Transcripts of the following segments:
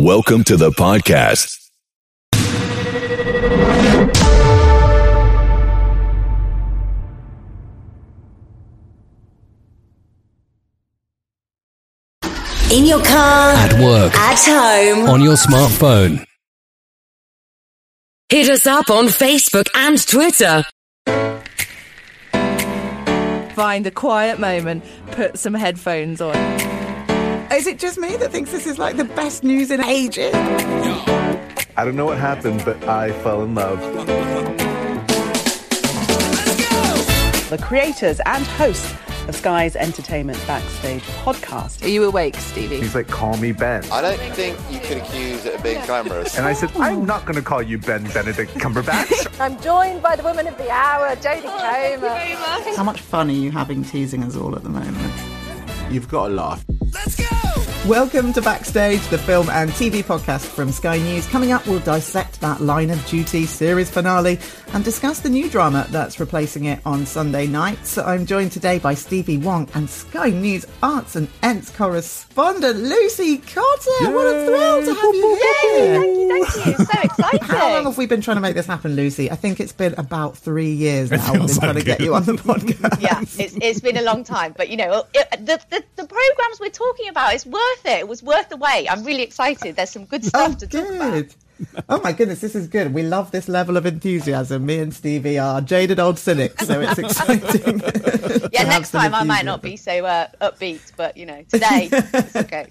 Welcome to the podcast. In your car, At work. at home. On your smartphone. Hit us up on Facebook and Twitter. Find a quiet moment, put some headphones on. Is it just me that thinks this is like the best news in ages? I don't know what happened, but I fell in love. the creators and hosts of Sky's Entertainment Backstage podcast. Are you awake, Stevie? He's like, call me Ben. I don't think you could accuse it of being glamorous. And I said, I'm not going to call you Ben Benedict Cumberbatch. I'm joined by the woman of the hour, Jodie Comer. How much fun are you having teasing us all at the moment? You've got to laugh. Welcome to Backstage, the film and TV podcast from Sky News. Coming up, we'll dissect that Line of Duty series finale and discuss the new drama that's replacing it on Sunday nights. I'm joined today by Stevie Wong and Sky News arts and ents correspondent Lucy Cotter. What a thrill to have you here! Thank you, thank you. So exciting. How long have we been trying to make this happen, Lucy? I think it's been about three years now. We've been trying to get you on the podcast. yeah, it's, it's been a long time, but you know, it, the, the the programs we're talking about, is worth it. It was worth the wait. I'm really excited. There's some good stuff Oh, to talk about. Oh my goodness, this is good. We love this level of enthusiasm. Me and Stevie are jaded old cynics, so it's exciting. Yeah, next time I might not be so uh, upbeat, but you know, today it's okay.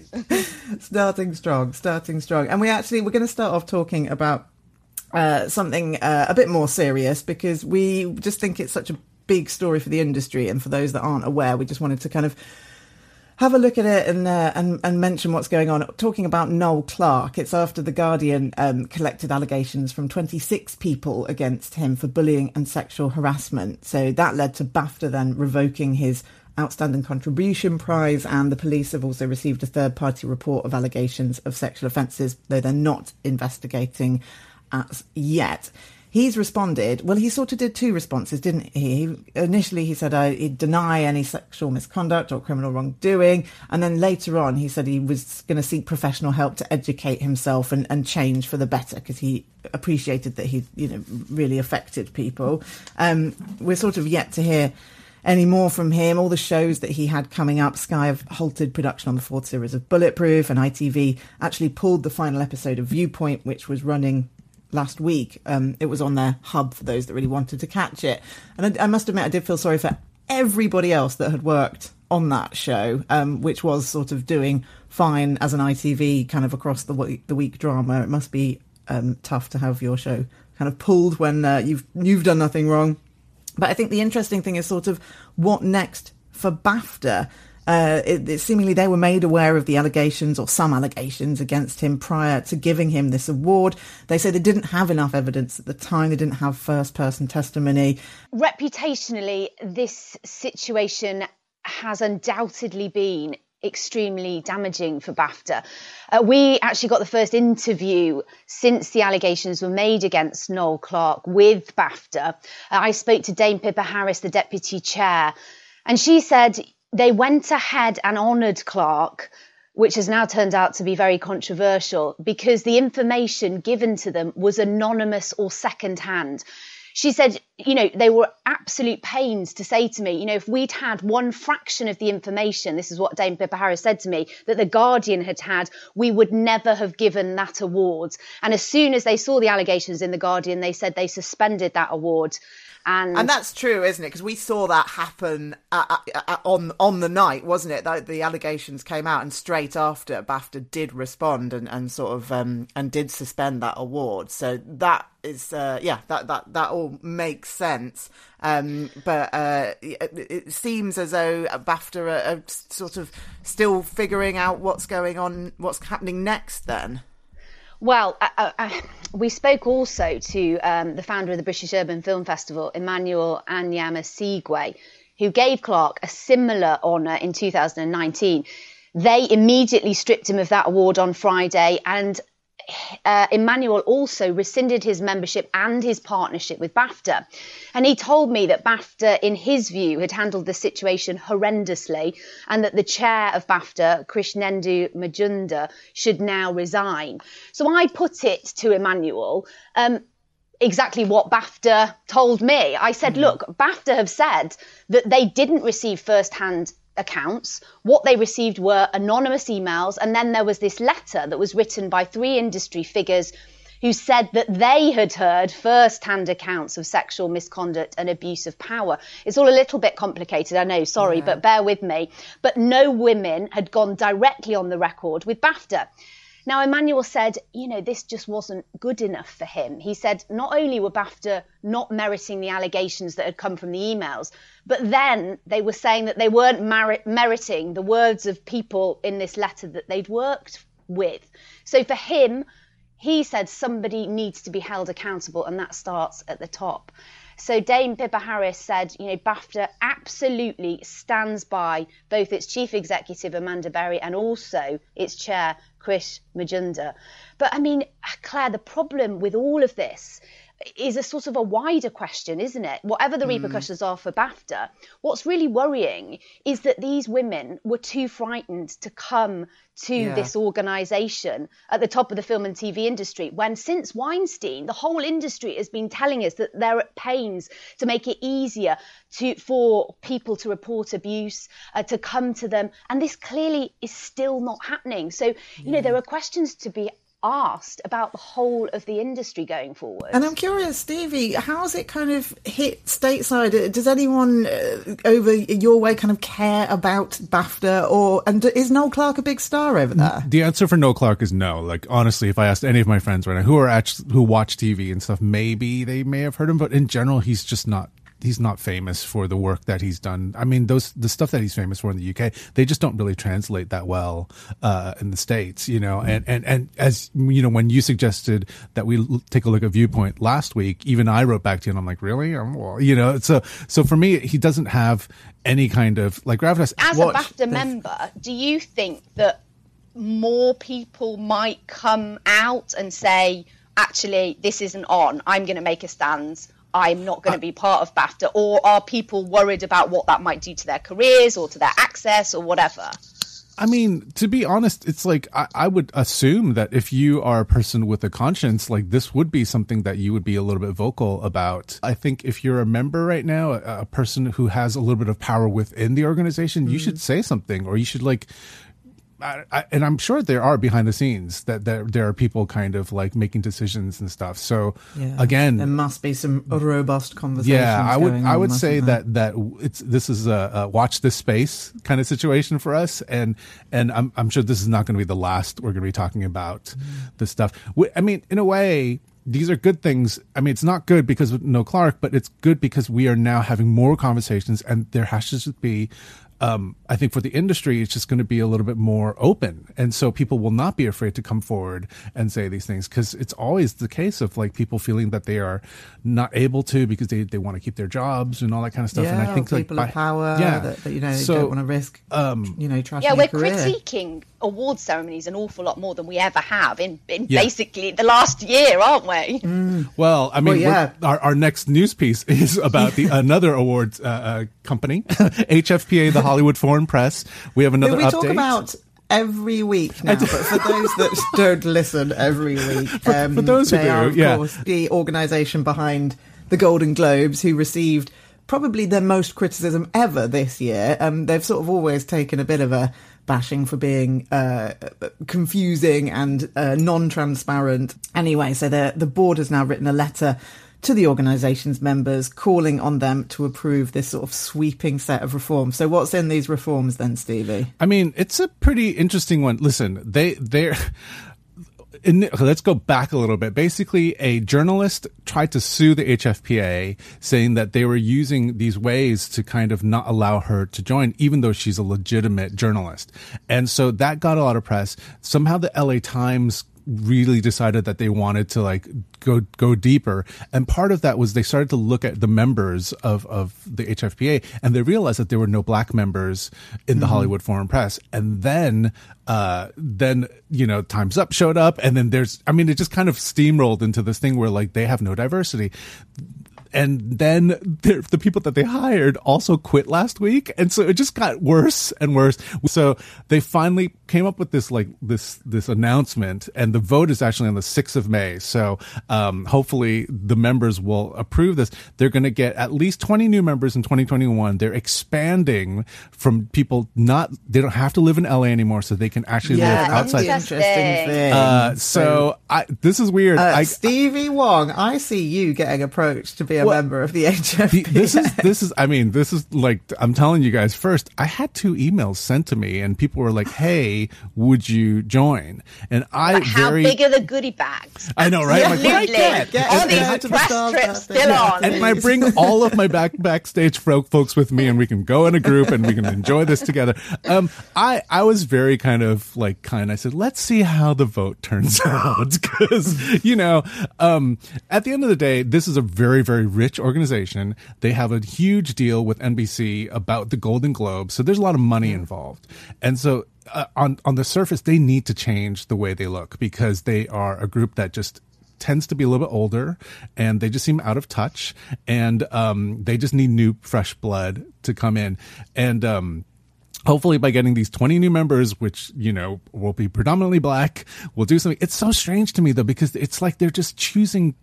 starting strong, starting strong. And we actually we're going to start off talking about uh, something uh, a bit more serious because we just think it's such a big story for the industry, and for those that aren't aware, we just wanted to kind of have a look at it and uh, and and mention what's going on. Talking about Noel Clarke, it's after the Guardian um, collected allegations from 26 people against him for bullying and sexual harassment. So that led to BAFTA then revoking his outstanding contribution prize, and the police have also received a third party report of allegations of sexual offences, though they're not investigating as yet. He's responded. Well, he sort of did two responses, didn't he? he initially, he said uh, he'd deny any sexual misconduct or criminal wrongdoing, and then later on, he said he was going to seek professional help to educate himself and, and change for the better because he appreciated that he, you know, really affected people. Um, we're sort of yet to hear any more from him. All the shows that he had coming up, Sky have halted production on the fourth series of Bulletproof, and ITV actually pulled the final episode of Viewpoint, which was running last week. Um, it was on their hub for those that really wanted to catch it. And I, I must admit, I did feel sorry for everybody else that had worked on that show, um, which was sort of doing fine as an ITV kind of across the week, the week drama. It must be um, tough to have your show kind of pulled when uh, you've you've done nothing wrong. But I think the interesting thing is sort of what next for BAFTA. Uh, it, it, seemingly they were made aware of the allegations or some allegations against him prior to giving him this award. They say they didn't have enough evidence at the time. They didn't have first person testimony. Reputationally, this situation has undoubtedly been extremely damaging for BAFTA. Uh, we actually got the first interview since the allegations were made against Noel Clarke with BAFTA. Uh, I spoke to Dame Pippa Harris, the deputy chair, and she said they went ahead and honoured Clarke. Which has now turned out to be very controversial because the information given to them was anonymous or secondhand she said, you know, they were absolute pains to say to me, you know, if we'd had one fraction of the information, this is what Dame Pippa Harris said to me, that the Guardian had had, we would never have given that award. And as soon as they saw the allegations in the Guardian, they said they suspended that award. And, and that's true, isn't it? Because we saw that happen at, at, at, on on the night, wasn't it? That the allegations came out, and straight after, BAFTA did respond and, and sort of um, and did suspend that award. So that is, uh, yeah, that that that all makes sense. Um, but uh, it, it, seems as though BAFTA are, are sort of still figuring out what's going on, what's happening next. Then. Well, uh, uh, we spoke also to um, the founder of the British Urban Film Festival, Emmanuel Anyiam-Osigwe, who gave Clarke a similar honour in 2019. They immediately stripped him of that award on Friday, and uh, Emmanuel also rescinded his membership and his partnership with BAFTA. And he told me that BAFTA, in his view, had handled the situation horrendously and that the chair of BAFTA, Krishnendu Majumdar, should now resign. So I put it to Emmanuel. Um, exactly what BAFTA told me. I said, look, BAFTA have said that they didn't receive first hand accounts. What they received were anonymous emails. And then there was this letter that was written by three industry figures who said that they had heard first hand accounts of sexual misconduct and abuse of power. It's all a little bit complicated, I know, sorry, but bear with me. But no women had gone directly on the record with BAFTA. Now, Emmanuel said, you know, this just wasn't good enough for him. He said not only were BAFTA not meriting the allegations that had come from the emails, but then they were saying that they weren't merit- meriting the words of people in this letter that they'd worked with. So for him, he said somebody needs to be held accountable, and that starts at the top. So Dame Pippa Harris said, you know, BAFTA absolutely stands by both its chief executive Amanda Berry and also its chair Chris Majumdar. But I mean, Claire, the problem with all of this is a sort of a wider question, isn't it? Whatever the Mm. repercussions are for BAFTA, what's really worrying is that these women were too frightened to come to Yeah. this organisation at the top of the film and TV industry when since Weinstein, the whole industry has been telling us that they're at pains to make it easier to for people to report abuse, uh, to come to them, and this clearly is still not happening. So, you know, there are questions to be asked about the whole of the industry going forward. And I'm curious, Stevie, how's it kind of hit stateside? Does anyone uh, over your way kind of care about BAFTA, or and is Noel Clarke a big star over there? The answer for Noel Clarke is no. Like honestly, if I asked any of my friends right now who are actually who watch TV and stuff, maybe they may have heard him, but in general, he's just not. He's not famous for the work that he's done. I mean, those the stuff that he's famous for in the UK, they just don't really translate that well uh, in the states, you know. And and and as you know, when you suggested that we l- take a look at Viewpoint last week, even I wrote back to you, and I'm like, really, Um, well, you know. So so for me, he doesn't have any kind of like gravitas. As Watch a BAFTA this- member, do you think that more people might come out and say, actually, this isn't on, I'm going to make a stand, I'm not going to uh, be part of BAFTA? Or are people worried about what that might do to their careers or to their access or whatever? I mean, to be honest, it's like I, I would assume that if you are a person with a conscience, like this would be something that you would be a little bit vocal about. I think if you're a member right now, a, a person who has a little bit of power within the organization, you mm. should say something or you should like I, I, and I'm sure there are behind the scenes that there, there are people kind of like making decisions and stuff. So Yeah. again, there must be some robust conversations. yeah, I would I would say that that it's this is a, a watch this space kind of situation for us, and and I'm I'm sure this is not going to be the last we're going to be talking about Mm-hmm. this stuff. I mean, in a way. These are good things. I mean, it's not good because of no Clarke, but it's good because we are now having more conversations, and there has to just be um, I think for the industry, it's just going to be a little bit more open. And so people will not be afraid to come forward and say these things because it's always the case of like people feeling that they are not able to because they, they want to keep their jobs and all that kind of stuff. Yeah, and I think or like, people by- of power yeah. that, that, you know So, don't want to risk, um, you know, trashing Yeah, we're career. critiquing award ceremonies an awful lot more than we ever have in, in Yeah. basically the last year, aren't we? Well, I mean, Well, yeah. our, our next news piece is about the another awards uh, uh, company, HFPA, the Hollywood Foreign Press. We have another we update. talk about every week now, but for those that don't listen every week, um, for those who do, are, of yeah. course, the organisation behind the Golden Globes, who received probably their most criticism ever this year. Um, they've sort of always taken a bit of a bashing for being uh, confusing and uh, non-transparent. Anyway, so the the board has now written a letter to the organisation's members, calling on them to approve this sort of sweeping set of reforms. So, what's in these reforms then, Stevie? I mean, it's a pretty interesting one. Listen, they they're. In, let's go back a little bit. Basically, a journalist tried to sue the HFPA, saying that they were using these ways to kind of not allow her to join, even though she's a legitimate journalist. And so that got a lot of press. Somehow, the LA Times really decided that they wanted to like go go deeper. And part of that was they started to look at the members of of the HFPA, and they realized that there were no black members in the Mhm. Hollywood Foreign Press. And then uh then you know Times Up showed up, and then there's I mean it just kind of steamrolled into this thing where like they have no diversity and then the, the people that they hired also quit last week. And so it just got worse and worse. So they finally came up with this like this this announcement. And the vote is actually on the 6th of may. So um, hopefully the members will approve this. They're going to get at least 20 new members in 2021 they're expanding from people not they don't have to live in la anymore so they can actually Yeah, live that's outside. the interesting thing. uh, so I, this is weird. Uh, I, Stevie Wong, I see you getting approached to be a Well, member of the HFPA. This is this is I mean this is like I'm telling you guys first I had two emails sent to me and people were like hey would you join and I Like, how very big are the goodie bags? I know, right? I'm like, what I get? Get All these back to the press trips still on. and I bring all of my back backstage fro- folks with me, and we can go in a group and we can enjoy this together. Um, I I was very kind of like kind. I said, let's see how the vote turns out because you know, um, at the end of the day, this is a very very rich organization. They have a huge deal with NBC about the Golden Globe, so there's a lot of money involved, and so. Uh, on on the surface, they need to change the way they look because they are a group that just tends to be a little bit older and they just seem out of touch. And um, they just need new fresh blood to come in. And um, hopefully by getting these 20 new members which you know will be predominantly black will do something. It's so strange to me though because it's like they're just choosing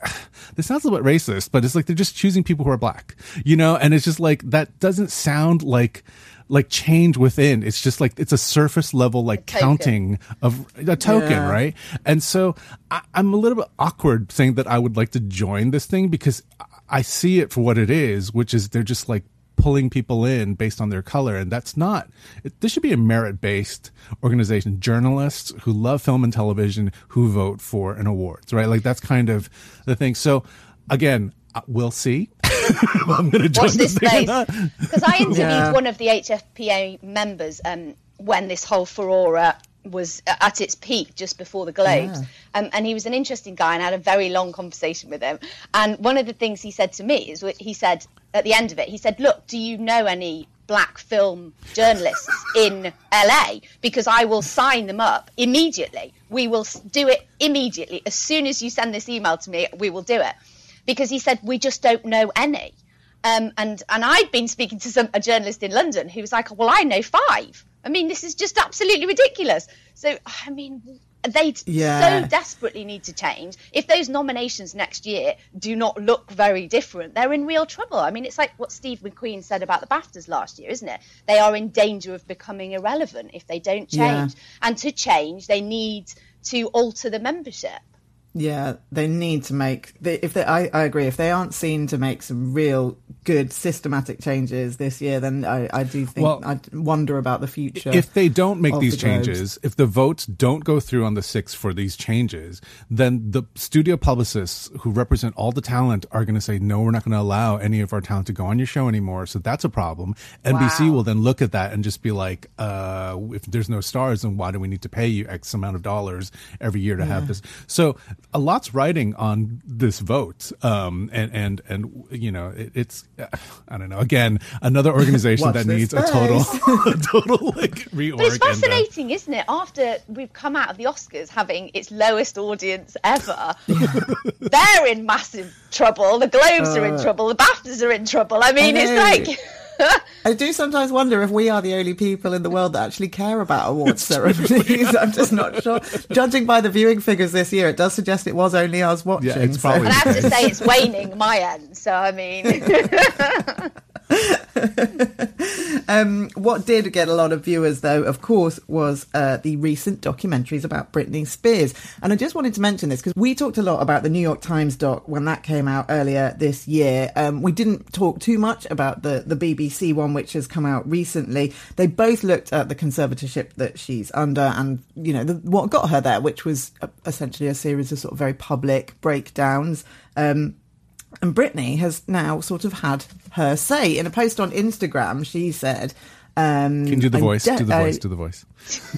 this sounds a little bit racist but it's like they're just choosing people who are black you know? And it's just like that doesn't sound like like change within. It's just like it's a surface level like counting of a token Yeah. right? And so I, I'm a little bit awkward saying that I would like to join this thing because I- I see it for what it is, which is they're just like pulling people in based on their color. And that's not, it, this should be a merit based organization. Journalists who love film and television who vote for an awards, right? Like that's kind of the thing. So again, uh, we'll see. I'm going to join Watch this thing space. Because I interviewed Yeah. one of the HFPA members um, when this whole furore was at its peak just before the Globes. Yeah. Um, and he was an interesting guy and I had a very long conversation with him. And one of the things he said to me is what he said at the end of it, he said, Look, do you know any black film journalists in LA? Because I will sign them up immediately. We will do it immediately. As soon as you send this email to me, we will do it. Because he said, We just don't know any. Um, and and I'd been speaking to some a journalist in London who was like, "Well, I know five. I mean, this is just absolutely ridiculous." So, I mean, they Yeah. so desperately need to change. If those nominations next year do not look very different, they're in real trouble. I mean, it's like what Steve McQueen said about the BAFTAs last year, isn't it? They are in danger of becoming irrelevant if they don't change. Yeah. And to change, they need to alter the membership. Yeah, they need to make. They, if they, I, I agree. If they aren't seen to make some real good systematic changes this year, then I, I do think Well- I wonder about the future. if they don't make these the changes, if the votes don't go through on the 6th for these changes, then the studio publicists who represent all the talent are going to say, no, we're not going to allow any of our talent to go on your show anymore. So that's a problem. NBC will then look at that and just be like, uh, if there's no stars, then why do we need to pay you X amount of dollars every year to have this? So a lot's riding on this vote. Um, and, and, and, you know, it, it's, I don't know, again, another organization that this needs a total, a total like reorg. But it's and, uh, fascinating, isn't it? After we've come out of the Oscars having its lowest audience ever, they're in massive trouble. The Globes are in Uh, trouble. The BAFTAs are in trouble. I mean, I it's like. I do sometimes wonder if we are the only people in the world that actually care about awards ceremonies. I'm just not sure. Judging by the viewing figures this year, it does suggest it was only us watching. Yeah, it's so- probably And I have to say, it's waning my end. So, I mean. Um, what did get a lot of viewers, though, of course, was uh, the recent documentaries about Britney Spears. And I just wanted to mention this because we talked a lot about the New York Times doc when that came out earlier this year. Um, we didn't talk too much about the, the BBC one, which has come out recently. They both looked at the conservatorship that she's under and, you know, the, what got her there, which was uh, essentially a series of sort of very public breakdowns. Um, and Britney has now sort of had her say. In a post on Instagram, she said, Um, Can you do the voice? de- do the voice. I- do the voice.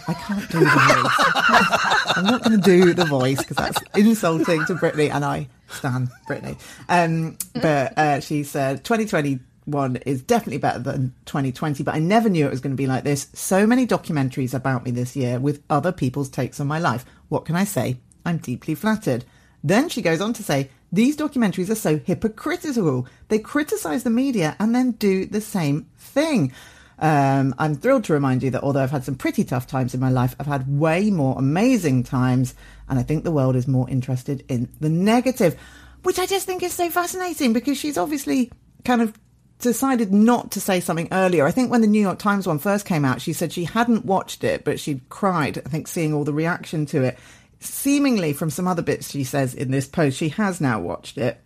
I can't do the voice. I'm not going to do the voice because that's insulting to Britney, and I stand Britney. Um, but uh, she said 2021 is definitely better than 2020, but I never knew it was going to be like this. So many documentaries about me this year with other people's takes on my life. What can I say? I'm deeply flattered. Then she goes on to say, these documentaries are so hypocritical. They criticize the media and then do the same thing. Um, I'm thrilled to remind you that although I've had some pretty tough times in my life, I've had way more amazing times, and I think the world is more interested in the negative, which I just think is so fascinating because she's obviously kind of decided not to say something earlier. I think when the New York Times one first came out, she said she hadn't watched it, but she'd cried, I think, seeing all the reaction to it. Seemingly, from some other bits she says in this post, she has now watched it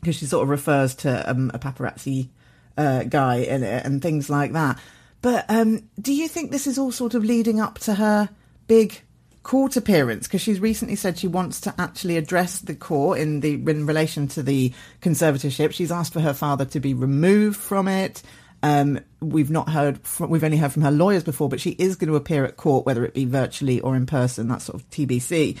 because she sort of refers to um, a paparazzi uh, guy in it and things like that. But um, do you think this is all sort of leading up to her big court appearance? Because she's recently said she wants to actually address the court in the in relation to the conservatorship. She's asked for her father to be removed from it. Um, we've not heard, from, we've only heard from her lawyers before, but she is going to appear at court, whether it be virtually or in person. That's sort of TBC.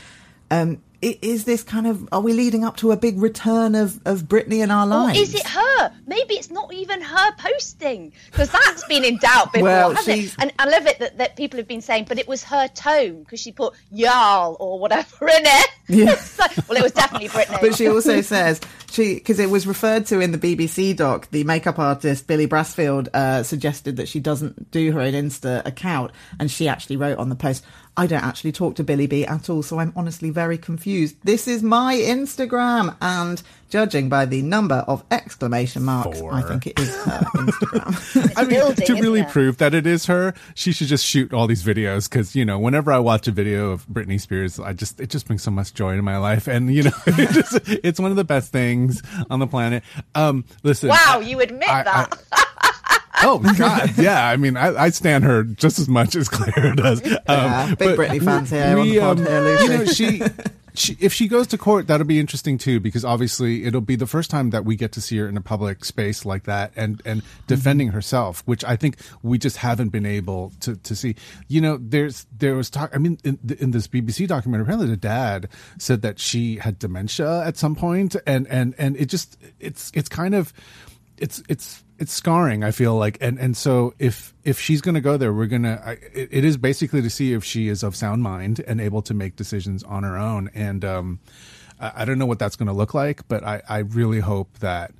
Um, is this kind of, are we leading up to a big return of, of Britney in our Or lives? is it her? Maybe it's not even her posting because that's been in doubt before, Well, hasn't she's- it? And I love it that, that people have been saying, but it was her tone because she put "y'all" or whatever in it. Yeah. Like, well, it was definitely Britney. but she also says she because it was referred to in the BBC doc. The makeup artist Billy Brasfield uh, suggested that she doesn't do her own Insta account, and she actually wrote on the post, "I don't actually talk to Billy B at all, so I'm honestly very confused. This is my Instagram, and judging by the number of exclamation marks, I think it is her Instagram." I mean, to really prove that it is her, she should just shoot all these videos because you know, whenever I watch a video of Britney Spears, I just it just brings so much joy in my life, and you know, it just, it's one of the best things on the planet. Um, listen, wow, you admit I- that. Oh God, yeah. I mean, I, I stand her just as much as Claire does. Um, Yeah, big but Britney fans here on the pod here, Lucy. You know, she, she, if she goes to court, that'll be interesting too, because obviously it'll be the first time that we get to see her in a public space like that and and defending herself, which I think we just haven't been able to to see. You know, there's there was talk. I mean, in, in this BBC documentary, apparently the dad said that she had dementia at some point, and and and it just it's it's kind of it's it's it's scarring i feel like. And and so if if she's going to go there we're it, it is basically to see if she is of sound mind and able to make decisions on her own. And um i, I don't know what that's going to look like but i i really hope that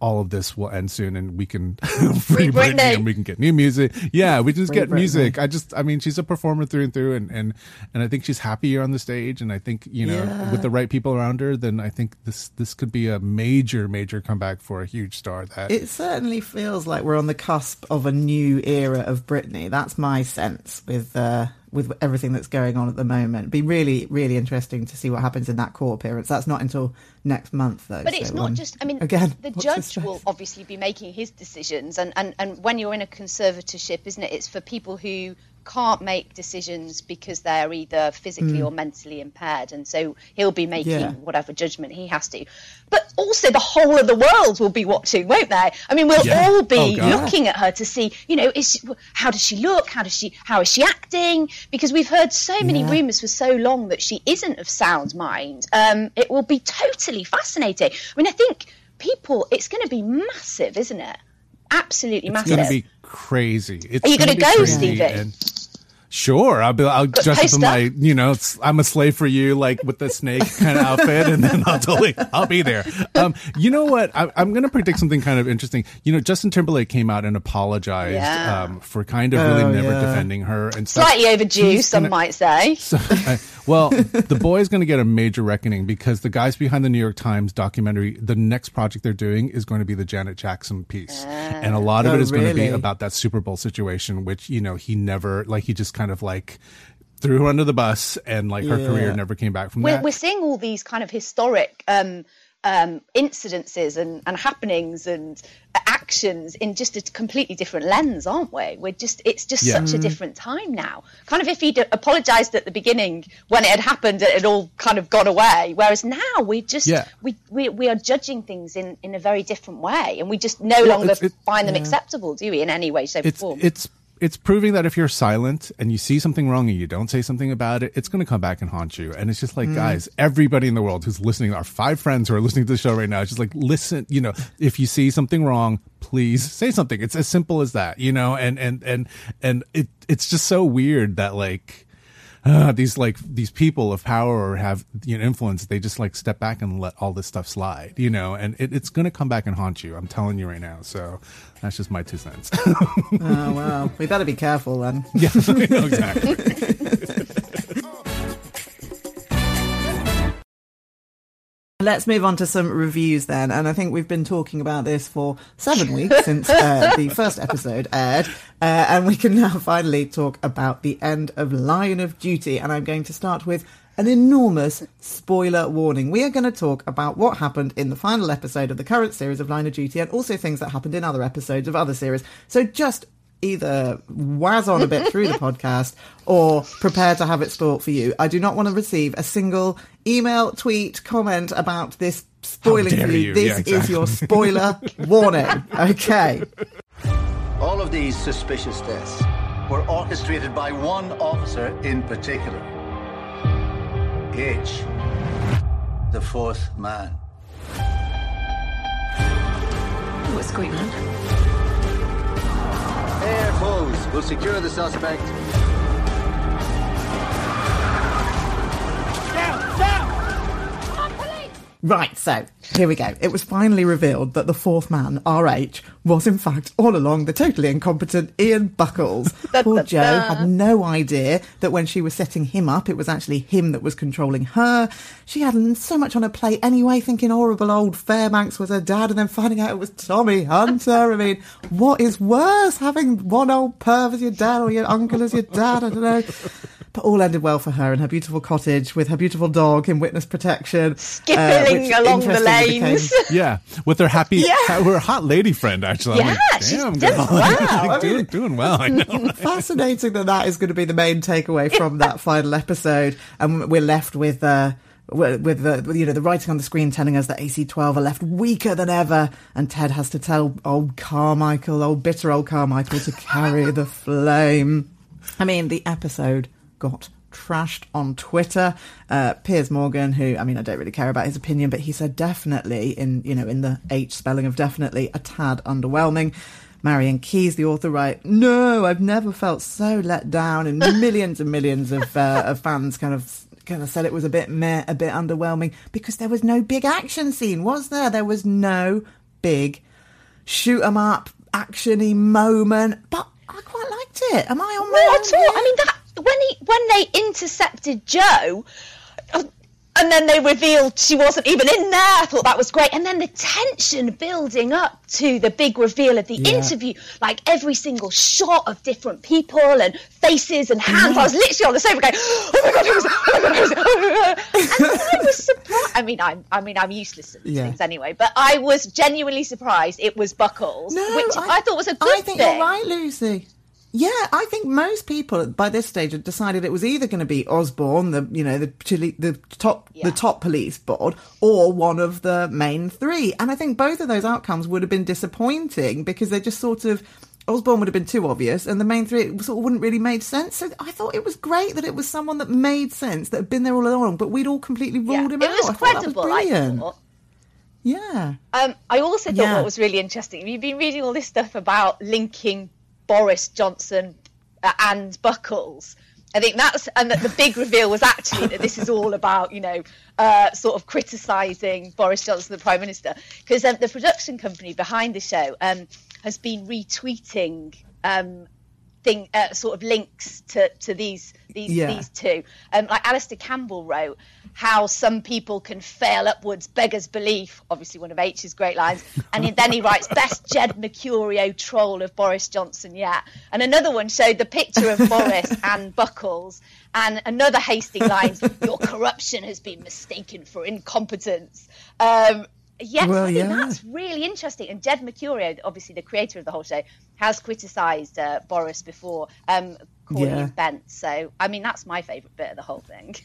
all of this will end soon and we can free Britney. Britney. and we can get new music. Yeah, we just Free get Britney. music. I just I mean she's a performer through and through and and and I think she's happier on the stage and I think, you know, Yeah. with the right people around her, then I think this this could be a major major comeback for a huge star that It certainly feels like we're on the cusp of a new era of Britney. That's my sense with uh, with everything that's going on at the moment. It'd be really, really interesting to see what happens in that court appearance. That's not until next month, though. But it's not um, just. I mean, again, the judge will obviously be making his decisions, and, and and when you're in a conservatorship, isn't it? It's for people who can't make decisions because they're either physically Mm. or mentally impaired, and so he'll be making Yeah. whatever judgment he has to. But also, the whole of the world will be watching, won't they? I mean, we'll Yeah. all be Oh, looking at her to see, you know, is she, how does she look? How does she? How is she acting? Because we've heard so many Yeah. rumours for so long that she isn't of sound mind. Um, it will be totally fascinating. I mean, I think people, it's going to be massive, isn't it? Absolutely massive. it's massive. going to be crazy. It's Are you gonna gonna go, crazy, Stevie? and- Sure, I'll be. I'll Got dress up in my, you know, I'm a slave for you, like with the snake kind of outfit, and then I'll totally, I'll be there. Um, you know what? I, I'm going to predict something kind of interesting. You know, Justin Timberlake came out and apologized Yeah. um, for kind of really Oh, never yeah. defending her and stuff. Slightly overdue, He's some gonna- might say. So, uh, well, the boy is going to get a major reckoning because the guys behind the New York Times documentary, the next project they're doing is going to be the Janet Jackson piece, and a lot of Oh, it is going to be about that Super Bowl situation, which you know he never like he just kind of like threw her under the bus, and like her Yeah. career never came back from We're, that. we're seeing all these kind of historic um, um, incidences and, and happenings and actions in just a completely different lens, aren't we? We're just it's just Yeah. such a different time now. Kind of if he'd apologised at the beginning when it had happened, it had all kind of gone away. Whereas now we just Yeah. we, we we are judging things in, in a very different way, and we just no Well, longer it's- it- find them yeah. acceptable, do we? In any way, shape, or form. it's it's proving that if you're silent and you see something wrong and you don't say something about it, it's going to come back and haunt you. And it's just like, Mm. guys, everybody in the world who's listening, our five friends who are listening to the show right now, it's just like, listen, you know, if you see something wrong, please say something. It's as simple as that, you know, and, and, and, and it, it's just so weird that like, uh, these like these people of power or have you know influence they just like step back and let all this stuff slide you know and it, it's going to come back and haunt you i'm telling you right now so that's just my two cents. Oh wow, we better be careful then. yeah exactly Let's move on to some reviews then. And I think we've been talking about this for seven weeks since uh, the first episode aired. Uh, and we can now finally talk about the end of Line of Duty. And I'm going to start with an enormous spoiler warning. We are going to talk about what happened in the final episode of the current series of Line of Duty and also things that happened in other episodes of other series. So just either waz on a bit through the podcast or prepare to have it spoilt for you. I do not want to receive a single email, tweet, comment about this spoiling for you. you. This Yeah, exactly. is your spoiler warning. Okay. All of these suspicious deaths were orchestrated by one officer in particular. H. The fourth man. What's going on? AFOs will secure the suspect. Right, so here we go. It was finally revealed that the fourth man, RH, was in fact all along the totally incompetent Ian Buckells. Poor Jo had no idea that when she was setting him up, it was actually him that was controlling her. She had so much on her plate anyway, thinking horrible old Fairbanks was her dad, and then finding out it was Tommy Hunter. I mean, what is worse, having one old perv as your dad or your uncle as your dad? I don't know. But all ended well for her in her beautiful cottage with her beautiful dog in witness protection. Skipping which along the interestingly lanes. yeah with their happy Yeah. her hot lady friend actually Yeah, like, she's damn done girl. well. Like, doing, doing well i know Fascinating that that is going to be the main takeaway from that final episode, and we're left with. Uh, with with the with, you know the writing on the screen telling us that AC12 are left weaker than ever, and Ted has to tell old Carmichael, old bitter old Carmichael, to carry the flame. I mean, the episode got trashed on Twitter. Uh, Piers Morgan, who I mean, I don't really care about his opinion, but he said definitely in you know in the H spelling of definitely a tad underwhelming. Marian Keyes, the author, write, No, I've never felt so let down. And millions and millions of, uh, of fans kind of kind of said it was a bit meh, a bit underwhelming because there was no big action scene, was there? There was no big shoot 'em up actiony moment. But I quite liked it. Am I on my Not own at all. I mean, that when he when they intercepted Jo, uh, and then they revealed she wasn't even in there. I thought that was great. And then the tension building up to the big reveal of the Yeah. interview, like every single shot of different people and faces and hands. I was literally on the sofa going, "Oh my god, who was it? Oh my god, who was it? Oh. And I was surprised. I mean, I'm I mean I'm useless at these Yeah. things anyway, but I was genuinely surprised it was Buckells, No, which I, thought was a good I think thing. you're right, Lucy. Yeah, I think most people by this stage had decided it was either going to be Osborne, the you know the the top the top police board, or one of the main three. And I think both of those outcomes would have been disappointing because they just sort of Osborne would have been too obvious, and the main three sort of wouldn't really made sense. So I thought it was great that it was someone that made sense that had been there all along, but we'd all completely ruled him it out. was I thought that was I brilliant. Yeah. Um, I also thought Yeah. what was really interesting. You've been reading all this stuff about linking Boris Johnson uh, and Buckells. I think that's and that the big reveal was actually that this is all about you know uh, sort of criticising Boris Johnson, the Prime Minister, because um, the production company behind the show um, has been retweeting um, thing uh, sort of links to, to these these Yeah. these two. Um, like Alastair Campbell wrote how some people can fail upwards, beggars belief. Obviously, one of H's great lines. And he- then he writes best Jed Mercurio troll of Boris Johnson yet. And another one showed the picture of Boris and Buckells. And another hasty line: "Your corruption has been mistaken for incompetence." Um, yes, Well, I think yeah. that's really interesting. And Jed Mercurio, obviously the creator of the whole show, has criticised uh, Boris before, um, calling Yeah. him bent. So, I mean, that's my favourite bit of the whole thing.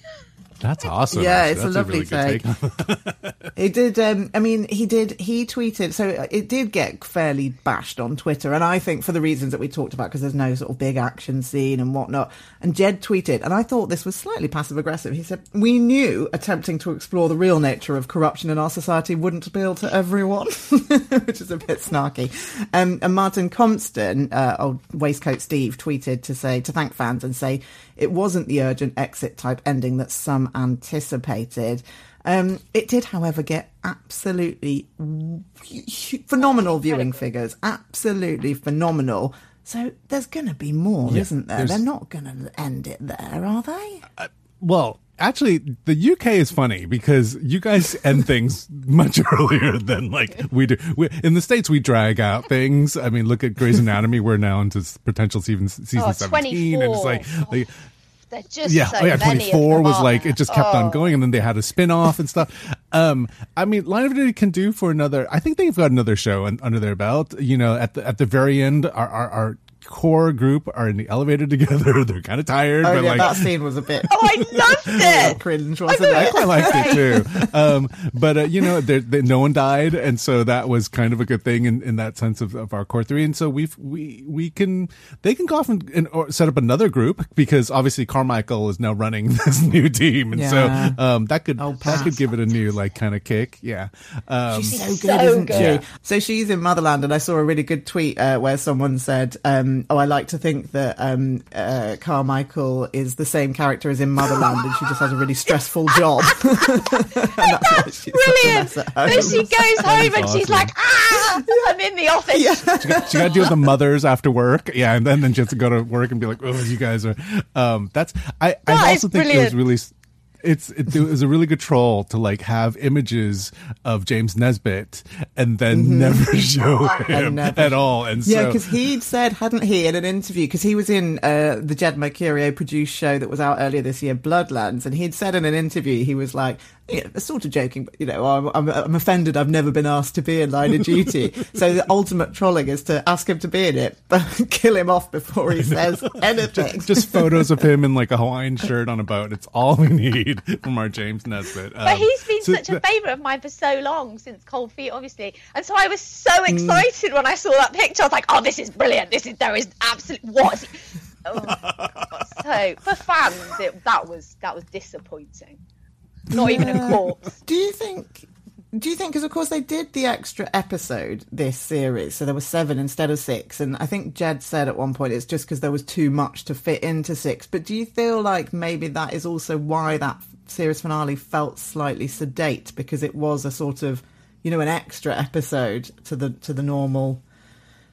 That's awesome. Yeah, actually. it's a That's lovely really good take. It did. Um, I mean, he did. He tweeted. So it did get fairly bashed on Twitter, and I think for the reasons that we talked about, because there's no sort of big action scene and whatnot. And Jed tweeted, and I thought this was slightly passive aggressive. He said, "We knew attempting to explore the real nature of corruption in our society wouldn't appeal to everyone," which is a bit snarky. Um, and Martin Compston, uh, old waistcoat Steve, tweeted to say to thank fans and say it wasn't the urgent exit type ending that some anticipated. Um, it did, however, get absolutely phenomenal viewing figures. Absolutely phenomenal. So there's going to be more, Yeah, isn't there? there's- They're not going to end it there, are they? Well, actually, the UK is funny because you guys end things much earlier than like we do. We, in the states, we drag out things. I mean, look at Grey's Anatomy. We're now into potential season season Oh, seventeen, and it's like, like yeah, so oh yeah, many twenty of four them, was aren't like it just kept on Oh. going, and then they had a spin off and stuff. Um, I mean, Line of Duty can do for another. I think they've got another show un, under their belt. You know, at the at the very end, our our, our core group are in the elevator together. They're kind of tired, Oh but yeah, like that scene was a bit. Oh, I loved it. cringe, wasn't I it? quite liked it too. Um, but uh, you know, there, there, no one died, and so that was kind of a good thing in, in that sense of, of our core three. And so we've we we can they can go off and, and or set up another group because obviously Carmichael is now running this new team, and Yeah. so um, that could Oh, that could give it a new like kind of kick. Yeah, um, She's so She's good, so isn't good. she? So she's in Motherland, and I saw a really good tweet uh, where someone said, um, "Oh, I like to think that um, uh, Carmichael is the same character as in Motherland, and she just has a really stressful job." and that's why she's Brilliant. mess Then she goes home and she's like, ah, I'm in the office. she got, she got to deal with the mothers after work. Yeah, and then then she has to go to work and be like, "Oh, you guys are." Um, that's I. I also is think it was really. It's it, it was a really good troll to like have images of James Nesbitt and then never show him never- at all. And Yeah, so because he'd said, hadn't he, in an interview, because he was in uh, the Jed Mercurio produced show that was out earlier this year, Bloodlands, and he'd said in an interview, he was like, you know, sort of joking, but, you know, I'm, I'm, I'm offended I've never been asked to be in Line of Duty. so the ultimate trolling is to ask him to be in it, but kill him off before he says anything. just photos of him in like a Hawaiian shirt on a boat. It's all we need from our James Nesbitt. But Um, he's been so such a th- favourite of mine for so long since Cold Feet, obviously, and so I was so Mm. excited when I saw that picture. I was like, "Oh, this is brilliant! This is there is absolute what?" He? Oh, God. So for fans, it, that was that was disappointing. Not even a corpse. Do you think? Do you think? Because of course they did the extra episode this series, so there was seven instead of six, and I think Jed said at one point it's just because there was too much to fit into six. But do you feel like maybe that is also why that series finale felt slightly sedate because it was a sort of, you know, an extra episode to the to the normal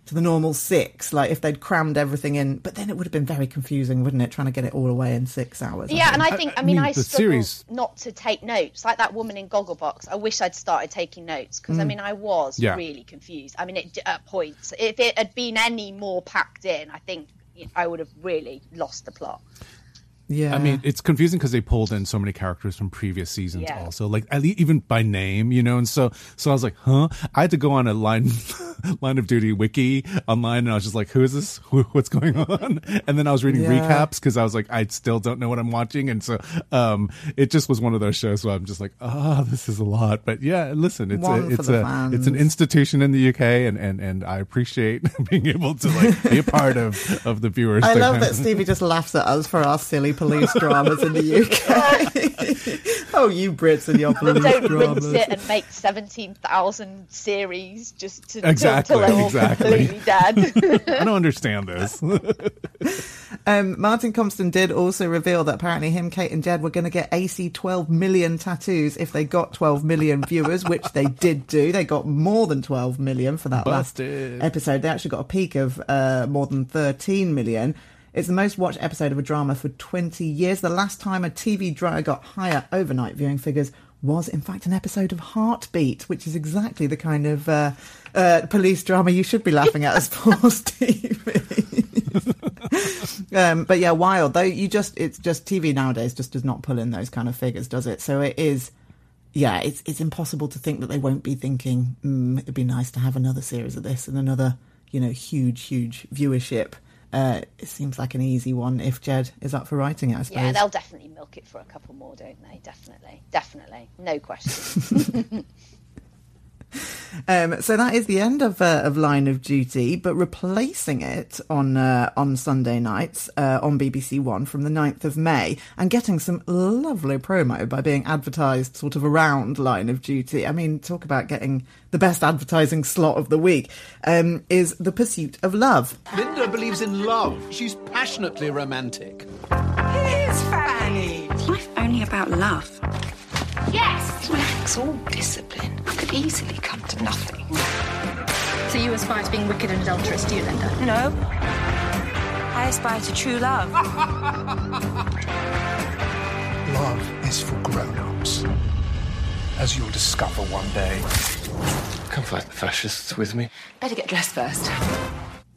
to the normal six. Like if they'd crammed everything in, but then it would have been very confusing, wouldn't it? Trying to get it all away in six hours. Yeah, and I think I, mean I, the struggle series- not to take notes like that woman in Gogglebox. I wish I'd started taking notes because I Mm. mean I was Yeah. really confused. I mean it, at points if it had been any more packed in, I think I would have really lost the plot. Yeah. I mean, it's confusing because they pulled in so many characters from previous seasons, Yeah. also, like at least even by name, you know. And so, so I was like, huh? I had to go on a line, line of duty wiki online, and I was just like, who is this? Who, what's going on? And then I was reading Yeah. recaps because I was like, I still don't know what I'm watching, and so, um, it just was one of those shows where I'm just like, ah, this is a lot. But yeah, listen, it's One a, it's the a, it's an institution in the UK, and and and I appreciate being able to like be a part of of the viewers. I love that Stevie just laughs at us for our silly police dramas in the UK. oh, you Brits and your police Don't dramas. rinse it and make seventeen thousand series just to Exactly, till, till they're exactly. completely dead. I don't understand this. Um, Martin Compston did also reveal that apparently him, Kate, and Jed were going to get AC 12 million tattoos if they got 12 million viewers, which they did do. They got more than 12 million for that Busted. last episode. They actually got a peak of uh, more than 13 million. It's the most watched episode of a drama for 20 years. The last time a TV drama got higher overnight viewing figures was, in fact, an episode of Heartbeat, which is exactly the kind of uh, uh, police drama you should be laughing at as poor Stevie. um, but yeah, wild though. You just it's just TV nowadays just does not pull in those kind of figures, does it? So it is. Yeah, it's it's impossible to think that they won't be thinking mm, it'd be nice to have another series of this and another, you know huge huge viewership. Uh, it seems like an easy one if Jed is up for writing it. I suppose. Yeah, they'll definitely milk it for a couple more, don't they? Definitely, definitely, no question. Um, so that is the end of uh, of Line of Duty, but replacing it on uh, on Sunday nights uh, on BBC One from the 9th of May, and getting some lovely promo by being advertised sort of around Line of Duty. I mean, talk about getting the best advertising slot of the week. Um, is the Pursuit of Love. Linda believes in love. She's passionately romantic. Here's Fanny. Life only about love? Yes. Relax, all discipline. I could easily come to nothing. So you aspire to being wicked and adulterous, do you, Linda? No. I aspire to true love. Love is for grown-ups. As you'll discover one day. Come fight the fascists with me. Better get dressed first.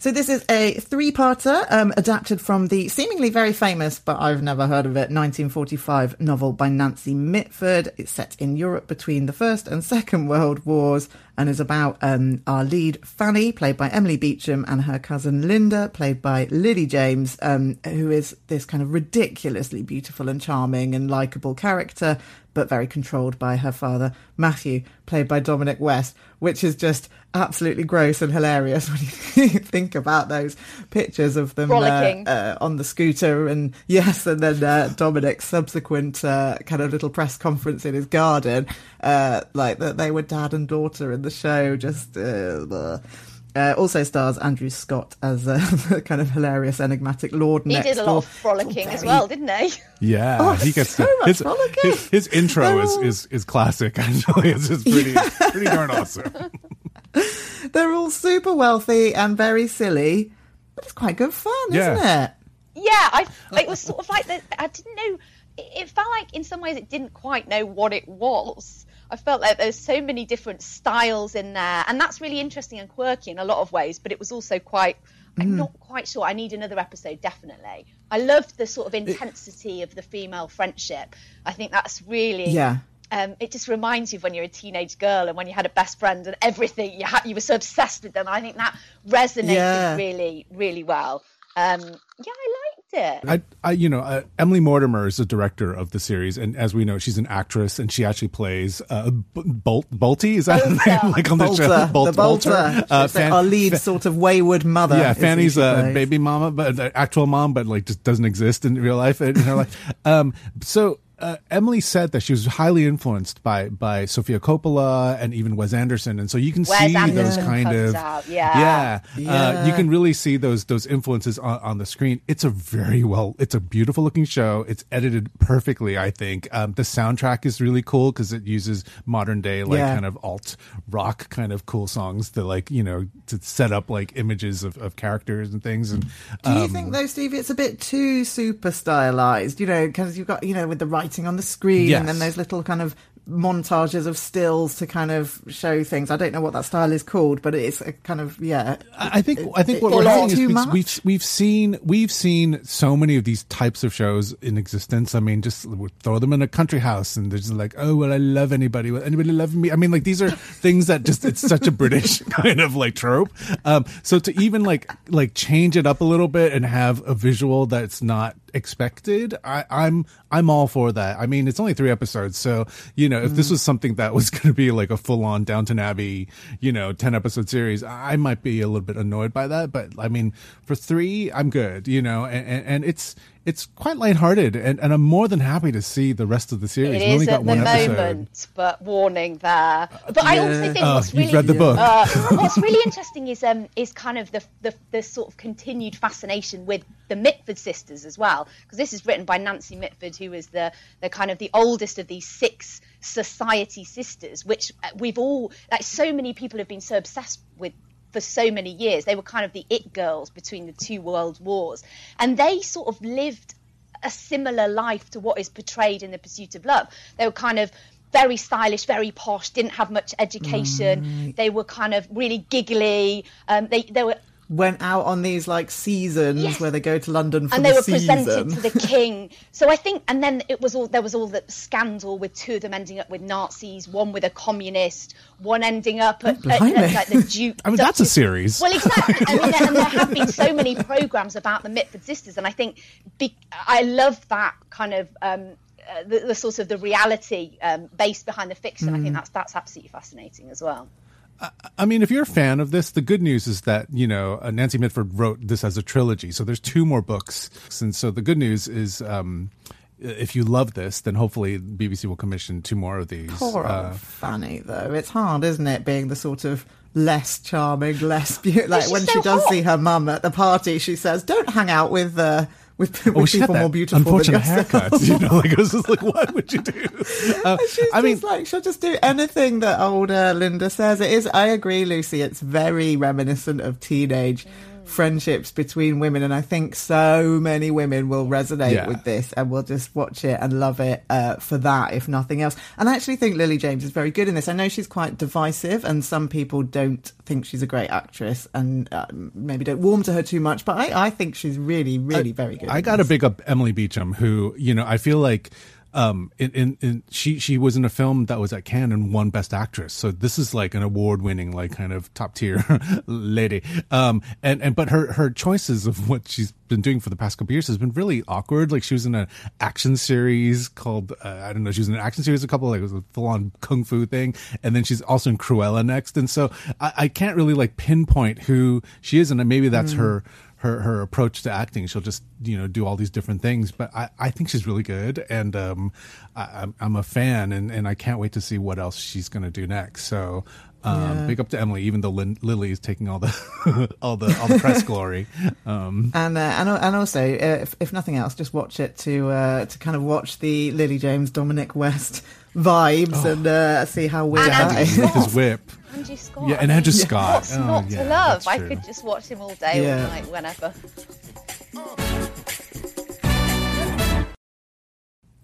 So this is a three-parter um, adapted from the seemingly very famous, but I've never heard of it, 1945 novel by Nancy Mitford. It's set in Europe between the First and Second World Wars and is about um, our lead Fanny, played by Emily Beecham, and her cousin Linda, played by Lily James, um, who is this kind of ridiculously beautiful and charming and likable character, but very controlled by her father Matthew, played by Dominic West, which is just absolutely gross and hilarious when you think about those pictures of them uh, uh, on the scooter and yes and then uh, Dominic's subsequent uh, kind of little press conference in his garden uh, like that they were dad and daughter in the show just uh, uh, also stars Andrew Scott as a kind of hilarious enigmatic lord he next did a lot of frolicking as well, didn't he? Yeah, Oh, he gets so to, much his, frolicking. his his intro is, is is classic. Actually, it's just pretty pretty darn awesome. they're all super wealthy and very silly but it's quite good fun Yeah. isn't it Yeah, I. It was sort of like that. I didn't know. It, it felt like in some ways it didn't quite know what it was. I felt like there's so many different styles in there, and that's really interesting and quirky in a lot of ways. But it was also quite. I'm Mm. not quite sure. I need another episode, definitely. I loved the sort of intensity of the female friendship. I think that's really Yeah. Um, it just reminds you of when you're a teenage girl and when you had a best friend and everything you had, you were so obsessed with them. I think that resonated Yeah. really, really well. Um, yeah, I liked it. I, I, you know, uh, Emily Mortimer is the director of the series, and as we know, she's an actress, and she actually plays uh, B- Bolt Bolty. Is that her name? like on the show? Bolt, the Bolter, Uh, She's our lead sort of wayward mother. yeah, Fanny's a plays. baby mama, but uh, actual mom, but like just doesn't exist in real life in her life. Um, so uh, Emily said that she was highly influenced by by Sofia Coppola and even Wes Anderson, and so you can Wes see those kind of out, yeah. yeah, Uh, you can really see those those influences on, on the screen. It's a very well, it's a beautiful looking show. It's edited perfectly, I think. Um, the soundtrack is really cool because it uses modern day like Yeah. kind of alt rock kind of cool songs to like you know to set up like images of, of characters and things. And Do you um, think though, Stevie, it's a bit too super stylized? You know, because you've got you know with the writing on the screen Yes. and then those little kind of montages of stills to kind of show things. I don't know what that style is called, but it's a kind of yeah. I think I think what we're having is we've, we've we've seen we've seen so many of these types of shows in existence. I mean, just throw them in a country house, and they're just like, oh well, I love anybody. Will anybody love me? I mean, like these are things that just it's such a British kind of like trope. Um, so to even like like change it up a little bit and have a visual that's not expected, I, I'm I'm all for that. I mean, it's only three episodes, so you know, if this Mm. was something that was going to be like a full on Downton Abbey, you know, ten episode series, I might be a little bit annoyed by that. But I mean, for three, I'm good, you know, and, and, and it's it's quite lighthearted, and, and I'm more than happy to see the rest of the series. It is got at the episode. moment, but warning there. But I also think Oh, what's you've really read the book. Uh, what's really interesting is um is kind of the, the the sort of continued fascination with the Mitford sisters as well, because this is written by Nancy Mitford, who is the the kind of the oldest of these six society sisters, which uh, we've all like so many people have been so obsessed with for so many years. They were kind of the it girls between the two world wars, and they sort of lived a similar life to what is portrayed in the pursuit of love. They were kind of very stylish very posh didn't have much education. They were kind of really giggly. Um, they they were went out on these like seasons Yes. where they go to London for and the they were season. presented to the king. So I think, and then it was all there was all the scandal with two of them ending up with Nazis, one with a communist, one ending up at, at, at, like the Duke. I mean, that's a series. Well, exactly. I mean, and there have been so many programs about the Mitford sisters, and I think be, I love that kind of. Um, uh, the, the sort of the reality um, based behind the fiction, I think Mm. that's that's absolutely fascinating as well. I mean, if you're a fan of this, the good news is that you know uh, Nancy Mitford wrote this as a trilogy, so there's two more books, and so the good news is. Um, if you love this, then hopefully BBC will commission two more of these. Poor Uh, old Fanny, though. It's hard, isn't it, being the sort of less charming, less beautiful. Like when so she does hot. see her mum at the party, she says, "Don't hang out with uh, with, with Oh, she people more beautiful unfortunate yourself." You know, like it was just like, what would you do? Uh, She's I mean, like she'll just do anything that older Linda says. It is. I agree, Lucy. It's very reminiscent of teenage friendships between women, and I think so many women will resonate Yeah. with this and will just watch it and love it uh, for that, if nothing else. And I actually think Lily James is very good in this. I know she's quite divisive, and some people don't think she's a great actress and uh, maybe don't warm to her too much. But I, I think she's really, really very good. I got to big up Emily Beecham, who you know I feel like um in, in in she she was in a film that was at Cannes and won Best Actress. So this is like an award winning like kind of top tier lady. Um and and but her her choices of what she's been doing for the past couple years has been really awkward. Like she was in an action series called uh, I don't know she was in an action series a couple like it was a full on kung fu thing, and then she's also in Cruella next. And so I, I can't really like pinpoint who she is, and maybe that's Mm. her her her approach to acting. She'll just you know do all these different things, but I, I think she's really good, and um, I, I'm I'm a fan, and, and I can't wait to see what else she's going to do next. So. Um, Yeah. Big up to Emily, even though Lin- Lily is taking all the all the all the press glory. Um, And uh, and and also, uh, if, if nothing else, just watch it to uh, to kind of watch the Lily James, Dominic West vibes and uh, see how weird And that Andy is. with his whip. Andrew Scott. Yeah, and Andrew Scott. What's Oh, not yeah, to love? I could just watch him all day, Yeah. all night, whenever.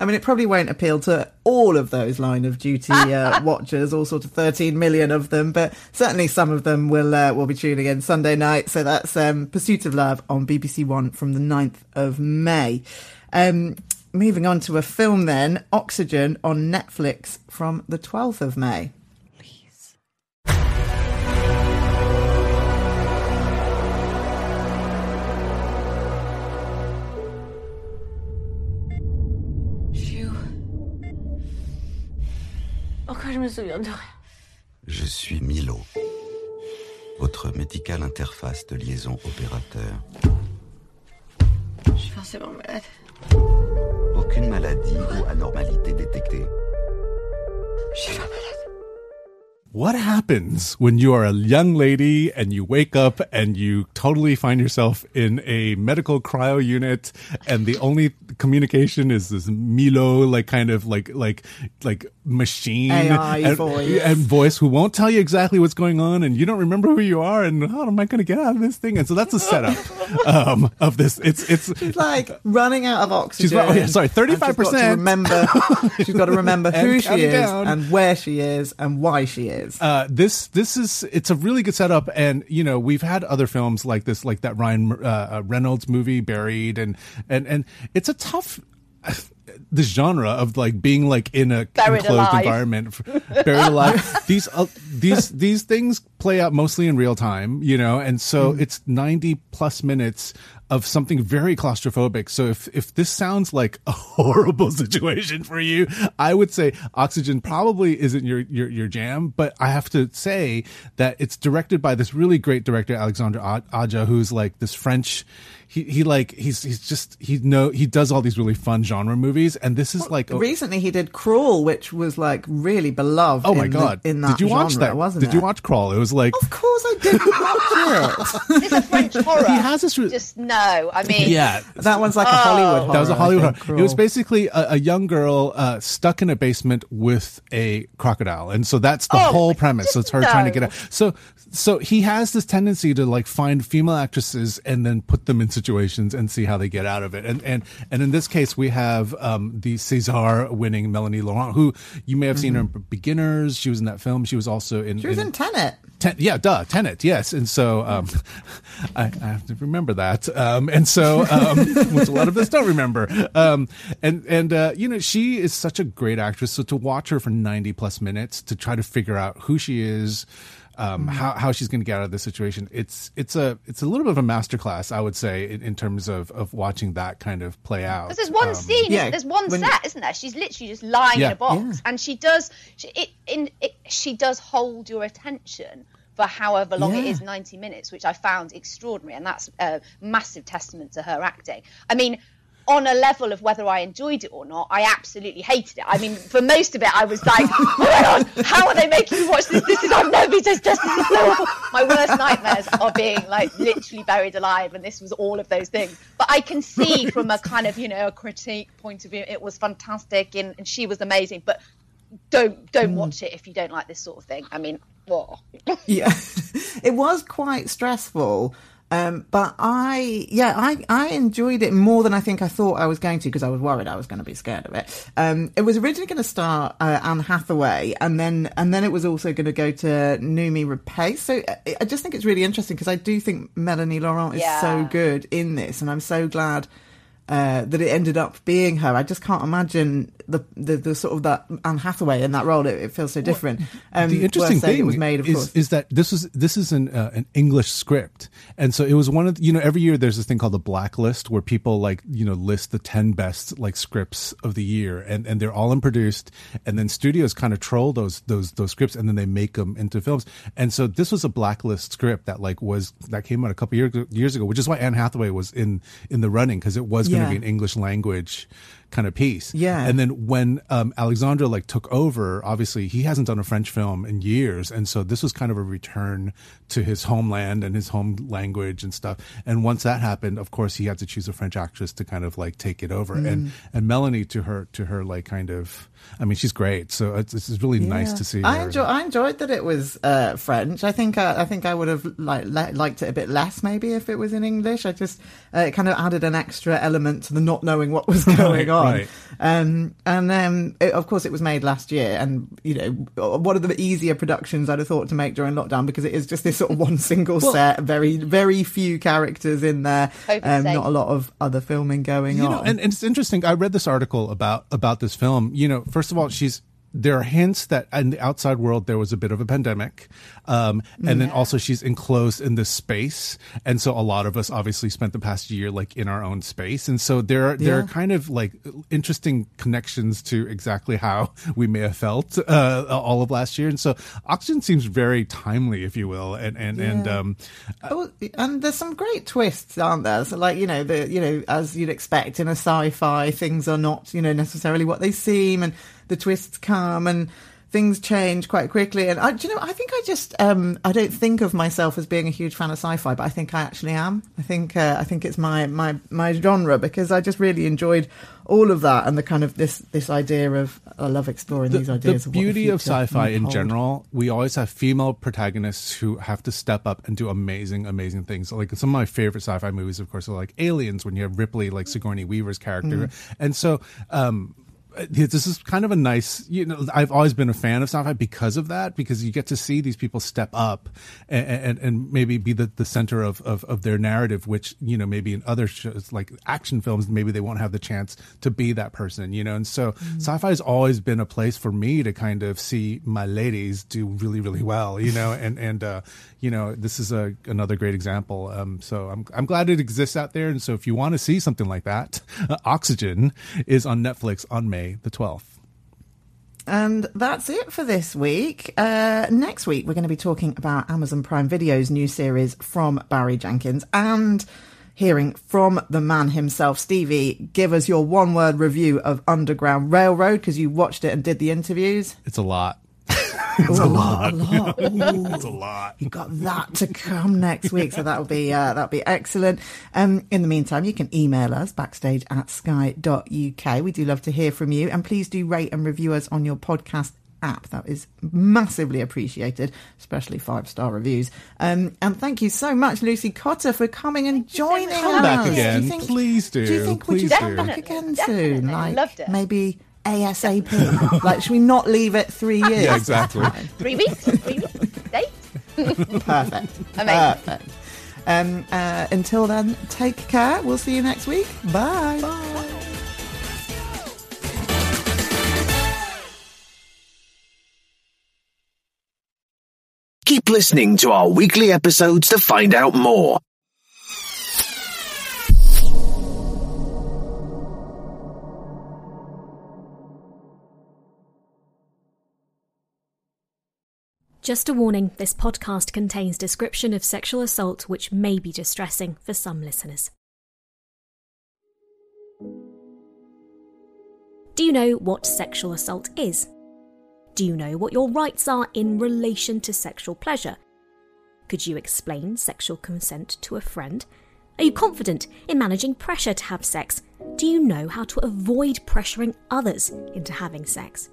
I mean, it probably won't appeal to all of those line of duty uh, watchers, all sort of 13 million of them, but certainly some of them will uh, will be tuning in Sunday night. So that's um, Pursuit of Love on BBC One from the 9th of May. Um, moving on to a film then, Oxygen on Netflix from the 12th of May. Pourquoi je me souviens de rien Je suis Milo, votre médical interface de liaison opérateur. Je suis forcément malade. Aucune maladie ou anormalité détectée. Je suis pas malade. What happens when you are a young lady and you wake up and you totally find yourself in a medical cryo unit and the only communication is this Milo like kind of like like like machine AI and, voice. and voice who won't tell you exactly what's going on and you don't remember who you are and how am I going to get out of this thing and so that's the setup um, of this it's it's She's like running out of oxygen. She's oh, yeah, sorry, and she's got to 35%. remember. she's got to remember who she is down. and where she is and why she is. Uh, this this is it's a really good setup, and you know we've had other films like this, like that Ryan uh, uh, Reynolds movie, Buried, and and and it's a tough. This genre of like being like in a Buried enclosed alive. environment, buried alive. these uh, these these things play out mostly in real time, you know, and so it's ninety plus minutes of something very claustrophobic. So if if this sounds like a horrible situation for you, I would say Oxygen probably isn't your your your jam. But I have to say that it's directed by this really great director Alexandre Aja, who's like this French. He he like he's he's just he know he does all these really fun genre movies, and this is like a- Recently, he did Crawl, which was like really beloved. Oh my in the- god! in that did you watch that? Wasn't Did it? you watch Crawl? It was like Of course, I didn't watch it. It's a French horror. He has this re- Just no. I mean, yeah, that one's like a Oh. Hollywood. Horror, that was a Hollywood. think, horror. It was basically a, a young girl uh, stuck in a basement with a crocodile, and so that's the Oh, whole premise. So it's her trying to get out. So, so he has this tendency to like find female actresses and then put them in situations and see how they get out of it. And and and in this case, we have. Um, the César winning Melanie Laurent, who you may have seen her in Beginners. She was in that film. She was also in. She was in Tenet. Ten, yeah, duh, Tenet, yes. And so um, I, I have to remember that. Um, and so, um, which a lot of us don't remember. Um, and, and, uh, you know, she is such a great actress. So to watch her for 90 plus minutes to try to figure out who she is, um, how, how she's going to get out of this situation. It's, it's a, it's a little bit of a masterclass, I would say, in, in terms of, of watching that kind of play out. Because there's one Um, scene, yeah, there's one when- set, isn't there? She's literally just lying Yeah. in a box, and she does, she, it, in, it, she does hold your attention for however long it Yeah. is, 90 minutes, which I found extraordinary, and that's a massive testament to her acting. I mean. On a level of whether I enjoyed it or not, I absolutely hated it. I mean, for most of it, I was like, "Oh my god, how are they making me watch this? This is I've never been so stressed. This is so awful." My worst nightmares are being like literally buried alive, and this was all of those things. But I can see from a kind of you know a critique point of view, it was fantastic, and, and she was amazing. But don't don't hmm. watch it if you don't like this sort of thing. I mean, oh. yeah, it was quite stressful. Um, but I, yeah, I, I enjoyed it more than I think I thought I was going to because I was worried I was going to be scared of it. Um, it was originally going to star uh, Anne Hathaway, and then and then it was also going to go to Noomi Rapace. So uh, I, I just think it's really interesting because I do think Melanie Laurent is so good in this, and I'm so glad uh, that it ended up being her. I just can't imagine the the, the sort of that Anne Hathaway in that role. It, it feels so different. Um, the interesting thing was made, of is, course. is that this was this is an uh, an English script, and so it was one of the, you know every year there's this thing called the blacklist where people like you know list the ten best like scripts of the year, and and they're all unproduced, and then studios kind of troll those those those scripts, and then they make them into films, and so this was a blacklist script that like was that came out a couple years years ago, which is why Anne Hathaway was in in the running because it was going Yeah. to be an English language kind of piece, Yeah. and then when um, Alexandre like took over, obviously he hasn't done a French film in years, and so this was kind of a return to his homeland and his home language and stuff. And once that happened, of course, he had to choose a French actress to kind of like take it over. And Mm. and Melanie to her to her like kind of, I mean, she's great. So it's, it's really nice to see. I her. enjoy. I enjoyed that it was uh, French. I think. Uh, I think I would have like li- liked it a bit less maybe if it was in English. I just uh, it kind of added an extra element to the not knowing what was going on. Right. Um, and um, it, of course, it was made last year, and you know, one of the easier productions I'd have thought to make during lockdown because it is just this sort of one single set, very very few characters in there, um, not a lot of other filming going you on. know, and, and it's interesting. I read this article about about this film. You know, first of all, she's there are hints that in the outside world there was a bit of a pandemic, um, and then also she's enclosed in this space, and so a lot of us obviously spent the past year like in our own space, and so there are there Yeah. are kind of like interesting connections to exactly how we may have felt uh, all of last year, and so Oxygen seems very timely, if you will, and and and um, Oh, and there's some great twists, aren't there? So, like you know, the you know, as you'd expect in a sci-fi, things are not you know necessarily what they seem, and the twists come and things change quite quickly. And I, do you know, I think I just um, I don't think of myself as being a huge fan of sci-fi, but I think I actually am. I think uh, I think it's my my my genre because I just really enjoyed all of that and the kind of this this idea of I love exploring the, these ideas. the of beauty of sci-fi in hold. general we always have female protagonists who have to step up and do amazing amazing things like some of my favorite sci-fi movies of course are like aliens when you have ripley like sigourney weaver's character Mm. and so um this is kind of a nice you know i've always been a fan of sci-fi because of that because you get to see these people step up and and, and maybe be the, the center of, of of their narrative which you know maybe in other shows like action films maybe they won't have the chance to be that person you know? And so sci-fi has always been a place for me to kind of see my ladies do really really well you know? And and uh you know this is a another great example. Um so i'm i'm glad it exists out there. And so if you want to see something like that uh, oxygen is on netflix on may the 12th And that's it for this week. Uh, next week, we're going to be talking about Amazon Prime Video's new series from Barry Jenkins and hearing from the man himself. Stevie, give us your one word review of Underground Railroad because you watched it and did the interviews. it's a lot It's a lot. A lot. Ooh. it's a lot You got that to come next week, so that'll be uh, that'll be excellent. Um, in the meantime, you can email us backstage at sky.uk. We do love to hear from you, and please do rate and review us on your podcast app. That is massively appreciated, especially five star reviews. Um, and thank you so much, Lucy Cotter, for coming and joining us. Come back again. Do you think, Please do. Do you think we Please should do. come back again Definitely. soon? Like Loved it. maybe ASAP. like, should we not leave it three years? Yeah, exactly. Three weeks. Three weeks. Date. Perfect. Amazing. Perfect. Um, uh, until then, take care. We'll see you next week. Bye. Keep listening to our weekly episodes to find out more. Just a warning this podcast contains description of sexual assault which may be distressing for some listeners. Do you know what sexual assault is? Do you know what your rights are in relation to sexual pleasure? Could you explain sexual consent to a friend? Are you confident in managing pressure to have sex? Do you know how to avoid pressuring others into having sex?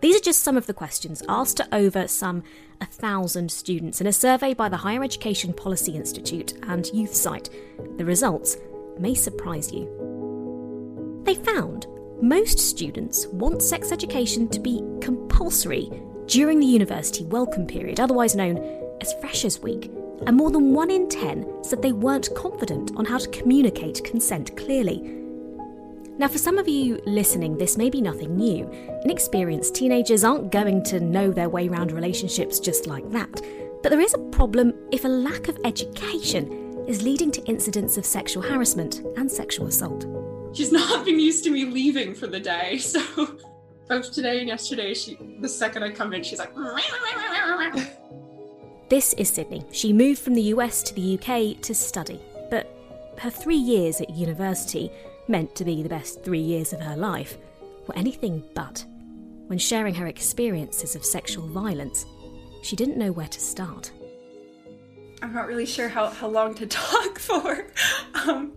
These are just some of the questions asked to over some a thousand students in a survey by the Higher Education Policy Institute and YouthSight. The results may surprise you. They found most students want sex education to be compulsory during the university welcome period, otherwise known as Freshers' Week, and more than one in ten said they weren't confident on how to communicate consent clearly. Now, for some of you listening, this may be nothing new. Inexperienced teenagers aren't going to know their way around relationships just like that. But there is a problem if a lack of education is leading to incidents of sexual harassment and sexual assault. she's not been used to me leaving for the day. So both today and yesterday, she the second I come in, she's like This is Sydney. She moved from the US to the UK to study, but her three years at university, meant to be the best three years of her life, were anything but. When sharing her experiences of sexual violence, she didn't know where to start. I'm not really sure how, how long to talk for. Um,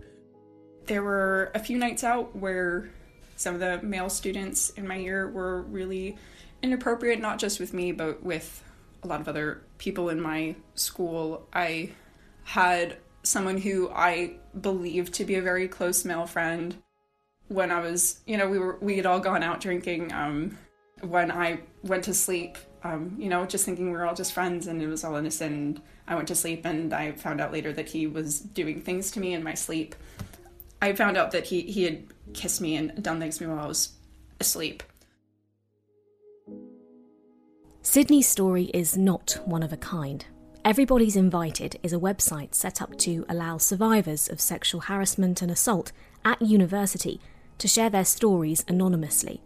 there were a few nights out where some of the male students in my year were really inappropriate, not just with me, but with a lot of other people in my school. I had someone who I believed to be a very close male friend when I was, you know, we were we had all gone out drinking. Um, when I went to sleep, um, you know, just thinking we were all just friends and it was all innocent. And I went to sleep and I found out later that he was doing things to me in my sleep. I found out that he he had kissed me and done things to me while I was asleep. Sydney's story is not one of a kind. Everybody's Invited is a website set up to allow survivors of sexual harassment and assault at university to share their stories anonymously.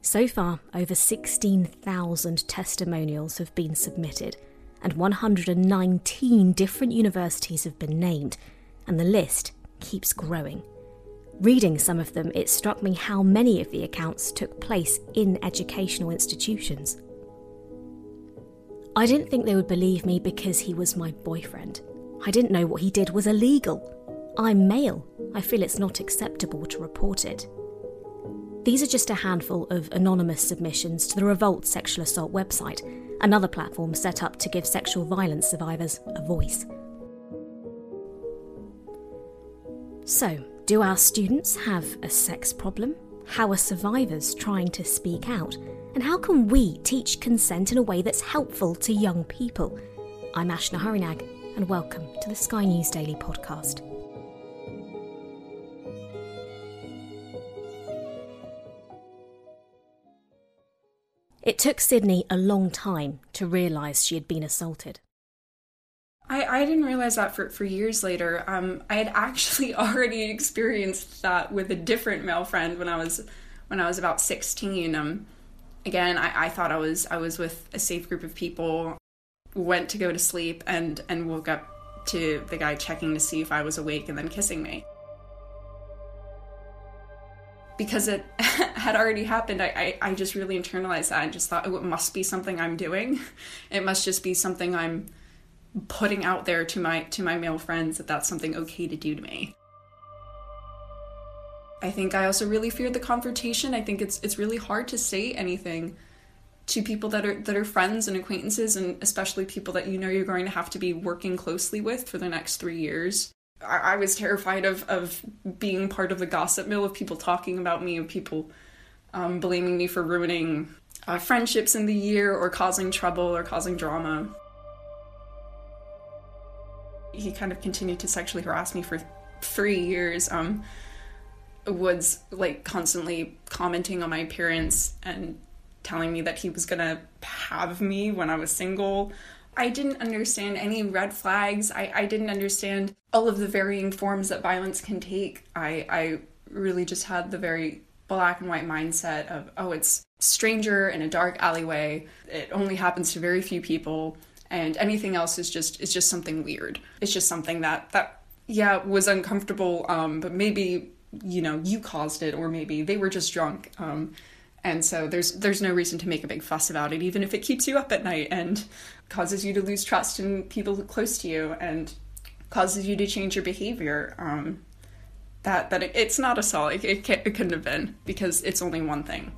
So far, over 16,000 testimonials have been submitted, and 119 different universities have been named, and the list keeps growing. Reading some of them, it struck me how many of the accounts took place in educational institutions. I didn't think they would believe me because he was my boyfriend. I didn't know what he did was illegal. I'm male. I feel it's not acceptable to report it. These are just a handful of anonymous submissions to the Revolt Sexual Assault website, another platform set up to give sexual violence survivors a voice. So, do our students have a sex problem? How are survivors trying to speak out? And how can we teach consent in a way that's helpful to young people? I'm Ashna Hurynag, and welcome to the Sky News Daily podcast. It took Sydney a long time to realise she had been assaulted. I, I didn't realize that for, for years later. Um, I had actually already experienced that with a different male friend when I was when I was about sixteen. Um, again, I, I thought I was I was with a safe group of people. Went to go to sleep and and woke up to the guy checking to see if I was awake and then kissing me. Because it had already happened, I, I, I just really internalized that and just thought, oh, it must be something I'm doing. It must just be something I'm putting out there to my to my male friends that that's something okay to do to me. I think I also really feared the confrontation. I think it's it's really hard to say anything to people that are that are friends and acquaintances and especially people that you know you're going to have to be working closely with for the next three years I, I was terrified of of being part of the gossip mill of people talking about me of people um, blaming me for ruining uh, friendships in the year or causing trouble or causing drama he kind of continued to sexually harass me for three years um was like constantly commenting on my appearance and telling me that he was gonna have me when I was single. I didn't understand any red flags. I, I didn't understand all of the varying forms that violence can take. I, I really just had the very black and white mindset of, oh, it's stranger in a dark alleyway. It only happens to very few people, and anything else is just is just something weird. It's just something that that yeah was uncomfortable, um, but maybe you know you caused it, or maybe they were just drunk. Um, and so there's there's no reason to make a big fuss about it even if it keeps you up at night and causes you to lose trust in people close to you and causes you to change your behavior um, that that it, it's not assault it, it, it couldn't have been because it's only one thing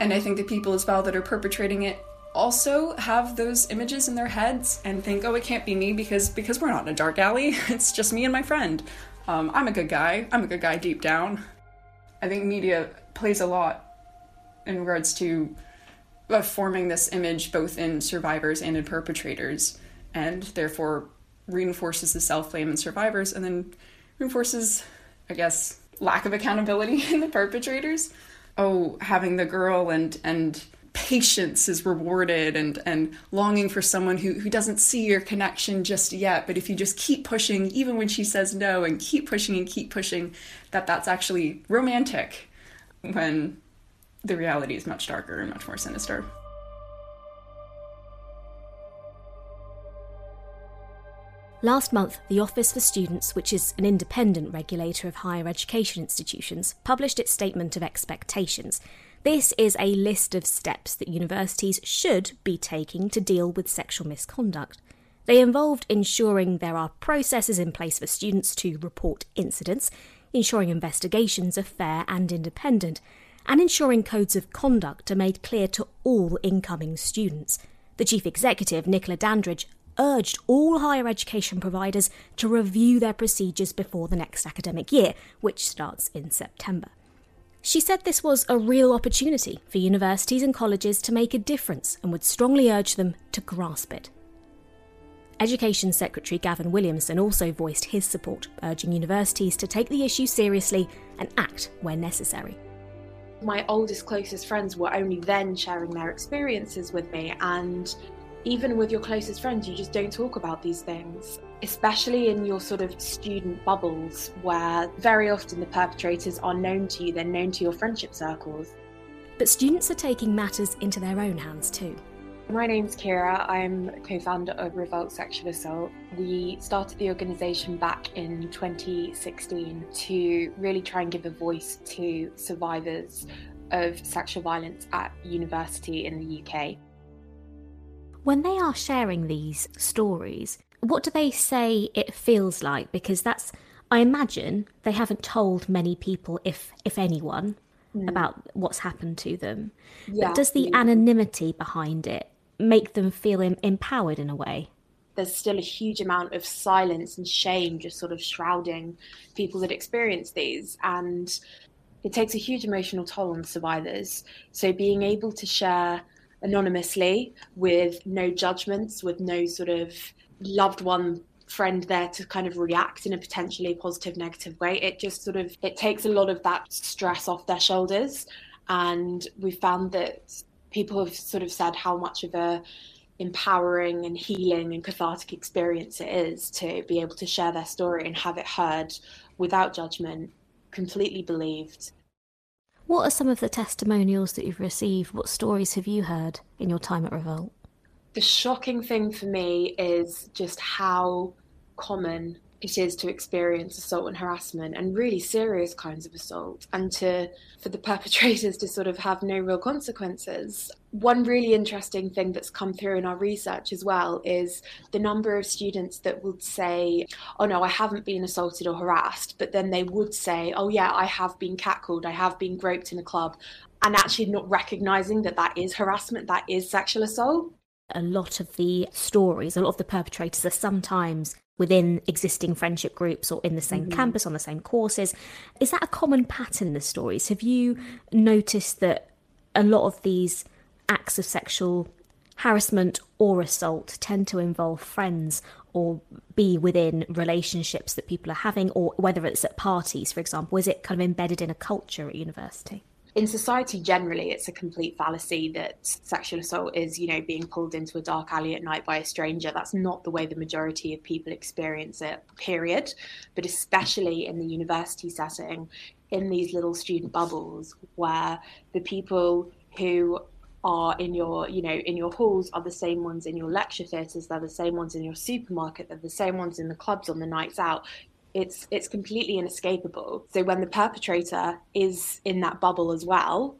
and i think the people as well that are perpetrating it also have those images in their heads and think oh it can't be me because because we're not in a dark alley it's just me and my friend um, I'm a good guy. I'm a good guy deep down. I think media plays a lot in regards to uh, forming this image both in survivors and in perpetrators, and therefore reinforces the self blame in survivors and then reinforces, I guess, lack of accountability in the perpetrators. Oh, having the girl and and patience is rewarded and and longing for someone who, who doesn't see your connection just yet. But if you just keep pushing even when she says no and keep pushing and keep pushing that that's actually romantic when the reality is much darker and much more sinister. Last month, the Office for Students, which is an independent regulator of higher education institutions, published its Statement of Expectations, this is a list of steps that universities should be taking to deal with sexual misconduct. They involved ensuring there are processes in place for students to report incidents, ensuring investigations are fair and independent, and ensuring codes of conduct are made clear to all incoming students. The chief executive, Nicola Dandridge, urged all higher education providers to review their procedures before the next academic year, which starts in September. She said this was a real opportunity for universities and colleges to make a difference and would strongly urge them to grasp it. Education Secretary Gavin Williamson also voiced his support, urging universities to take the issue seriously and act where necessary. My oldest, closest friends were only then sharing their experiences with me, and even with your closest friends, you just don't talk about these things, especially in your sort of student bubbles where very often the perpetrators are known to you, they're known to your friendship circles. But students are taking matters into their own hands too. My name's Kira. I'm co founder of Revolt Sexual Assault. We started the organisation back in 2016 to really try and give a voice to survivors of sexual violence at university in the UK when they are sharing these stories, what do they say it feels like? Because that's, I imagine, they haven't told many people, if if anyone, mm. about what's happened to them. Yeah, but does the yeah. anonymity behind it make them feel em- empowered in a way? There's still a huge amount of silence and shame just sort of shrouding people that experience these. And it takes a huge emotional toll on survivors. So being able to share anonymously with no judgments, with no sort of loved one friend there to kind of react in a potentially positive negative way it just sort of it takes a lot of that stress off their shoulders and we found that people have sort of said how much of a empowering and healing and cathartic experience it is to be able to share their story and have it heard without judgment completely believed what are some of the testimonials that you've received? What stories have you heard in your time at Revolt? The shocking thing for me is just how common it is to experience assault and harassment and really serious kinds of assault and to for the perpetrators to sort of have no real consequences. One really interesting thing that's come through in our research as well is the number of students that would say oh no i haven't been assaulted or harassed but then they would say oh yeah i have been catcalled i have been groped in a club and actually not recognizing that that is harassment that is sexual assault a lot of the stories, a lot of the perpetrators are sometimes within existing friendship groups or in the same Mm-hmm. mm campus on the same courses. Is that a common pattern in the stories? Have you noticed that a lot of these acts of sexual harassment or assault tend to involve friends or be within relationships that people are having, or whether it's at parties, for example? Is it kind of embedded in a culture at university? In society generally it's a complete fallacy that sexual assault is you know being pulled into a dark alley at night by a stranger. That's not the way the majority of people experience it period. But especially in the university setting in these little student bubbles where the people who are in your you know in your halls are the same ones in your lecture theatres they're the same ones in your supermarket they're the same ones in the clubs on the nights out it's it's completely inescapable. So when the perpetrator is in that bubble as well,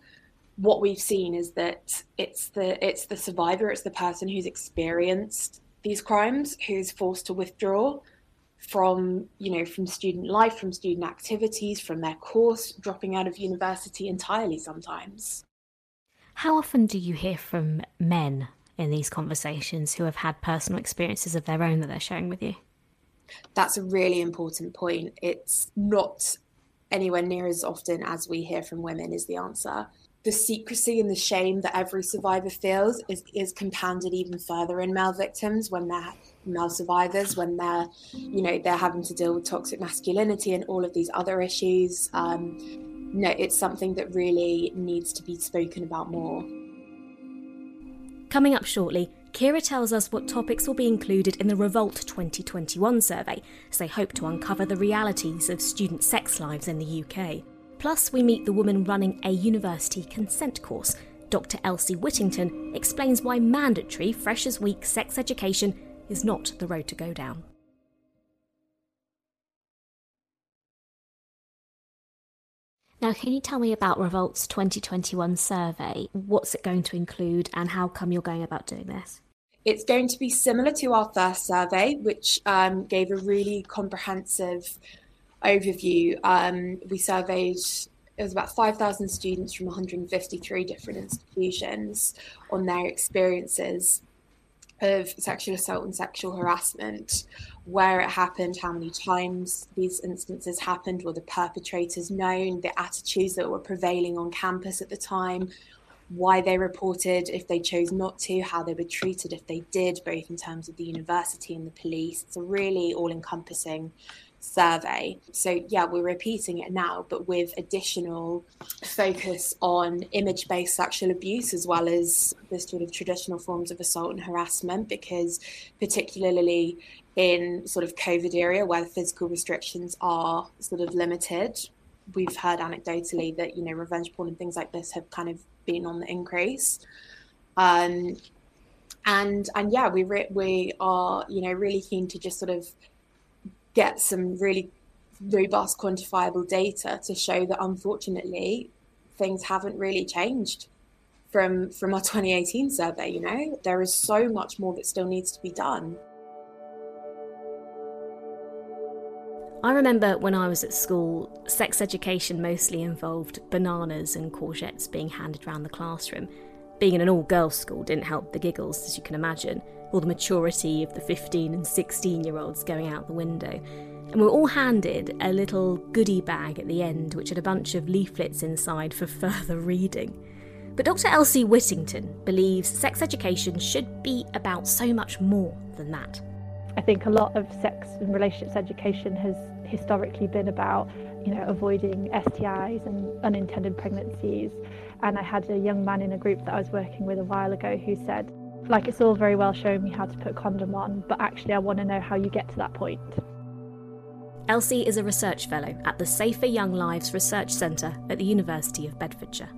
what we've seen is that it's the it's the survivor, it's the person who's experienced these crimes who's forced to withdraw from you know from student life, from student activities, from their course, dropping out of university entirely sometimes. How often do you hear from men in these conversations who have had personal experiences of their own that they're sharing with you? That's a really important point. It's not anywhere near as often as we hear from women, is the answer. The secrecy and the shame that every survivor feels is, is compounded even further in male victims when they're male survivors, when they're, you know, they're having to deal with toxic masculinity and all of these other issues. Um, no, it's something that really needs to be spoken about more. Coming up shortly, Kira tells us what topics will be included in the Revolt 2021 survey, as they hope to uncover the realities of student sex lives in the UK. Plus, we meet the woman running a university consent course. Dr. Elsie Whittington explains why mandatory Freshers' Week sex education is not the road to go down. Now, can you tell me about Revolt's 2021 survey? What's it going to include, and how come you're going about doing this? It's going to be similar to our first survey, which um, gave a really comprehensive overview. Um, we surveyed it was about 5,000 students from 153 different institutions on their experiences of sexual assault and sexual harassment, where it happened, how many times these instances happened, were the perpetrators known, the attitudes that were prevailing on campus at the time, why they reported if they chose not to, how they were treated if they did, both in terms of the university and the police. It's a really all encompassing survey. So, yeah, we're repeating it now, but with additional focus on image based sexual abuse as well as the sort of traditional forms of assault and harassment, because particularly in sort of COVID area where the physical restrictions are sort of limited, we've heard anecdotally that, you know, revenge porn and things like this have kind of been on the increase. Um, and and yeah, we re- we are you know really keen to just sort of get some really robust quantifiable data to show that unfortunately things haven't really changed from from our 2018 survey you know there is so much more that still needs to be done I remember when I was at school, sex education mostly involved bananas and courgettes being handed around the classroom. Being in an all girls school didn't help the giggles, as you can imagine, or the maturity of the 15 and 16 year olds going out the window. And we were all handed a little goodie bag at the end, which had a bunch of leaflets inside for further reading. But Dr. Elsie Whittington believes sex education should be about so much more than that. I think a lot of sex and relationships education has historically been about, you know, avoiding STIs and unintended pregnancies. And I had a young man in a group that I was working with a while ago who said, like, it's all very well showing me how to put condom on, but actually, I want to know how you get to that point. Elsie is a research fellow at the Safer Young Lives Research Centre at the University of Bedfordshire.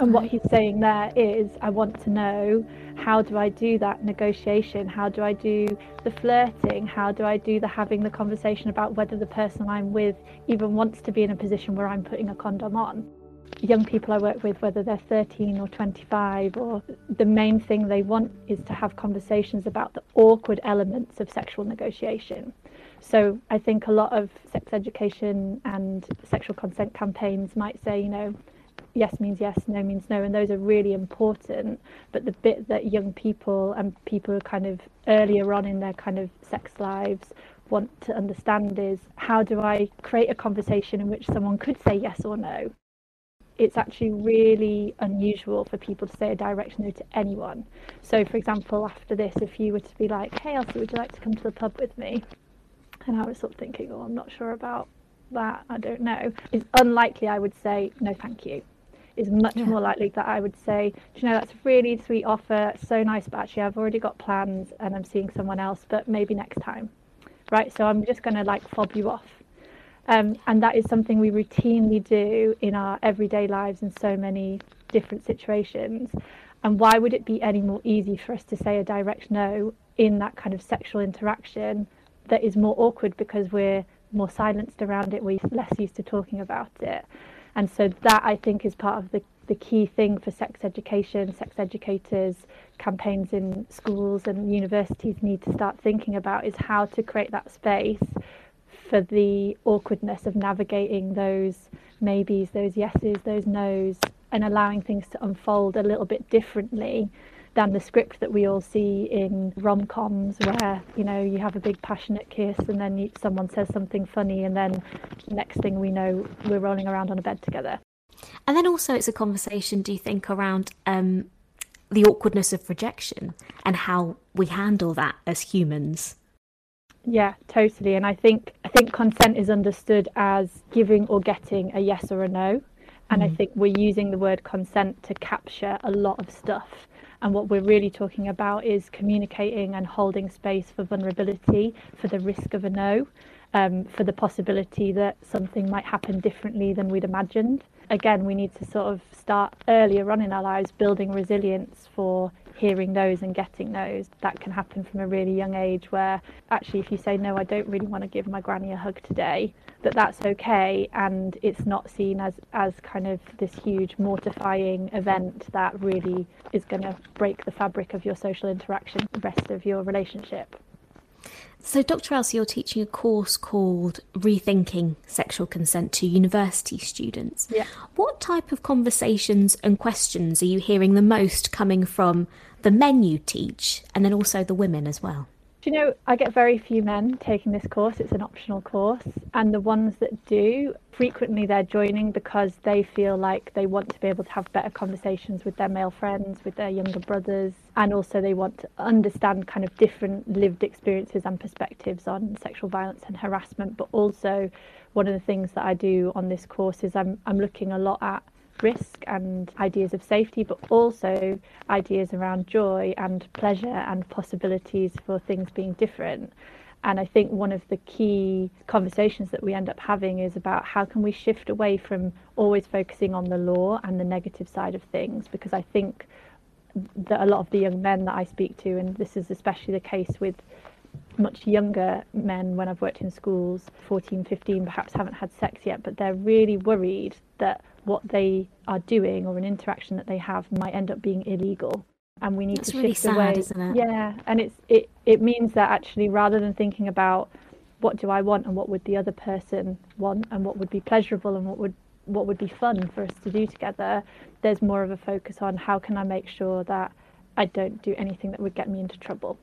And what he's saying there is, I want to know how do I do that negotiation? How do I do the flirting? How do I do the having the conversation about whether the person I'm with even wants to be in a position where I'm putting a condom on? Young people I work with, whether they're 13 or 25, or the main thing they want is to have conversations about the awkward elements of sexual negotiation. So I think a lot of sex education and sexual consent campaigns might say, you know, yes means yes, no means no, and those are really important. But the bit that young people and people kind of earlier on in their kind of sex lives want to understand is how do I create a conversation in which someone could say yes or no? It's actually really unusual for people to say a direct no to anyone. So, for example, after this, if you were to be like, hey, Elsie, would you like to come to the pub with me? And I was sort of thinking, oh, I'm not sure about that. I don't know. It's unlikely I would say, no, thank you is much yeah. more likely that I would say, Do you know, that's a really sweet offer, so nice, but actually I've already got plans and I'm seeing someone else, but maybe next time. Right? So I'm just going to like fob you off. Um, and that is something we routinely do in our everyday lives in so many different situations. And why would it be any more easy for us to say a direct no in that kind of sexual interaction that is more awkward because we're more silenced around it, we're less used to talking about it? And so that I think is part of the, the key thing for sex education, sex educators, campaigns in schools and universities need to start thinking about is how to create that space for the awkwardness of navigating those maybes, those yeses, those nos, and allowing things to unfold a little bit differently than the script that we all see in rom-coms where you know you have a big passionate kiss and then you, someone says something funny and then next thing we know we're rolling around on a bed together. And then also it's a conversation do you think around um, the awkwardness of rejection and how we handle that as humans? Yeah totally. And i think i think consent is understood as giving or getting a yes or a no. And mm. i think we're using the word consent to capture a lot of stuff and what we're really talking about is communicating and holding space for vulnerability, for the risk of a no, um, for the possibility that something might happen differently than we'd imagined. Again, we need to sort of start earlier on in our lives building resilience for hearing those and getting those. That can happen from a really young age where actually if you say no, I don't really want to give my granny a hug today, that that's okay and it's not seen as as kind of this huge mortifying event that really is going to break the fabric of your social interaction the rest of your relationship. So, Dr. Elsie, you're teaching a course called Rethinking Sexual Consent to University Students. Yeah. What type of conversations and questions are you hearing the most coming from the men you teach and then also the women as well? Do you know, I get very few men taking this course. It's an optional course. And the ones that do, frequently they're joining because they feel like they want to be able to have better conversations with their male friends, with their younger brothers. And also they want to understand kind of different lived experiences and perspectives on sexual violence and harassment. But also, one of the things that I do on this course is I'm, I'm looking a lot at risk and ideas of safety, but also ideas around joy and pleasure and possibilities for things being different. And I think one of the key conversations that we end up having is about how can we shift away from always focusing on the law and the negative side of things, because I think that a lot of the young men that I speak to, and this is especially the case with much younger men when I've worked in schools, 14, 15, perhaps haven't had sex yet, but they're really worried that what they are doing or an interaction that they have might end up being illegal and we need That's to really shift sad, away isn't it? yeah and it's it it means that actually rather than thinking about what do I want and what would the other person want and what would be pleasurable and what would what would be fun for us to do together there's more of a focus on how can I make sure that I don't do anything that would get me into trouble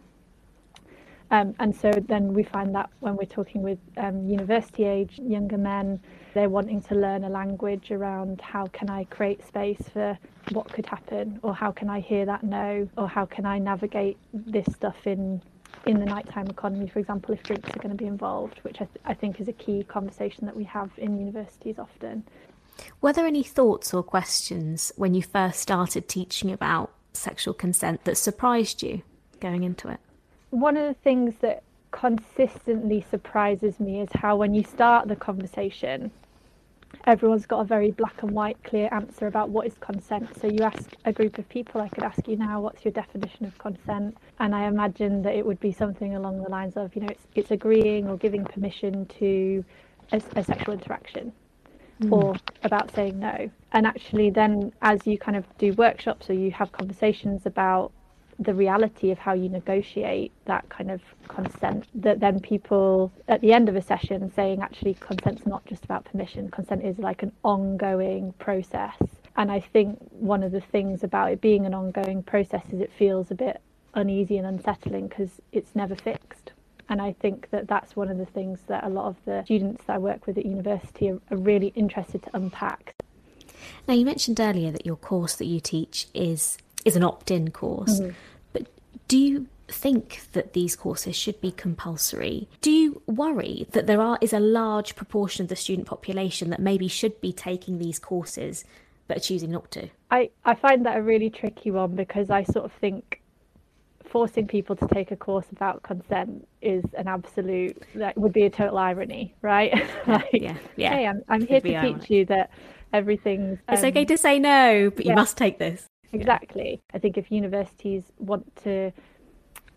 um, and so then we find that when we're talking with um, university age younger men, they're wanting to learn a language around how can I create space for what could happen, or how can I hear that no, or how can I navigate this stuff in in the nighttime economy, for example, if drinks are going to be involved, which I, th- I think is a key conversation that we have in universities often. Were there any thoughts or questions when you first started teaching about sexual consent that surprised you going into it? One of the things that consistently surprises me is how when you start the conversation everyone's got a very black and white, clear answer about what is consent. So you ask a group of people, I could ask you now, what's your definition of consent? And I imagine that it would be something along the lines of, you know, it's, it's agreeing or giving permission to a, a sexual interaction. Mm. Or about saying no. And actually, then as you kind of do workshops or you have conversations about the reality of how you negotiate that kind of consent that then people at the end of a session saying actually consent's not just about permission. Consent is like an ongoing process. And i think one of the things about it being an ongoing process is it feels a bit uneasy and unsettling because it's never fixed. And I think that that's one of the things that a lot of the students that I work with at university are, are really interested to unpack. Now, you mentioned earlier that your course that you teach is is an opt-in course. Mm-hmm. But do you think that these courses should be compulsory? Do you worry that there are is a large proportion of the student population that maybe should be taking these courses but are choosing not to? I, I find that a really tricky one because I sort of think forcing people to take a course about consent is an absolute that would be a total irony, right? like, yeah, yeah. Hey, I'm, I'm here to ironic. teach you that everything's. Um, it's okay to say no, but yeah. you must take this. Exactly. I think if universities want to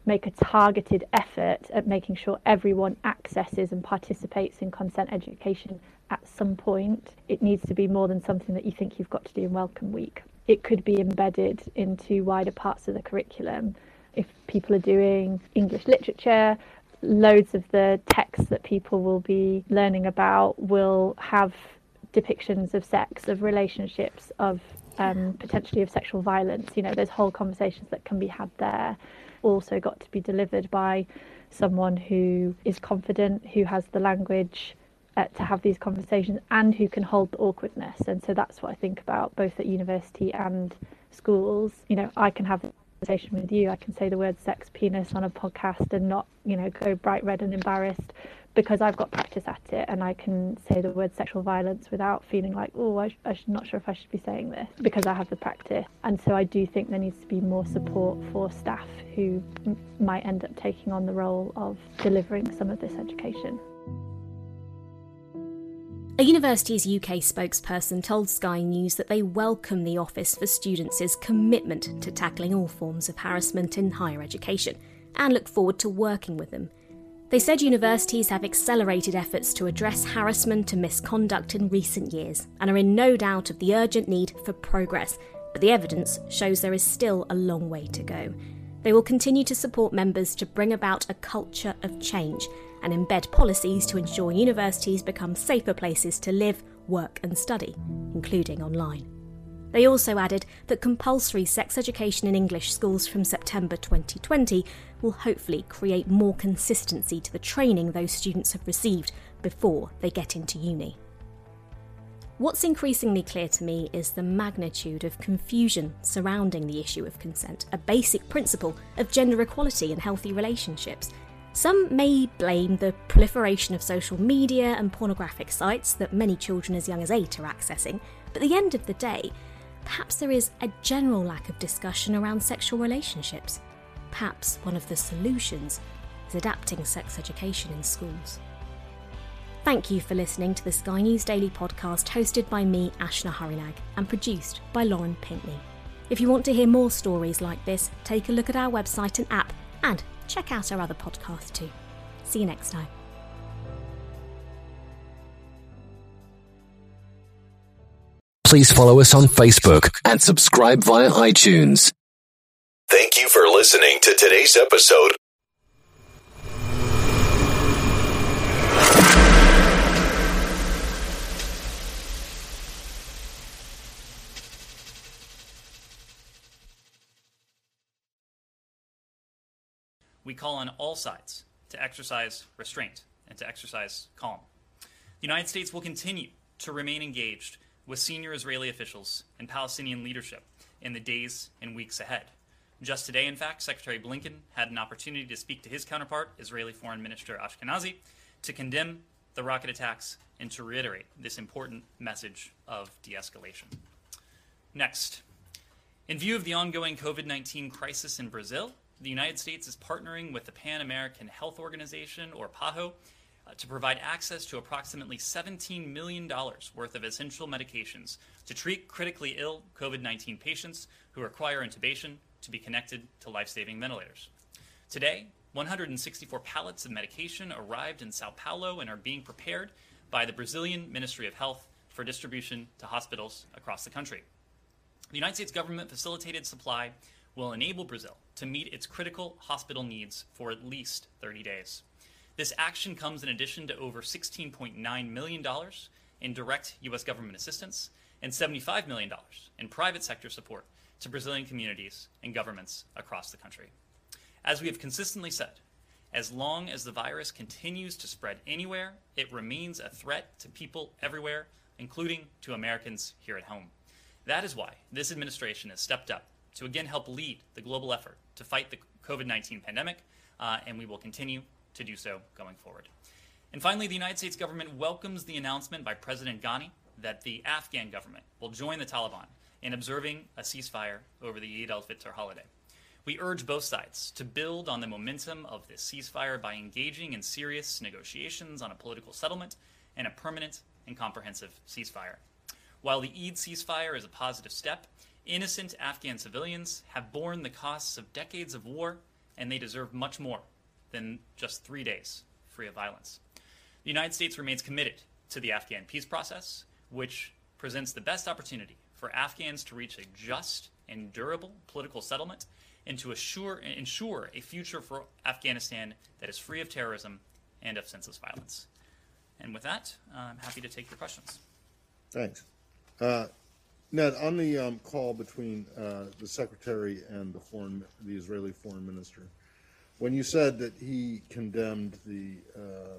make a targeted effort at making sure everyone accesses and participates in consent education at some point, it needs to be more than something that you think you've got to do in Welcome Week. It could be embedded into wider parts of the curriculum. If people are doing English literature, loads of the texts that people will be learning about will have depictions of sex, of relationships, of um, potentially of sexual violence. You know, there's whole conversations that can be had there. Also, got to be delivered by someone who is confident, who has the language uh, to have these conversations, and who can hold the awkwardness. And so that's what I think about both at university and schools. You know, I can have conversation with you. I can say the word sex penis on a podcast and not, you know, go bright red and embarrassed because I've got practice at it and I can say the word sexual violence without feeling like, oh, I, am not sure if I should be saying this because I have the practice. And so I do think there needs to be more support for staff who m- might end up taking on the role of delivering some of this education. A Universities UK spokesperson told Sky News that they welcome the Office for Students' commitment to tackling all forms of harassment in higher education and look forward to working with them they said universities have accelerated efforts to address harassment and misconduct in recent years and are in no doubt of the urgent need for progress, but the evidence shows there is still a long way to go. They will continue to support members to bring about a culture of change and embed policies to ensure universities become safer places to live, work, and study, including online. They also added that compulsory sex education in English schools from September 2020 will hopefully create more consistency to the training those students have received before they get into uni. What's increasingly clear to me is the magnitude of confusion surrounding the issue of consent, a basic principle of gender equality and healthy relationships. Some may blame the proliferation of social media and pornographic sites that many children as young as 8 are accessing, but at the end of the day, perhaps there is a general lack of discussion around sexual relationships. Perhaps one of the solutions is adapting sex education in schools. Thank you for listening to the Sky News Daily podcast hosted by me, Ashna Hurynag, and produced by Lauren Pinkney. If you want to hear more stories like this, take a look at our website and app, and check out our other podcasts too. See you next time. Please follow us on Facebook and subscribe via iTunes. Thank you for listening to today's episode. We call on all sides to exercise restraint and to exercise calm. The United States will continue to remain engaged with senior Israeli officials and Palestinian leadership in the days and weeks ahead. Just today, in fact, Secretary Blinken had an opportunity to speak to his counterpart, Israeli Foreign Minister Ashkenazi, to condemn the rocket attacks and to reiterate this important message of de escalation. Next, in view of the ongoing COVID 19 crisis in Brazil, the United States is partnering with the Pan American Health Organization, or PAHO, Uh, to provide access to approximately $17 million worth of essential medications to treat critically ill COVID 19 patients who require intubation to be connected to life saving ventilators. Today, 164 pallets of medication arrived in Sao Paulo and are being prepared by the Brazilian Ministry of Health for distribution to hospitals across the country. The United States government facilitated supply will enable Brazil to meet its critical hospital needs for at least 30 days. This action comes in addition to over $16.9 million in direct U.S. government assistance and $75 million in private sector support to Brazilian communities and governments across the country. As we have consistently said, as long as the virus continues to spread anywhere, it remains a threat to people everywhere, including to Americans here at home. That is why this administration has stepped up to again help lead the global effort to fight the COVID 19 pandemic, uh, and we will continue to do so going forward. And finally, the United States government welcomes the announcement by President Ghani that the Afghan government will join the Taliban in observing a ceasefire over the Eid al Fitr holiday. We urge both sides to build on the momentum of this ceasefire by engaging in serious negotiations on a political settlement and a permanent and comprehensive ceasefire. While the Eid ceasefire is a positive step, innocent Afghan civilians have borne the costs of decades of war, and they deserve much more than just three days free of violence. The United States remains committed to the Afghan peace process, which presents the best opportunity for Afghans to reach a just and durable political settlement and to assure, ensure a future for Afghanistan that is free of terrorism and of senseless violence. And with that, I'm happy to take your questions. Thanks. Uh, Ned, on the um, call between uh, the secretary and the foreign, the Israeli foreign minister, when you said that he condemned the uh,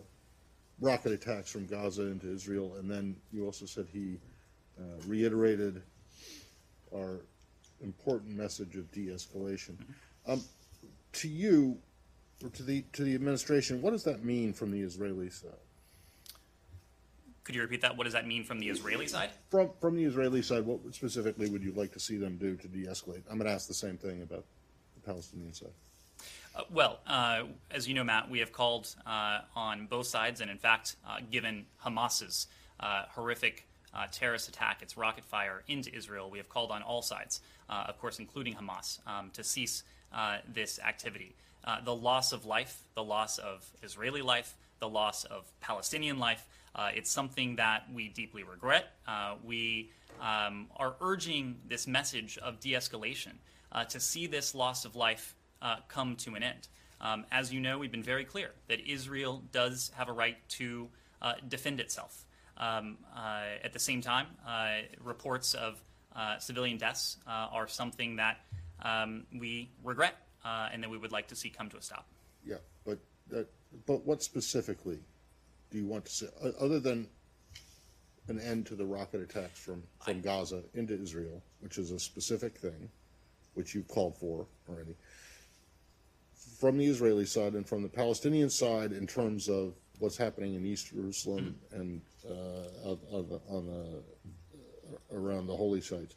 rocket attacks from Gaza into Israel, and then you also said he uh, reiterated our important message of de-escalation. Mm-hmm. Um, to you, or to the to the administration, what does that mean from the Israeli side? Could you repeat that? What does that mean from the Israeli side? From from the Israeli side, what specifically would you like to see them do to de-escalate? I'm going to ask the same thing about the Palestinian side. Uh, well, uh, as you know, Matt, we have called uh, on both sides, and in fact, uh, given Hamas's uh, horrific terrorist attack, its rocket fire into Israel, we have called on all sides, of course, including Hamas, um, to cease this activity. the loss of life, the loss of Israeli life, the loss of Palestinian life, it's something that we deeply regret. we um, are urging this message of de escalation to see this loss of life uh, come to an end. Um, as you know, we've been very clear that Israel does have a right to uh, defend itself. Um, uh, at the same time, uh, reports of uh, civilian deaths uh, are something that um, we regret and that we would like to see come to a stop. Yeah, but but what specifically do you want to see, other than an end to the rocket attacks from, from I, Gaza into Israel, which is a specific thing, which you called for already? From the Israeli side and from the Palestinian side in terms of what's happening in East Jerusalem and uh, on, the, on the, around the holy sites.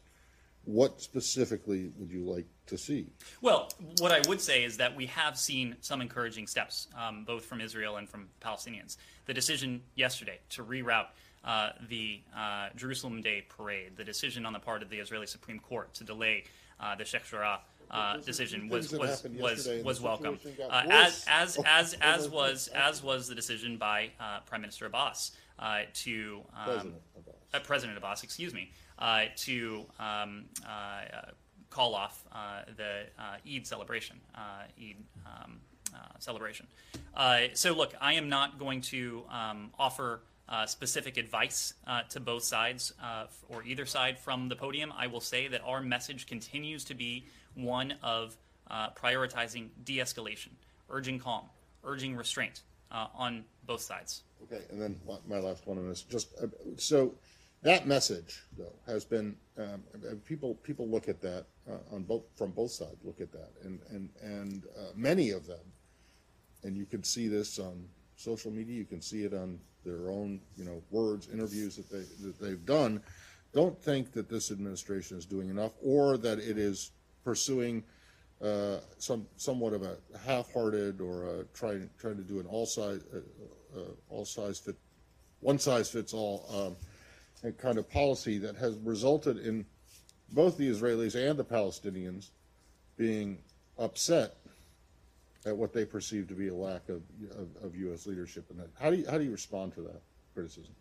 What specifically would you like to see? Well, what I would say is that we have seen some encouraging steps, um, both from Israel and from Palestinians. The decision yesterday to reroute uh, the uh, Jerusalem Day parade, the decision on the part of the Israeli Supreme Court to delay uh, the Sheikh Jarrah uh, decision was was was was welcome. Uh, as as as as was as was the decision by uh, Prime Minister Abbas uh, to um, President Abbas. Uh, President Abbas, excuse me, uh, to um, call off the Eid celebration, Eid um, celebration. so look, I am not going to um, offer. Uh, specific advice uh, to both sides uh, or either side from the podium. I will say that our message continues to be one of uh, prioritizing de escalation, urging calm, urging restraint uh, on both sides. Okay, and then my last one on this. Just uh, so that message, though, has been um, people people look at that uh, on both from both sides. Look at that, and and and uh, many of them, and you can see this on social media. You can see it on their own, you know, words, interviews that they that they've done. Don't think that this administration is doing enough, or that it is pursuing uh, some somewhat of a half-hearted or a trying trying to do an all side uh, uh, all size fit, one size fits all um, kind of policy that has resulted in both the Israelis and the Palestinians being upset at what they perceive to be a lack of, of, of U.S. leadership that. How do you, how do you respond to that criticism?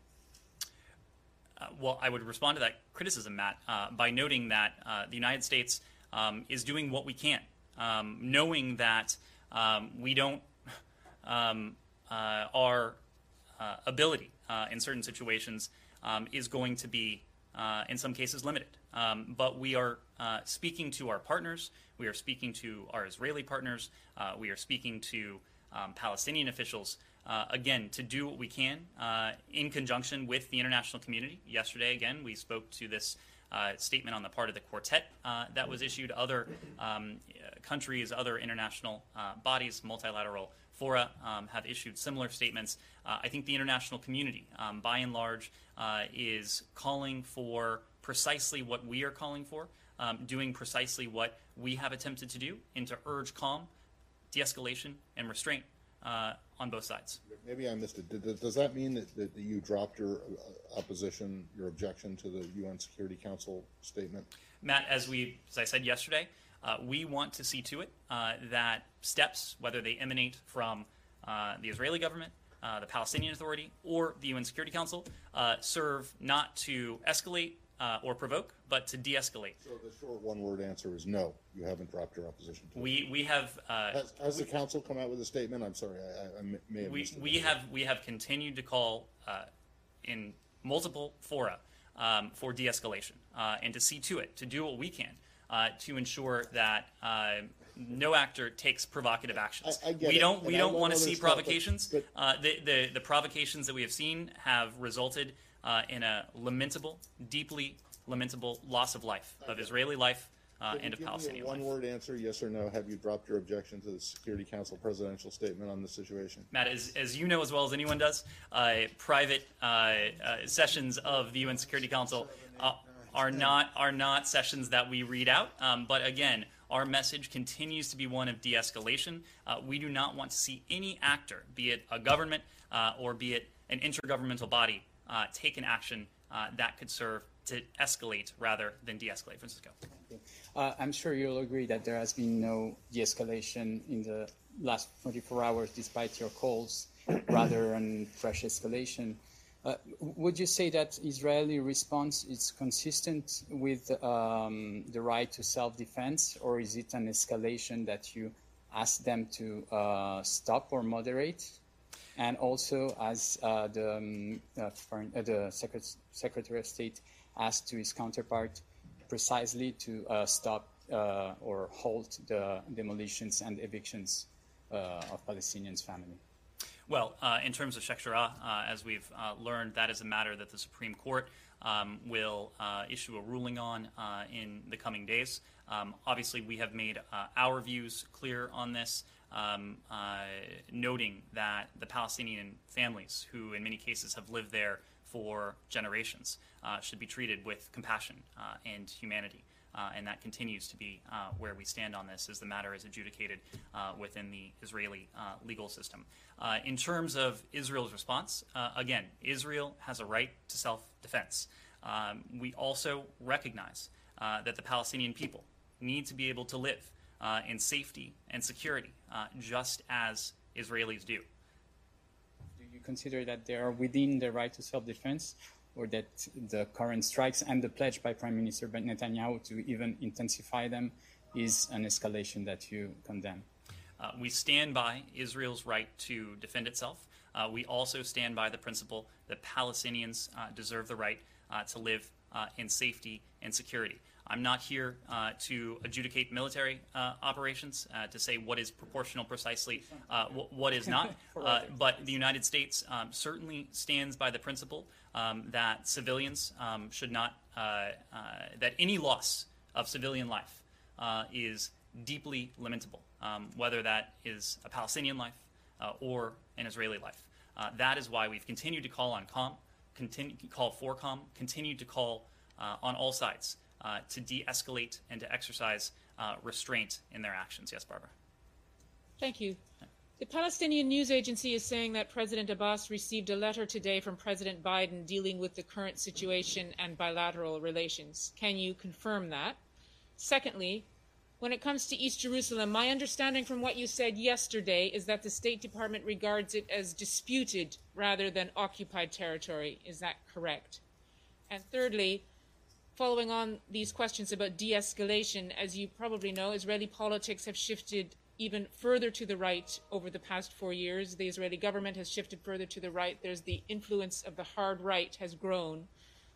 Uh, well, I would respond to that criticism, Matt, uh, by noting that uh, the United States um, is doing what we can, um, knowing that um, we don't, um, uh, our uh, ability uh, in certain situations um, is going to be, in some cases, limited. But we are speaking to our partners, we are speaking to our Israeli partners, we are speaking to Palestinian officials uh, again, to do what we can uh, in conjunction with the international community. Yesterday, again, we spoke to this uh, statement on the part of the quartet uh, that was issued. Other um, countries, other international uh, bodies, multilateral fora um, have issued similar statements. Uh, I think the international community, um, by and large, is calling for precisely what we are calling for, um, doing precisely what we have attempted to do, and to urge calm, de escalation, and restraint uh, on both sides. Maybe I missed it. Does that mean that, that you dropped your uh, opposition, your objection to the UN Security Council statement? Matt, as we, as I said yesterday, uh, we want to see to it uh, that steps, whether they emanate from uh, the Israeli government, uh, the Palestinian Authority, or the UN Security Council, serve not to escalate uh, or provoke, but to de-escalate. So the short one-word answer is no. You haven't dropped your opposition. To we it. we have. Uh, has, has we, the council come out with a statement? I'm sorry, I, I may have. We we have we have continued to call uh, in multiple fora um, for de-escalation uh, and to see to it to do what we can uh, to ensure that uh, no actor takes provocative actions. I, I we don't it. we don't want to see provocations. But, but uh, the, the the provocations that we have seen have resulted uh, in a lamentable, deeply lamentable loss of life of Israeli life uh, and of Palestinian life. one word answer, yes or no. Have you dropped your objection to the Security Council presidential statement on the situation? Matt, as, as you know as well as anyone does, uh, private uh, uh, sessions of the UN Security Council uh, are not are not sessions that we read out. Um, but again, our message continues to be one of de-escalation. Uh, we do not want to see any actor, be it a government or be it an intergovernmental body, take an action that could serve to escalate rather than de-escalate. Francisco. Uh, I'm sure you'll agree that there has been no de-escalation in the last 24 hours, despite your calls, rather than fresh escalation. Uh, would you say that Israeli response is consistent with um, the right to self-defense, or is it an escalation that you ask them to uh, stop or moderate? And also, as uh, the, um, uh, foreign, uh, the Secret- Secretary of State asked to his counterpart precisely to uh, stop uh, or halt the demolitions and evictions uh, of Palestinians' family. Well, in terms of Sheikh Jarrah, as we've learned, that is a matter that the Supreme Court um, will issue a ruling on in the coming days. Um, obviously, we have made our views clear on this. Um, noting that the Palestinian families, who in many cases have lived there for generations uh, should be treated with compassion uh, and humanity. Uh, and that continues to be uh, where we stand on this as the matter is adjudicated uh, within the Israeli uh, legal system. in terms of Israel's response, again, Israel has a right to self defense. Um, we also recognize that the Palestinian people need to be able to live in safety and security, just as Israelis do Do you consider that they are within the right to self-defense or that the current strikes and the pledge by Prime Minister Netanyahu to even intensify them is an escalation that you condemn? Uh, we stand by Israel's right to defend itself. Uh, we also stand by the principle that Palestinians uh, deserve the right uh, to live uh, in safety and security. I'm not here uh, to adjudicate military uh, operations, uh, to say what is proportional precisely, uh, w- what is not. Uh, but the United States um, certainly stands by the principle um, that civilians um, should not, uh, that any loss of civilian life is deeply lamentable, um, whether that is a Palestinian life or an Israeli life. that is why we've continued to call on calm, continue, call for calm, continued to call on all sides uh, to de escalate and to exercise uh, restraint in their actions. Yes, Barbara. Thank you. The Palestinian news agency is saying that President Abbas received a letter today from President Biden dealing with the current situation and bilateral relations. Can you confirm that? Secondly, when it comes to East Jerusalem, my understanding from what you said yesterday is that the State Department regards it as disputed rather than occupied territory. Is that correct? And thirdly, following on these questions about de escalation, as you probably know, Israeli politics have shifted even further to the right over the past four years. The Israeli government has shifted further to the right. There's the influence of the hard right has grown.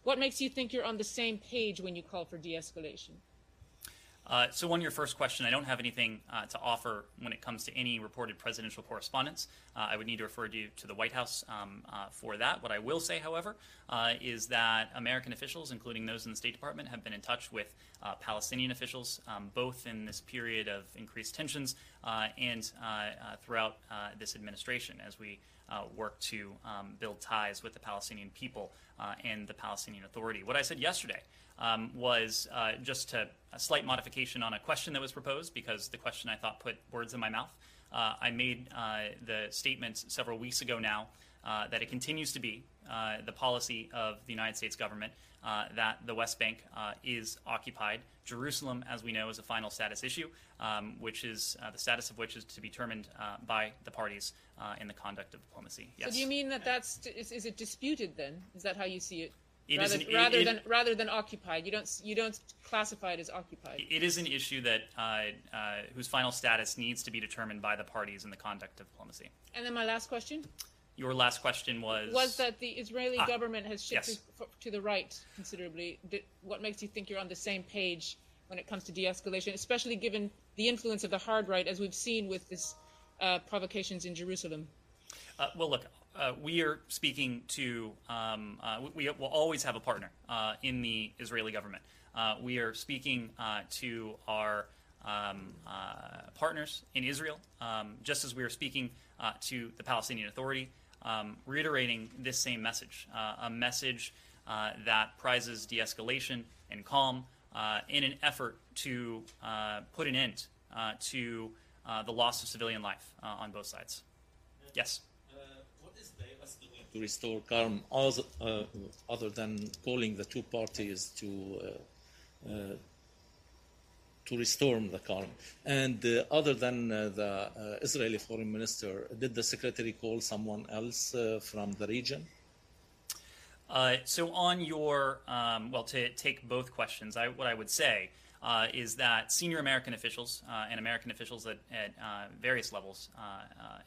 What makes you think you're on the same page when you call for de escalation? Uh, so, on your first question, I don't have anything uh, to offer when it comes to any reported presidential correspondence. Uh, I would need to refer you to the White House um, uh, for that. What I will say, however, uh, is that American officials, including those in the State Department, have been in touch with uh, Palestinian officials, um, both in this period of increased tensions and throughout this administration, as we work to um, build ties with the Palestinian people and the Palestinian Authority. What I said yesterday um, was uh, just to, a slight modification on a question that was proposed because the question I thought put words in my mouth. Uh, I made uh, the statement several weeks ago now uh, that it continues to be uh, the policy of the United States government uh, that the West Bank is occupied. Jerusalem, as we know, is a final status issue, um, which is the status of which is to be determined by the parties in the conduct of diplomacy. Yes. So, do you mean that that's is, is it disputed then? Is that how you see it? It rather, an, rather it, than rather than occupied. You don't you don't classify it as occupied. It is an issue that uh, uh, whose final status needs to be determined by the parties in the conduct of diplomacy. And then my last question. Your last question was was that the Israeli ah, government has shifted yes. to the right considerably. What makes you think you're on the same page when it comes to de-escalation, especially given the influence of the hard right, as we've seen with this uh, provocations in Jerusalem? Uh, well, look, uh, we are speaking to, um, uh, we, we, will always have a partner uh, in the Israeli government. Uh, we are speaking uh, to our um, partners in Israel, um, just as we are speaking to the Palestinian Authority, um, reiterating this same message a message that prizes de escalation and calm in an effort to put an end to the loss of civilian life on both sides. Yes to restore calm, other, uh, other than calling the two parties to uh, uh to restore the calm. And uh, other than uh, the Israeli foreign minister, did the secretary call someone else from the region? Uh, so on your um, well to take both questions I, what i would say uh, is that senior american officials uh, and american officials at, at various levels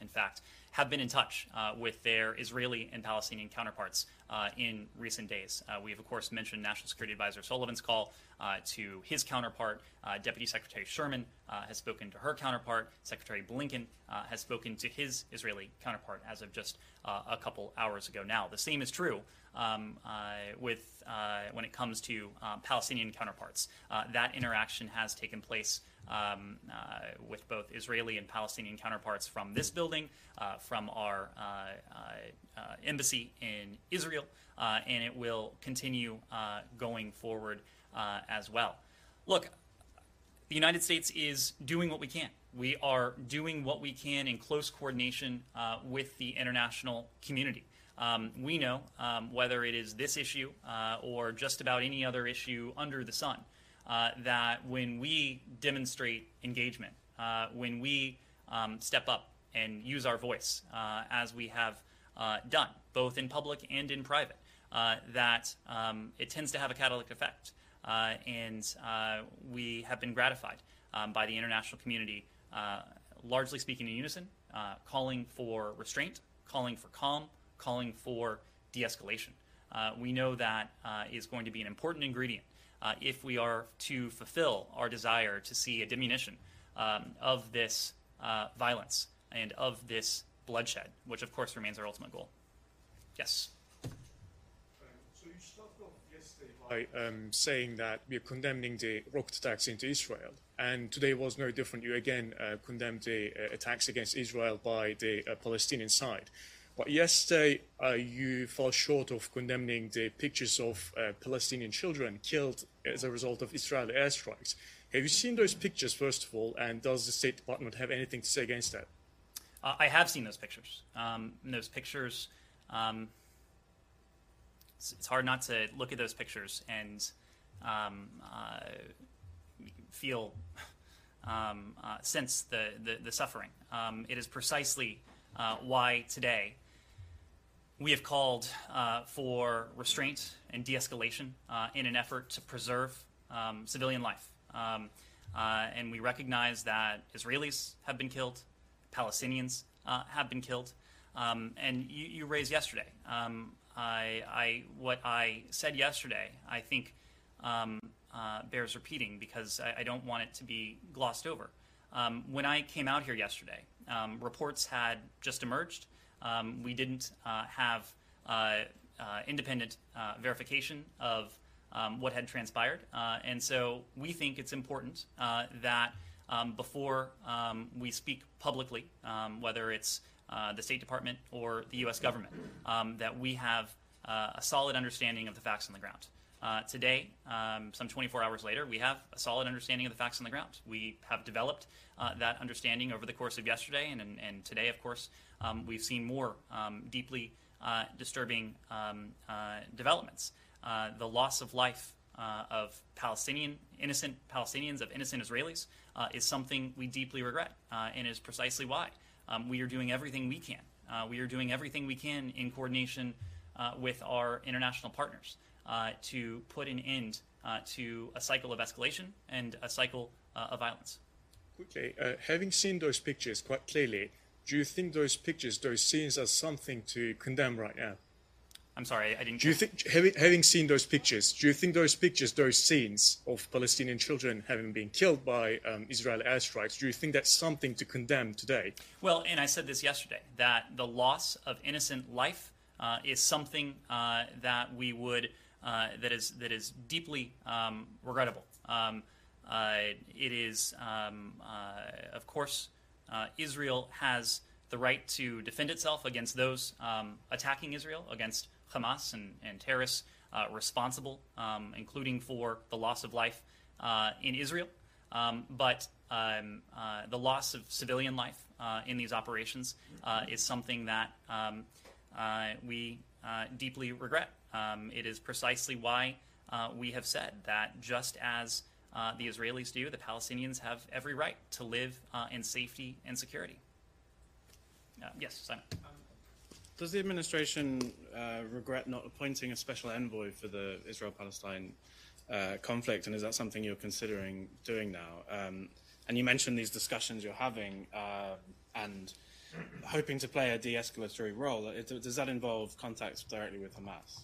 in fact have been in touch uh, with their Israeli and Palestinian counterparts uh, in recent days. Uh, we have, of course, mentioned National Security Advisor Sullivan's call uh, to his counterpart. Uh, Deputy Secretary Sherman has spoken to her counterpart. Secretary Blinken has spoken to his Israeli counterpart as of just a couple hours ago now. The same is true um, with when it comes to Palestinian counterparts. that interaction has taken place um, uh, with both Israeli and Palestinian counterparts from this building, uh, from our uh, uh, embassy in Israel, and it will continue going forward as well. Look, the United States is doing what we can. We are doing what we can in close coordination with the international community. Um, we know um, whether it is this issue uh, or just about any other issue under the sun uh, that when we demonstrate engagement, uh, when we um, step up and use our voice, uh, as we have uh, done, both in public and in private, uh, that um, it tends to have a catalytic effect. and we have been gratified um, by the international community, largely speaking in unison, calling for restraint, calling for calm, calling for de escalation. we know that is going to be an important ingredient uh, if we are to fulfill our desire to see a diminution um, of this uh, violence and of this bloodshed, which of course remains our ultimate goal. Yes. So you started yesterday by um, saying that we are condemning the rocket attacks into Israel, and today was no different. You again uh, condemned the uh, attacks against Israel by the uh, Palestinian side. But yesterday, uh, you fell short of condemning the pictures of uh, Palestinian children killed as a result of Israeli airstrikes. Have you seen those pictures, first of all, and does the State Department have anything to say against that? Uh, I have seen those pictures. Um, those pictures, um, it's, it's hard not to look at those pictures and um, uh, feel, um, uh, sense the, the, the suffering. Um, it is precisely uh, why today we have called uh, for restraint and de escalation uh, in an effort to preserve um, civilian life. Um, uh, and we recognize that Israelis have been killed, Palestinians uh, have been killed. Um, and you, you, raised yesterday. Um, I, I, what I said yesterday, I think, um, uh, bears repeating because I, I, don't want it to be glossed over. Um, when I came out here yesterday, reports had just emerged. Um, we didn't uh, have uh, uh independent verification of um, what had transpired. And so we think it's important that um, before um, we speak publicly, um, whether it's the State Department or the U.S. government, um, that we have a solid understanding of the facts on the ground. Uh, today, um, some 24 hours later, we have a solid understanding of the facts on the ground. We have developed uh, that understanding over the course of yesterday and, and, and today, of course. we've seen more deeply disturbing developments uh, the loss of life uh, of Palestinian innocent Palestinians, of innocent Israelis, uh, is something we deeply regret, uh, and is precisely why um, we are doing everything we can. Uh, we are doing everything we can in coordination with our international partners to put an end to a cycle of escalation and a cycle of violence. Quickly, having seen those pictures quite clearly, do you think those pictures, those scenes, are something to condemn right now? I'm sorry, I didn't. Do you think, having, having seen those pictures, do you think those pictures, those scenes of Palestinian children having been killed by um, Israeli airstrikes, do you think that's something to condemn today? Well, and I said this yesterday that the loss of innocent life uh, is something uh, that we would uh, that is that is deeply um, regrettable. Um, uh, it is, um, uh, of course, uh, Israel has the right to defend itself against those um, attacking Israel, against Hamas and, and terrorists responsible, um, including for the loss of life in Israel. But um, uh, the loss of civilian life uh, in these operations uh, is something that um, we deeply regret. Um, it is precisely why we have said that just as the Israelis do, the Palestinians have every right to live in safety and security. yes, Simon. Does the administration uh, regret not appointing a special envoy for the Israel Palestine uh, conflict, and is that something you're considering doing now? Um, and you mentioned these discussions you're having uh, and hoping to play a de escalatory role. does that involve contacts directly with Hamas?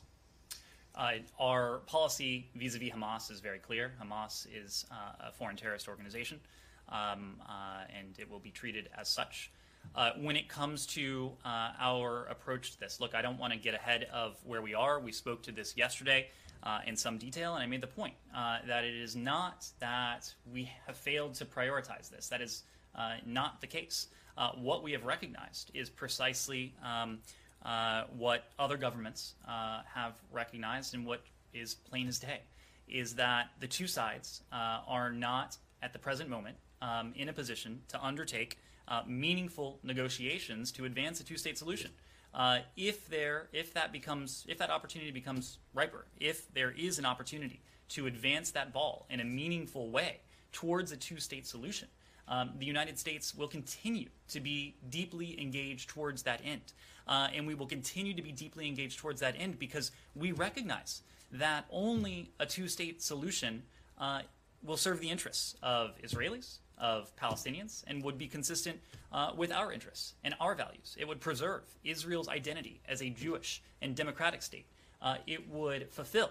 Uh, our policy vis a vis Hamas is very clear. Hamas is uh, a foreign terrorist organization, um, uh, and it will be treated as such. Uh, when it comes to uh, our approach to this, look, I don't want to get ahead of where we are. We spoke to this yesterday uh, in some detail, and I made the point that it is not that we have failed to prioritize this. That is not the case. What we have recognized is precisely um, what other governments have recognized and what is plain as day is that the two sides are not at the present moment um, in a position to undertake uh, meaningful negotiations to advance a two-state solution. Uh, if there, if that becomes, if that opportunity becomes riper, if there is an opportunity to advance that ball in a meaningful way towards a two-state solution, um, the United States will continue to be deeply engaged towards that end. Uh, and we will continue to be deeply engaged towards that end because we recognize that only a two state solution uh, will serve the interests of Israelis, of Palestinians and would be consistent uh, with our interests and our values. It would preserve Israel's identity as a Jewish and democratic state. Uh, it would fulfill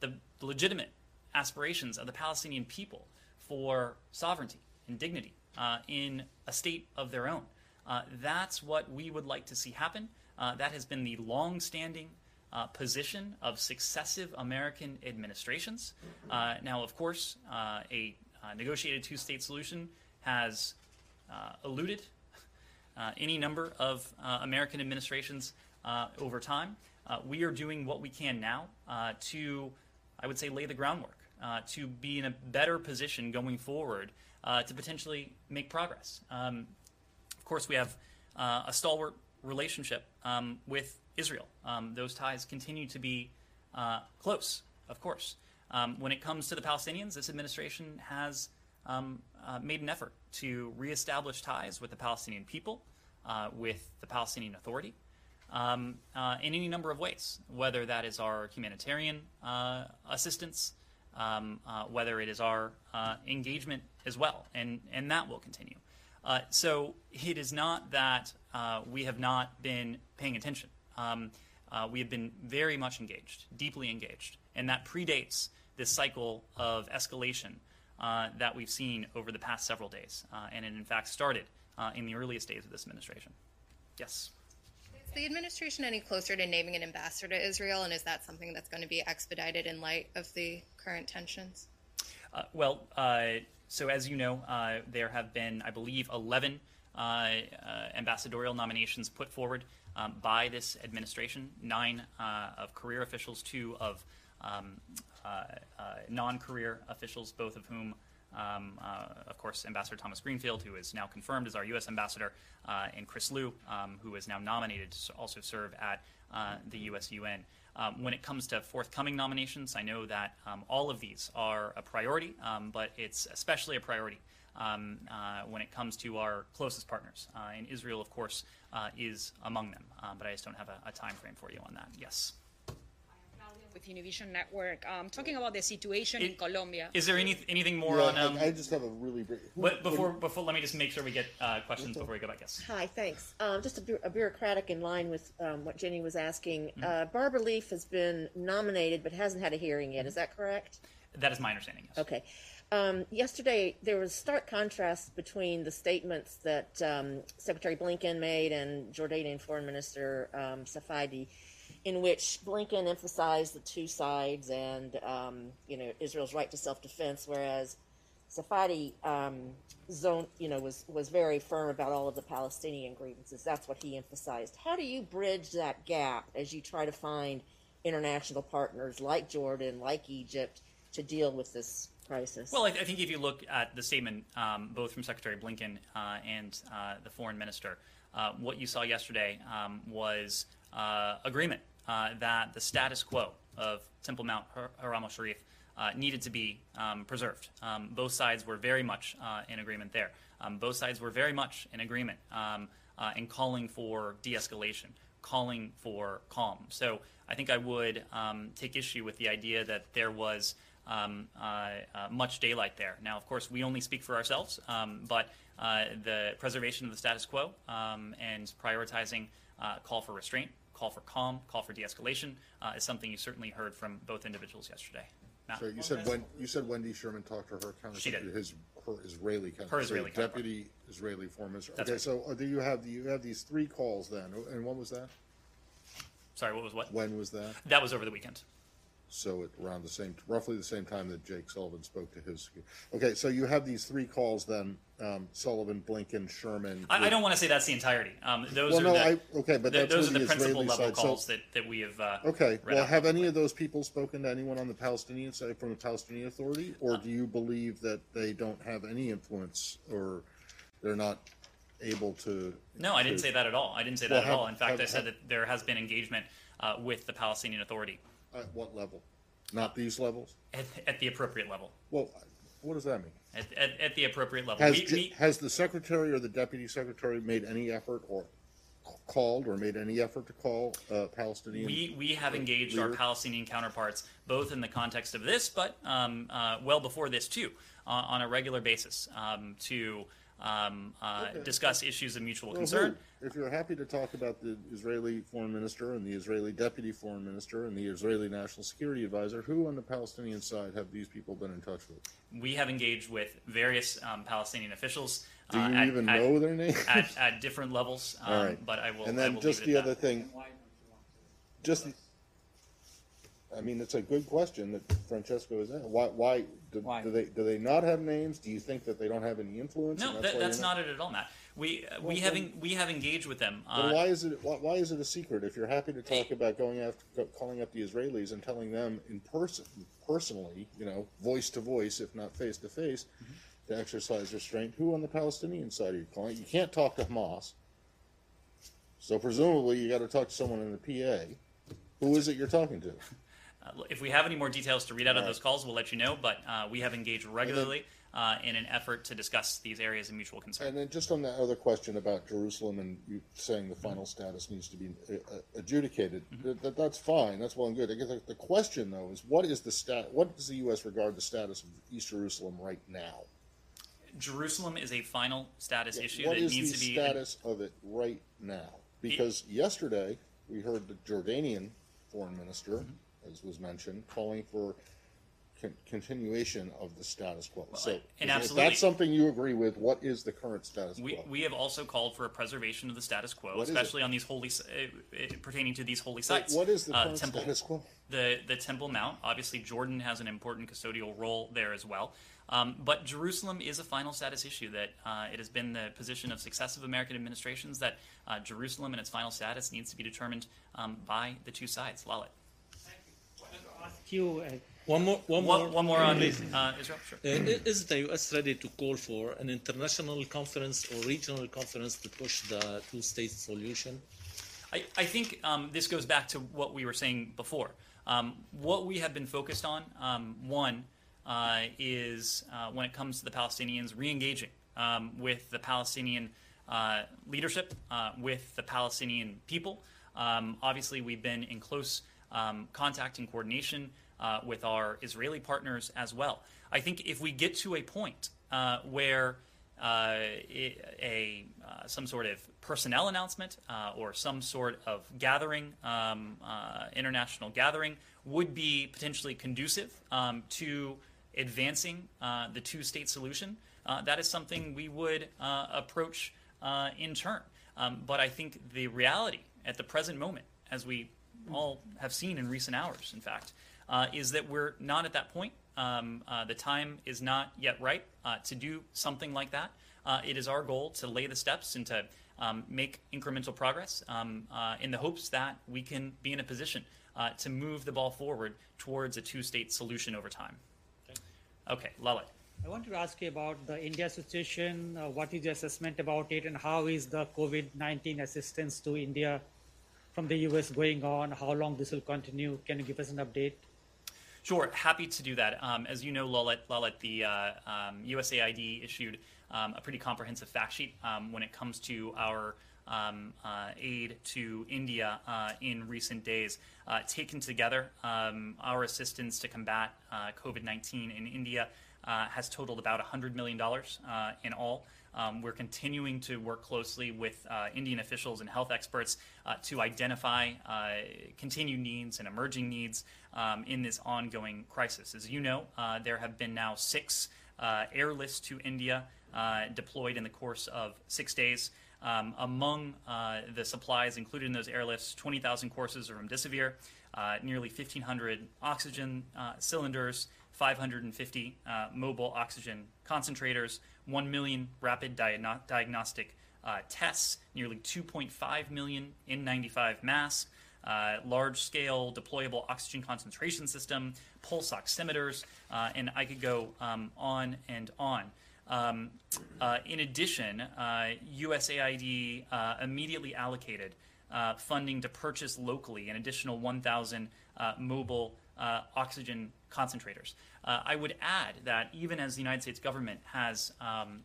the legitimate aspirations of the Palestinian people for sovereignty and dignity uh, in a state of their own. Uh, that's what we would like to see happen. Uh, that has been the long standing uh, position of successive American administrations. now, of course, a uh, negotiated two state solution has uh, eluded uh, any number of uh, American administrations uh, over time. we are doing what we can now to, I would say, lay the groundwork to be in a better position going forward to potentially make progress. Um, course, we have uh, a stalwart relationship um, with Israel. Um, those ties continue to be uh, close, of course. Um, when it comes to the Palestinians, this administration has um, uh, made an effort to reestablish ties with the Palestinian people, uh, with the Palestinian Authority, um, uh, in any number of ways, whether that is our humanitarian uh, assistance, um, uh, whether it is our uh, engagement as well, and, and that will continue. Uh, so it is not that uh, we have not been paying attention. Um, uh, we have been very much engaged, deeply engaged, and that predates this cycle of escalation uh, that we've seen over the past several days, uh, and it in fact started uh, in the earliest days of this administration. Yes. Is the administration any closer to naming an ambassador to Israel, and is that something that's going to be expedited in light of the current tensions? Uh, well, so as you know, uh, there have been, I believe, 11 uh, uh, ambassadorial nominations put forward um, by this administration nine uh, of career officials, two of um, non career officials, both of whom. Um, uh, of course, Ambassador Thomas Greenfield, who is now confirmed as our U.S. ambassador, uh, and Chris Lu, um, who is now nominated to also serve at uh, the U.S. UN. Um, when it comes to forthcoming nominations, I know that um, all of these are a priority, um, but it's especially a priority um, uh, when it comes to our closest partners. Uh, and Israel, of course, uh, is among them. Uh, but I just don't have a, a time frame for you on that. Yes. With Univision Network, um, talking about the situation in Colombia. Is there any, anything more Yeah, on? Um, I, I just have a really brief. but before, before, let me just make sure we get uh, questions before we go back. Yes. Hi, thanks. Um, just a, bu- a bureaucratic in line with um, what Jenny was asking. Mm-hmm. Uh, Barbara Leaf has been nominated but hasn't had a hearing yet. Is that correct? That is my understanding. Yes. Okay. Um, yesterday, there was stark contrast between the statements that um, Secretary Blinken made and Jordanian Foreign Minister um, Safadi, in which Blinken emphasized the two sides and um, you know Israel's right to self-defense, whereas Safadi um, zone, you know, was was very firm about all of the Palestinian grievances. That's what he emphasized. How do you bridge that gap as you try to find international partners like Jordan, like Egypt, to deal with this crisis? Well, I, I think if you look at the statement, um, both from Secretary Blinken uh, and uh, the foreign minister, uh, what you saw yesterday um, was uh, agreement uh, that the status quo of Temple Mount Har- Haram al Sharif uh, needed to be um, preserved. Um, both sides were very much uh, in agreement there. Um, both sides were very much in agreement um, uh, in calling for de escalation, calling for calm. So I think I would um, take issue with the idea that there was um, uh, uh, much daylight there. Now, of course, we only speak for ourselves, um, but uh, the preservation of the status quo um, and prioritizing uh, call for restraint, call for calm, call for de escalation uh, is something you certainly heard from both individuals yesterday. Matt? So you said when you said Wendy Sherman talked to her counterpart, She did. his her Israeli counterpart, Her Israeli so deputy Israeli foreign minister. That's okay, right. so uh, do you have you have these three calls then, and when was that? Sorry, what was what? When was that? That was over the weekend. So at around the same, roughly the same time that Jake Sullivan spoke to his. Okay, so you have these three calls then: um, Sullivan, Blinken, Sherman. I, I don't want to say that's the entirety. Um, those Well, are no, the, I- okay, but th- that's those are the the principal Israeli level side- so- calls that, that we have. Uh, Okay. Well, have any of those people spoken to anyone on the Palestinian side from the Palestinian Authority, or do you believe that they don't have any influence, or they're not able to? No, I didn't to- say that at all. I didn't say that Well, at have- all. In fact, have- I said have- that there has been engagement uh, with the Palestinian Authority At what level? Not these levels. at, at the appropriate level. Well, what does that mean? At, at, at the appropriate level. Has, We- we- has the secretary or the deputy secretary made any effort, or called, or made any effort to call uh, Palestinian? We, we have engaged our? Palestinian counterparts, both in the context of this, but um, uh, well before this too, uh, on a regular basis um, to um, uh, Okay. discuss issues of mutual Well, concern. who? If you're happy to talk about the Israeli foreign minister and the Israeli deputy foreign minister and the Israeli national security advisor, who on the Palestinian side have these people been in touch with? We have engaged with various um, Palestinian officials. Do you uh, at- even at- know their names? At, at different levels, um, All right. but I will. And then will just the other that. thing, just, I mean, it's a good question that Francesco is asking. Why, why, do, do they, do they not have names? Do you think that they don't have any influence? No, and that, that's not it at all, Matt. We uh, we Well, have then- en- we have engaged with them. Uh, why is it why, why is it a secret if you're happy to talk about going after calling up the Israelis and telling them in person personally, you know, voice to voice, if not face to face, to exercise restraint? Who on the Palestinian side are you calling? You can't talk to Hamas. So presumably you got to talk to someone in the PA. Who is it you're talking to? Uh, if we have any more details to read out of those calls, we'll let you know. But uh, we have engaged regularly uh, in an effort to discuss these areas of mutual concern. And then just on that other question about Jerusalem and you saying the final status needs to be uh, adjudicated, that, that- that's fine. That's well and good. I guess the, the question though is what is the stat? What does the U.S. regard the status of East Jerusalem right now? Jerusalem is a final status issue What that is needs the to be. status of it right now? Because yesterday we heard the Jordanian foreign minister, Mm-hmm. As was mentioned, calling for con- continuation of the status quo. so, and if absolutely- that's something you agree with, what is the current status We, quo? we have also called for a preservation of the status quo, What especially on these holy, uh, pertaining to these holy sites. what is the Uh, temple, status quo? The the Temple Mount. Obviously, Jordan has an important custodial role there as well. Um, but Jerusalem is a final status issue. That uh, it has been the position of successive American administrations that uh, Jerusalem and its final status needs to be determined um, by the two sides. Lalit. You, uh, One more, one One- more, one more on, please. uh, Israel, sure. Uh, is the U.S. ready to call for an international conference or regional conference to push the two-state solution? I, I think um, this goes back to what we were saying before. Um, what we have been focused on, um, one, uh, is uh, when it comes to the Palestinians re engaging um, with the Palestinian uh, leadership, uh, with the Palestinian people. Um, obviously, we've been in close um, contact and coordination uh, with our Israeli partners as well. I think if we get to a point uh, where uh, a uh, some sort of personnel announcement uh, or some sort of gathering, um, uh, international gathering, would be potentially conducive um, to advancing uh, the two-state solution. Uh, that is something we would approach in turn. Um, but I think the reality at the present moment, as we all have seen in recent hours, in fact, uh, is that we're not at that point. Um, uh, the time is not yet right uh, to do something like that. Uh, it is our goal to lay the steps and to um, make incremental progress um, uh, in the hopes that we can be in a position uh, to move the ball forward towards a two state solution over time. Okay, Lalit. I want to ask you about the India situation. Uh, what is your assessment about it, and how is the COVID 19 assistance to India from the US going on? How long this will continue? Can you give us an update? Sure, happy to do that. Um, as you know, Lalit, Lalit the uh, um, USAID issued um, a pretty comprehensive fact sheet um, when it comes to our um, uh, aid to India uh, in recent days. Uh, taken together, um, our assistance to combat uh, COVID 19 in India uh, has totaled about $100 million in all. Um, we're continuing to work closely with uh, Indian officials and health experts uh, to identify uh, continued needs and emerging needs um, in this ongoing crisis. As you know, uh, there have been now six uh, airlifts to India deployed in the course of six days. Um, among uh, the supplies included in those airlifts, 20,000 courses of remdesivir, uh, nearly 1,500 oxygen uh, cylinders, 550 uh, mobile oxygen concentrators, 1 million rapid diagno- diagnostic uh, tests, nearly 2.5 million N95 masks, uh, large scale deployable oxygen concentration system, pulse oximeters, uh, and I could go um, on and on. Um, uh, in addition, uh, USAID uh, immediately allocated uh, funding to purchase locally an additional 1,000 uh, mobile uh, oxygen concentrators. Uh, I would add that even as the United States government has um,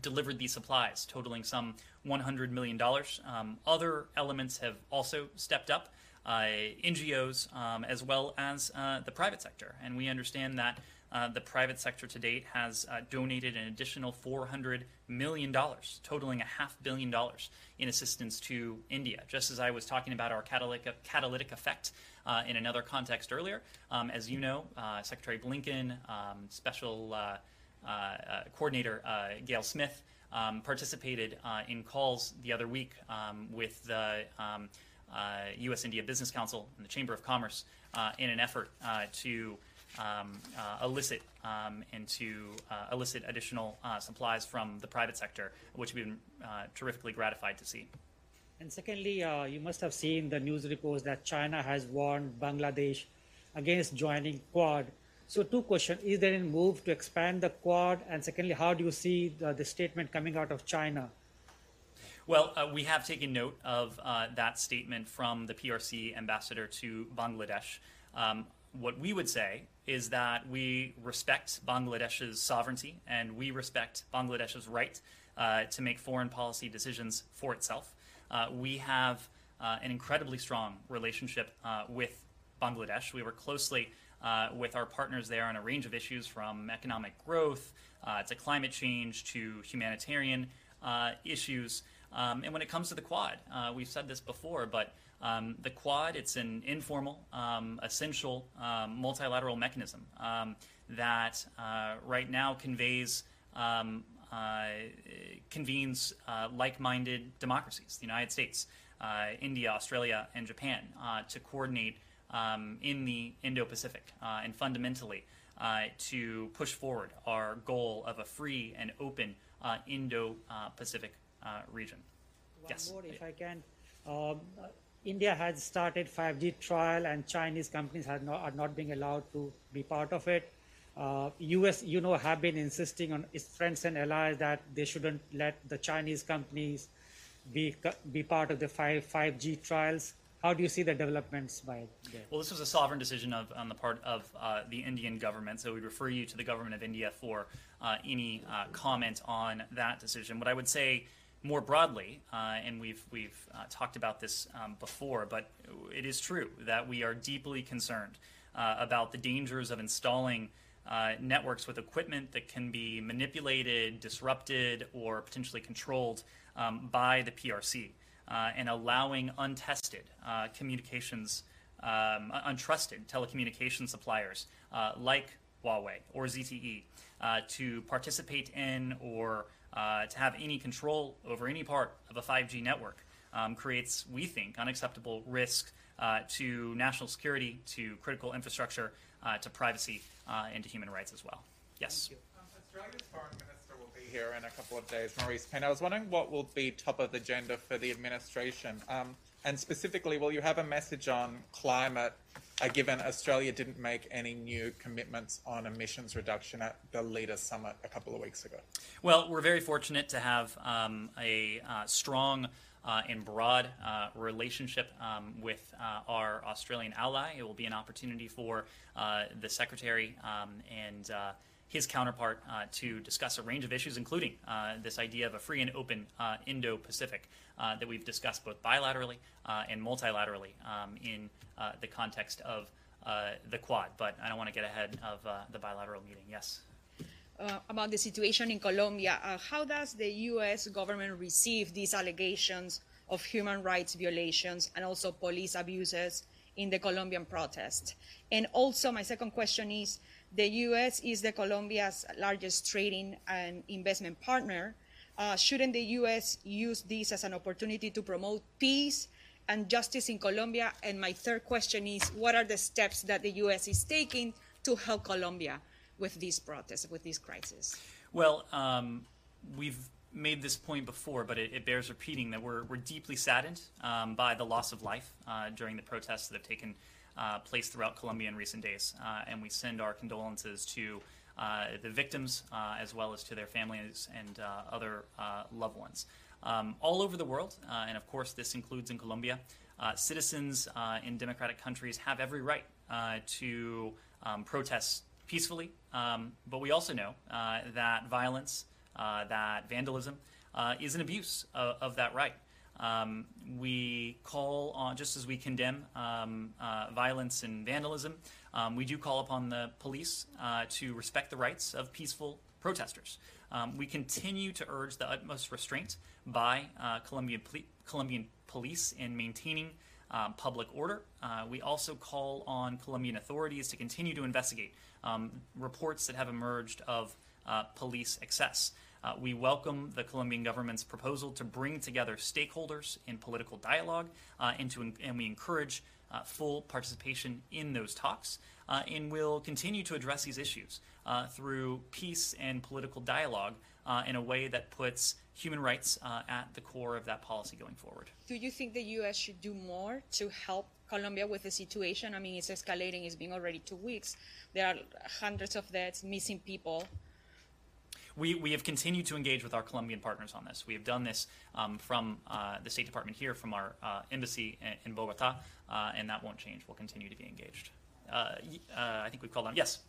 delivered these supplies, totaling some $100 million. Um, other elements have also stepped up, uh, NGOs, um, as well as uh, the private sector. And we understand that uh, the private sector to date has uh, donated an additional $400 million, totaling a half billion dollars in assistance to India. Just as I was talking about our catalytic, catalytic effect uh, in another context earlier, um, as you know, uh, Secretary Blinken, um, Special uh, uh, uh, Coordinator Gayle Smith um, participated in calls the other week um, with the um, U.S. India Business Council and the Chamber of Commerce in an effort to um, uh, elicit um, and to uh, elicit additional uh, supplies from the private sector, which we've been terrifically gratified to see. And secondly, uh, you must have seen the news reports that China has warned Bangladesh against joining Quad. So, two questions: Is there any move to expand the Quad? And secondly, how do you see the, the statement coming out of China? Well, uh, we have taken note of uh, that statement from the PRC ambassador to Bangladesh. Um, what we would say is that we respect Bangladesh's sovereignty and we respect Bangladesh's right uh, to make foreign policy decisions for itself. Uh, we have uh, an incredibly strong relationship uh, with Bangladesh. We work closely uh, with our partners there on a range of issues from economic growth uh, to climate change to humanitarian issues. Um, and when it comes to the Quad, we've said this before, but um, the Quad, it's an informal, um, essential um, multilateral mechanism um, that right now conveys um, convenes uh, like-minded democracies, the United States, uh, India, Australia, and Japan, uh, to coordinate um, in the Indo-Pacific uh, and fundamentally to push forward our goal of a free and open Indo-Pacific region. One yes. more, if I can. Um, India has started 5G trial, and Chinese companies not, are not being allowed to be part of it. Uh, U.S., you know, have been insisting on its friends and allies that they shouldn't let the Chinese companies be be part of the 5 5G trials. How do you see the developments by there? Well, this was a sovereign decision of, on the part of uh, the Indian government, so we refer you to the government of India for uh, any uh, comment on that decision. What I would say more broadly, uh, and we've we've uh, talked about this um, before, but it is true that we are deeply concerned uh, about the dangers of installing uh, networks with equipment that can be manipulated, disrupted, or potentially controlled um, by the PRC, uh, and allowing untested uh, communications, um, untrusted telecommunication suppliers like Huawei or ZTE to participate in or uh, to have any control over any part of a 5G network um, creates, we think, unacceptable risk uh, to national security, to critical infrastructure, uh, to privacy, uh, and to human rights as well. Yes. Um, Australia's foreign minister will be here in a couple of days, Marise Payne. I was wondering what will be top of the agenda for the administration. Um, and specifically, will you have a message on climate uh, given Australia didn't make any new commitments on emissions reduction at the Leaders Summit a couple of weeks ago? Well, we're very fortunate to have um, a uh, strong uh, broad uh, relationship um, with uh, our Australian ally. It will be an opportunity for uh, the Secretary um, and his counterpart uh, to discuss a range of issues, including uh, this idea of a free and open uh, Indo Pacific that we've discussed both bilaterally and multilaterally um, in the context of the Quad. But I don't want to get ahead of the bilateral meeting. Yes. Uh, about the situation in Colombia. Uh, how does the U.S. government receive these allegations of human rights violations and also police abuses in the Colombian protest? And also, my second question is the U.S. is the Colombia's largest trading and investment partner. Uh, shouldn't the U.S. use this as an opportunity to promote peace and justice in Colombia? And my third question is, what are the steps that the U.S. is taking to help Colombia with these protests, with these crises? Well, um, we've made this point before, but it, it, bears repeating that we're, we're deeply saddened um, by the loss of life uh, during the protests that have taken uh, place throughout Colombia in recent days. Uh, and we send our condolences to uh, the victims uh, as well as to their families and uh, other loved ones. Um, all over the world, and of course, this includes in Colombia, citizens in democratic countries have every right to um, protest peacefully. Um, but we also know that violence, that vandalism, is an abuse of, of that right. Um, we call on, just as we condemn um, uh, violence and vandalism, um, we do call upon the police uh, to respect the rights of peaceful protesters. Um, we continue to urge the utmost restraint by uh, Colombian, Colombian police in maintaining um, public order. Uh, we also call on Colombian authorities to continue to investigate um, reports that have emerged of uh, police excess. Uh, we welcome the Colombian government's proposal to bring together stakeholders in political dialogue, uh, and, to, and we encourage uh, full participation in those talks, uh, and will continue to address these issues uh, through peace and political dialogue uh, in a way that puts human rights at the core of that policy going forward. Do you think the U.S. should do more to help Colombia with the situation? I mean, it's escalating. It's been already two weeks. There are hundreds of deaths, missing people. We, we have continued to engage with our Colombian partners on this. We have done this um, from uh, the State Department here, from our uh, embassy in, in Bogota, uh, and that won't change. We'll continue to be engaged. Uh, uh, I think we've called on. Yes.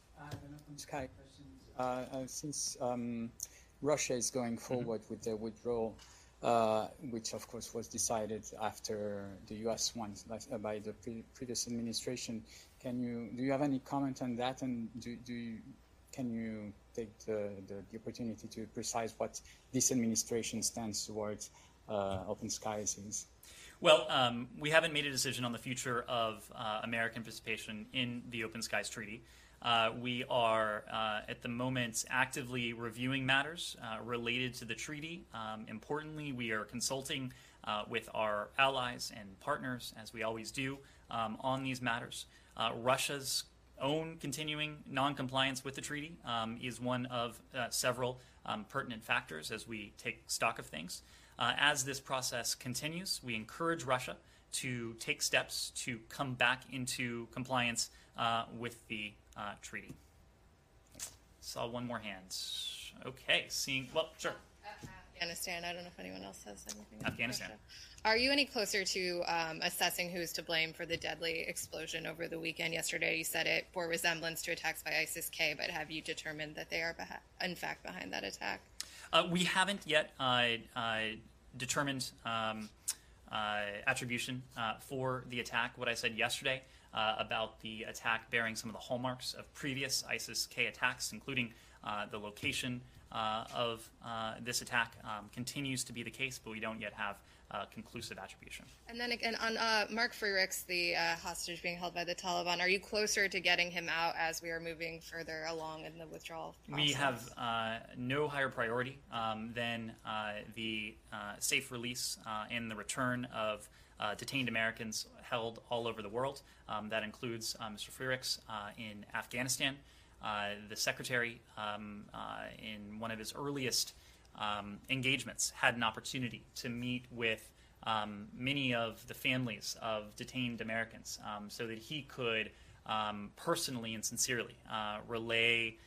Sky uh, uh, since um, Russia is going forward with their withdrawal, uh, which of course was decided after the U.S. one uh, by the pre- previous administration, can you do you have any comment on that, and do, do you, can you take the, the, the opportunity to precise what this administration stands towards uh, open skies is? Well, um, we haven't made a decision on the future of uh, American participation in the Open Skies Treaty. Uh, we are uh, at the moment actively reviewing matters uh, related to the treaty. Um, importantly, we are consulting uh, with our allies and partners, as we always do, um, on these matters. Uh, Russia's own continuing non-compliance with the treaty um, is one of uh, several um, pertinent factors as we take stock of things. As this process continues, we encourage Russia to take steps to come back into compliance uh, with the uh, treaty. Saw one more hand. Okay, seeing. Well, sure. Afghanistan. I don't know if anyone else has anything. on Afghanistan. Russia. Are you any closer to um, assessing who's to blame for the deadly explosion over the weekend? Yesterday, you said it bore resemblance to attacks by ISIS-K, but have you determined that they are, in fact, behind that attack? Uh, we haven't yet uh, uh, determined um, uh, attribution uh, for the attack. What I said yesterday uh, about the attack bearing some of the hallmarks of previous ISIS K attacks, including uh, the location uh, of uh, this attack, um, continues to be the case, but we don't yet have uh, conclusive attribution. And then again, on uh, Mark Frerichs, the uh, hostage being held by the Taliban, are you closer to getting him out as we are moving further along in the withdrawal process? We have uh, no higher priority um, than uh, the uh, safe release uh, and the return of uh, detained Americans held all over the world. Um, that includes uh, Mr. Frerichs uh, in Afghanistan. Uh, the secretary, um, uh, in one of his earliest um, engagements, had an opportunity to meet with um, many of the families of detained Americans so that he could personally and sincerely relay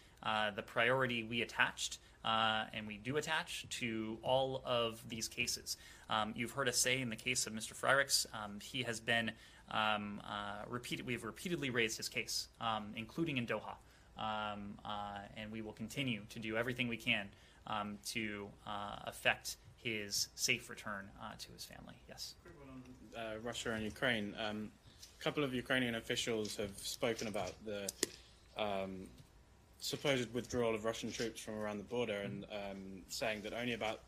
the priority we attached. Uh, and we do attach to all of these cases. Um, you've heard us say in the case of Mr. Frerichs, um, he has been um, uh, repeated. We've repeatedly raised his case, um, including in Doha, um, uh, and we will continue to do everything we can um, to uh, affect his safe return uh, to his family. Yes. uh, Russia and Ukraine. Um, a couple of Ukrainian officials have spoken about the supposed withdrawal of Russian troops from around the border and saying that only about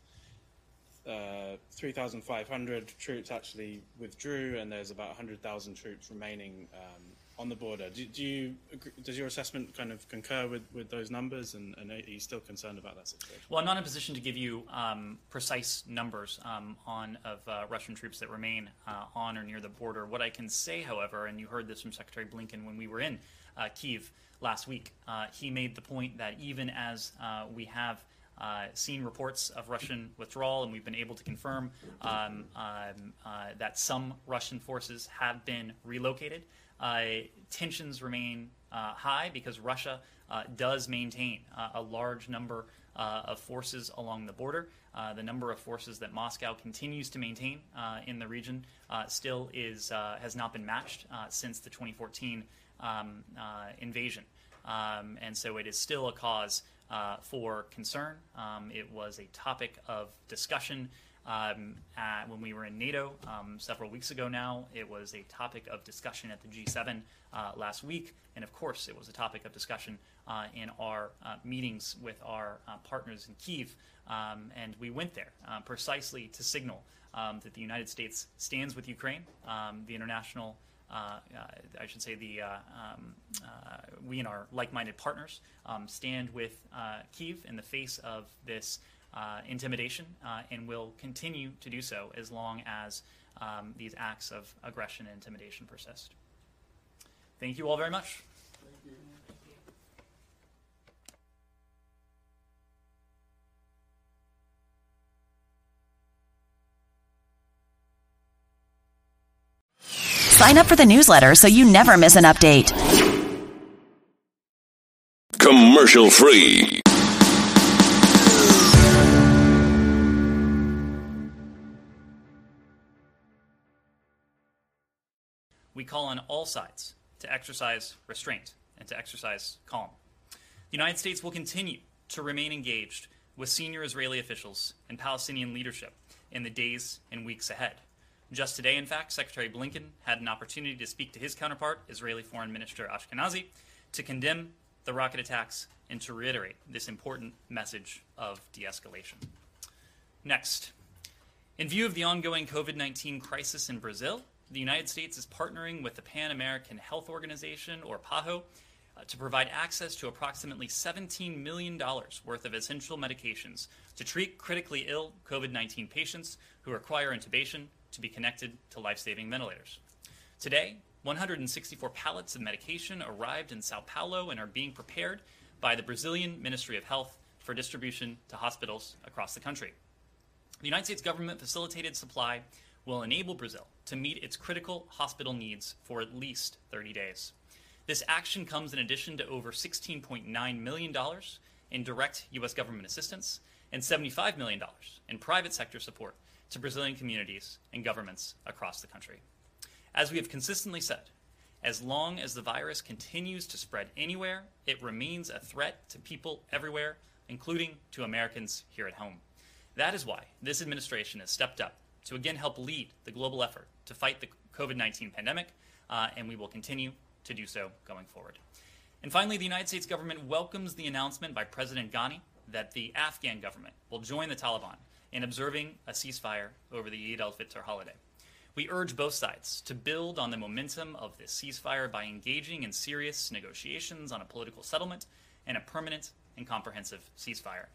uh, 3,500 troops actually withdrew, and there's about 100,000 troops remaining um, on the border. Do, do you does your assessment kind of concur with, with those numbers, and, and are you still concerned about that situation? Well, I'm not in a position to give you um, precise numbers um, on of uh, Russian troops that remain uh, on or near the border. What I can say, however, and you heard this from Secretary Blinken when we were in uh, Kiev last week, uh, he made the point that even as we have uh, seen reports of Russian withdrawal, and we've been able to confirm um, um, uh, that some Russian forces have been relocated. Uh, tensions remain uh, high because Russia uh, does maintain a large number of forces along the border. The number of forces that Moscow continues to maintain in the region still is has not been matched since the 2014 um, invasion, um, and so it is still a cause uh, for concern. Um, it was a topic of discussion um, at, when we were in NATO um, several weeks ago now. It was a topic of discussion at the G7 uh, last week. And of course, it was a topic of discussion uh, in our uh, meetings with our uh, partners in Kiev. Um, and we went there uh, precisely to signal um, that the United States stands with Ukraine, um, the international uh, uh, I should say the uh, um, uh, we and our like-minded partners um, stand with Kiev in the face of this intimidation, and will continue to do so as long as um, these acts of aggression and intimidation persist. Thank you all very much. Sign up for the newsletter so you never miss an update. Commercial free. We call on all sides to exercise restraint and to exercise calm. The United States will continue to remain engaged with senior Israeli officials and Palestinian leadership in the days and weeks ahead. Just today, in fact, Secretary Blinken had an opportunity to speak to his counterpart, Israeli Foreign Minister Ashkenazi, to condemn the rocket attacks and to reiterate this important message of de escalation. Next, in view of the ongoing COVID 19 crisis in Brazil, the United States is partnering with the Pan American Health Organization, or PAHO, uh, to provide access to approximately $17 million worth of essential medications to treat critically ill COVID 19 patients who require intubation to be connected to life saving ventilators. Today, 164 pallets of medication arrived in Sao Paulo and are being prepared by the Brazilian Ministry of Health for distribution to hospitals across the country. The United States government facilitated supply will enable Brazil to meet its critical hospital needs for at least 30 days. This action comes in addition to over $16.9 million in direct U.S. government assistance and $75 million in private sector support to Brazilian communities and governments across the country. As we have consistently said, as long as the virus continues to spread anywhere, it remains a threat to people everywhere, including to Americans here at home. That is why this administration has stepped up to again help lead the global effort to fight the COVID 19 pandemic, uh, and we will continue to do so going forward. And finally, the United States government welcomes the announcement by President Ghani that the Afghan government will join the Taliban in observing a ceasefire over the Eid al Fitr holiday. We urge both sides to build on the momentum of this ceasefire by engaging in serious negotiations on a political settlement and a permanent and comprehensive ceasefire.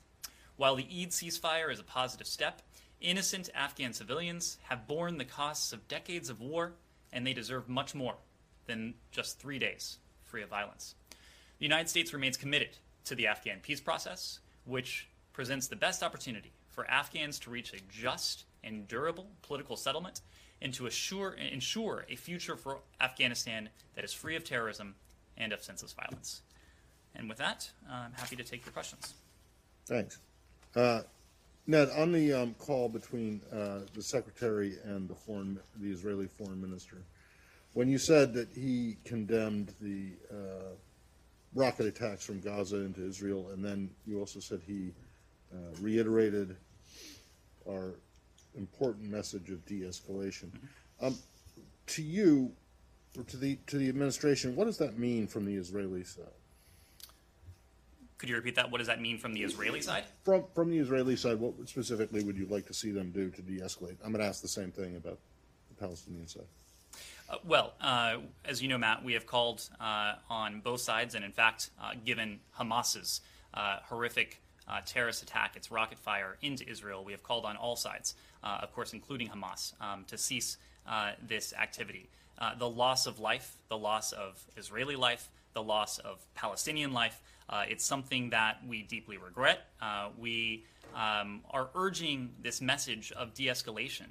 While the Eid ceasefire is a positive step, innocent Afghan civilians have borne the costs of decades of war, and they deserve much more than just three days free of violence. The United States remains committed to the Afghan peace process, which presents the best opportunity for Afghans to reach a just and durable political settlement and to assure, ensure a future for Afghanistan that is free of terrorism and of senseless violence. And with that, uh, I'm happy to take your questions. Thanks. Uh, Ned, on the um, call between uh, the secretary and the foreign, the Israeli foreign minister, when you said that he condemned the uh, rocket attacks from Gaza into Israel, and then you also said he uh, reiterated our important message of de-escalation. Um, to you, or to the to the administration, what does that mean from the Israeli side? Could you repeat that? What does that mean from the Israeli side? From from the Israeli side, what specifically would you like to see them do to de-escalate? I'm going to ask the same thing about the Palestinian side. Uh, well, uh, as you know, Matt, we have called uh, on both sides, and in fact, uh, given Hamas's uh, horrific uh, terrorist attack, its rocket fire into Israel, we have called on all sides, of course, including Hamas, um, to cease this activity. the loss of life, the loss of Israeli life, the loss of Palestinian life, it's something that we deeply regret. we um, are urging this message of de escalation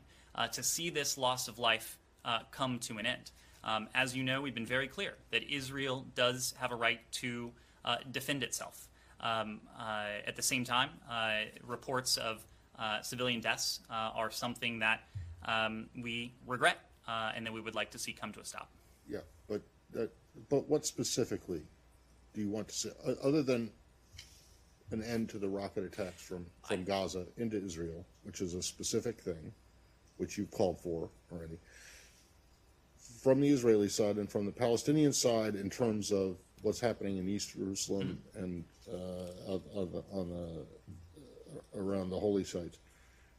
to see this loss of life uh, come to an end. Um, as you know, we've been very clear that Israel does have a right to uh, defend itself. Um, uh, at the same time, uh, reports of uh, civilian deaths uh, are something that um, we regret and that we would like to see come to a stop. Yeah, but but what specifically do you want to see, other than an end to the rocket attacks from, from Gaza into Israel, which is a specific thing, which you've called for already? from the Israeli side and from the Palestinian side in terms of what's happening in East Jerusalem and uh, on, the, on the, around the holy sites.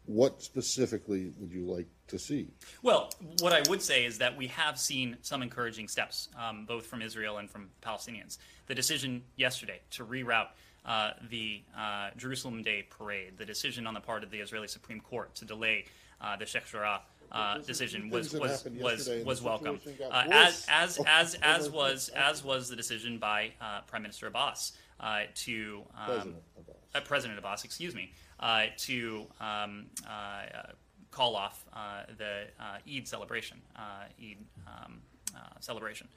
What specifically would you like to see? Well, what I would say is that we have seen some encouraging steps, um, both from Israel and from Palestinians. The decision yesterday to reroute uh, the uh, Jerusalem Day parade, the decision on the part of the Israeli Supreme Court to delay uh, the Sheikh Jarrah uh, decision was was was was welcome. Uh, as as as as was as was the decision by uh, Prime Minister Abbas uh, to um, President, Abbas. Uh, President Abbas, excuse me, uh, to um, call off the Eid celebration, Eid um, celebration.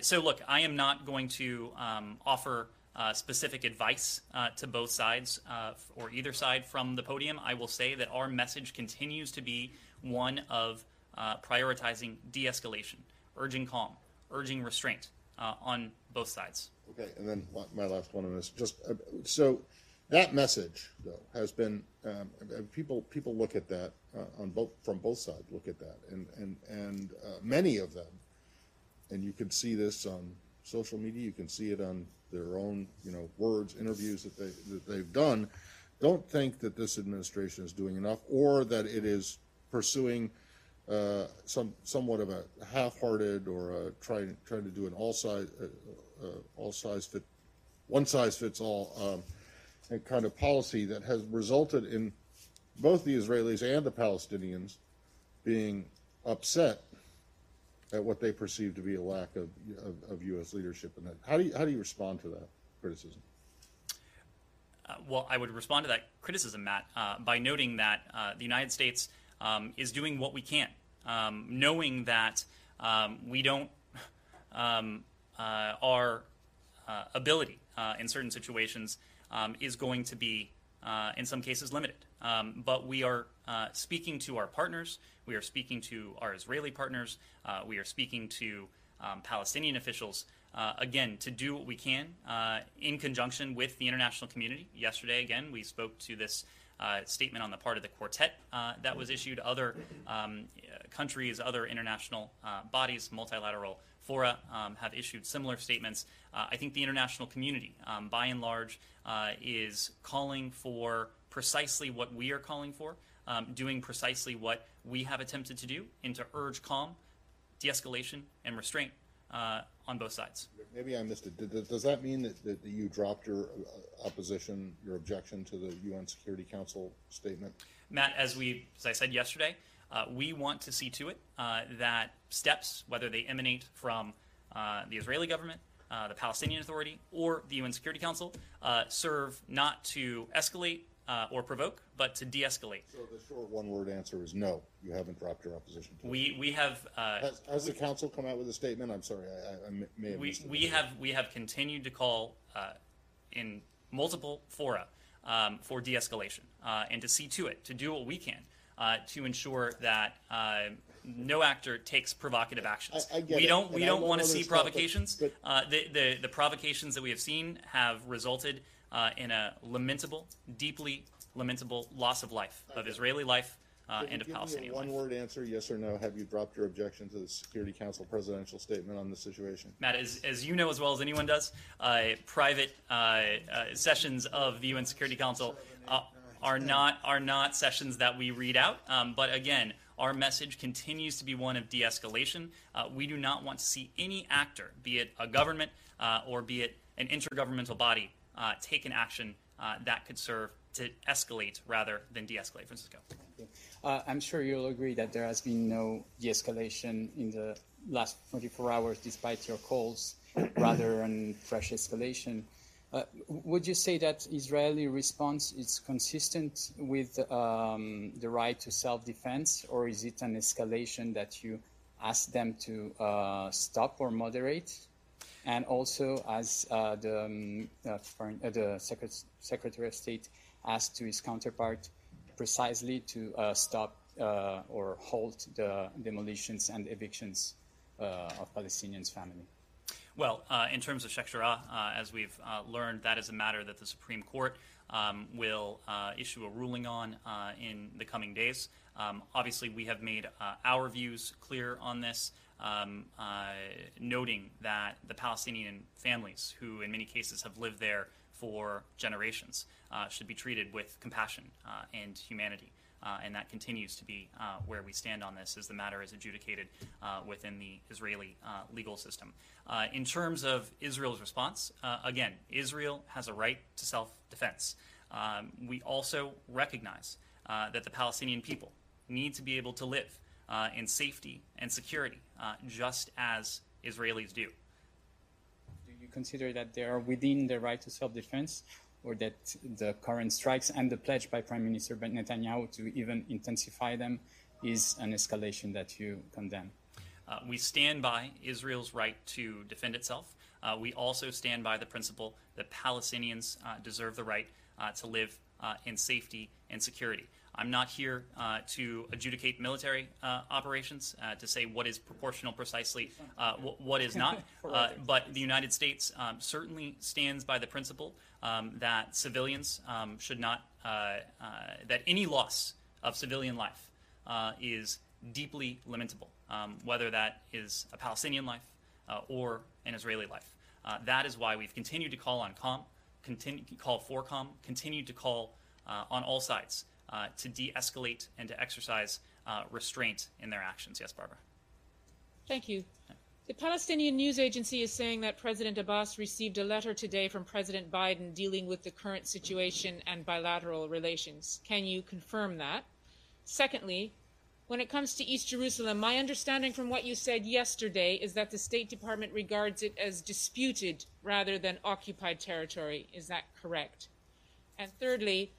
so look, I am not going to um, offer. Uh, specific advice uh, to both sides uh, or either side from the podium. I will say that our message continues to be one of uh, prioritizing de escalation. urging calm, urging restraint uh, on both sides. Okay, and then my last one on this, just uh, so that message though has been um, people people look at that uh, on both from both sides look at that and and and uh, many of them, and you can see this on social media, you can see it on their own you know words, interviews that they that they've done, don't think that this administration is doing enough or that it is pursuing uh, some somewhat of a half-hearted or a trying trying to do an all size uh, uh, all size fit one size fits all um, kind of policy that has resulted in both the Israelis and the Palestinians being upset at what they perceive to be a lack of, of, of U.S. leadership in that. How do you how do you respond to that criticism? Uh, well, I would respond to that criticism, Matt, uh, by noting that uh, the United States um, is doing what we can, um, knowing that um, we don't, um, uh, our uh, ability uh, in certain situations um, is going to be, uh, in some cases, limited. But we are uh, speaking to our partners, we are speaking to our Israeli partners, uh, we are speaking to Palestinian officials. again, to do what we can in conjunction with the international community. Yesterday, again, we spoke to this uh, statement on the part of the quartet uh, that was issued. Other um, countries, other international uh, bodies, multilateral fora um, have issued similar statements. Uh, I think the international community, um, by and large, uh, is calling for precisely what we are calling for, um, doing precisely what we have attempted to do, and to urge calm, de escalation, and restraint uh, on both sides. Maybe I missed it. Does that mean that, that you dropped your uh, opposition, your objection to the UN Security Council statement? Matt, as we, as I said yesterday, uh, we want to see to it uh, that steps, whether they emanate from uh, the Israeli government, uh, the Palestinian Authority, or the UN Security Council, serve not to escalate uh, or provoke, but to de-escalate. So the short one-word answer is no. You haven't dropped your opposition. To we it. we have. Uh, has, has we, the council come out with a statement? I'm sorry, I, I may have. We we have we have continued to call uh, in multiple fora um, for de-escalation uh, and to see to it to do what we can uh, to ensure that. Uh, no actor takes provocative actions. I, I we don't. It. We and don't want to see provocations. But, but the, the the provocations that we have seen have resulted uh, in a lamentable, deeply lamentable loss of life, of Israeli life uh, and of Palestinian life. One word answer, yes or no. Have you dropped your objection to the Security Council presidential statement on the situation? Matt, as, as you know as well as anyone does, uh, private uh, uh, sessions of the UN Security Council uh, are not are not sessions that we read out. Um, but again, our message continues to be one of de-escalation. Uh, we do not want to see any actor, be it a government or be it an intergovernmental body, uh, take an action uh, that could serve to escalate rather than de-escalate. Francesco. Uh, I'm sure you'll agree that there has been no de-escalation in the last 24 hours, despite your calls, rather than fresh escalation. Uh, would you say that Israeli response is consistent with um, the right to self-defense, or is it an escalation that you ask them to uh, stop or moderate? And also as uh, the, um, uh, foreign, uh, the Secret- Secretary of State asked to his counterpart precisely to uh, stop uh, or halt the demolitions and evictions uh, of Palestinians' family. Well, in terms of Sheikh as we've learned, that is a matter that the Supreme Court um, will issue a ruling on in the coming days. Um, obviously, we have made our views clear on this um, uh, noting that the Palestinian families, who in many cases have lived there for generations, uh, should be treated with compassion uh, and humanity. Uh, and that continues to be uh, where we stand on this as the matter is adjudicated within the Israeli legal system. in terms of Israel's response, again, Israel has a right to self defense. Um, we also recognize that the Palestinian people need to be able to live uh, in safety and security, uh, just as Israelis do. Do you consider that they are within the right to self-defense, or that the current strikes and the pledge by Prime Minister Netanyahu to even intensify them is an escalation that you condemn? Uh, we stand by Israel's right to defend itself. Uh, we also stand by the principle that Palestinians uh, deserve the right uh, to live uh, in safety and security. I'm not here uh, to adjudicate military uh, operations, uh, to say what is proportional precisely, uh, wh- what is not. Uh, but the United States um, certainly stands by the principle um, that civilians um, should not, uh, uh, that any loss of civilian life uh, is deeply lamentable, um, whether that is a Palestinian life uh, or an Israeli life. Uh, that is why we've continued to call on calm, continue, call for calm, continued to call uh, on all sides uh, to de-escalate and to exercise uh, restraint in their actions. Yes, Barbara. Thank you. The Palestinian news agency is saying that President Abbas received a letter today from President Biden dealing with the current situation and bilateral relations. Can you confirm that? Secondly, when it comes to East Jerusalem, my understanding from what you said yesterday is that the State Department regards it as disputed rather than occupied territory. Is that correct? And thirdly,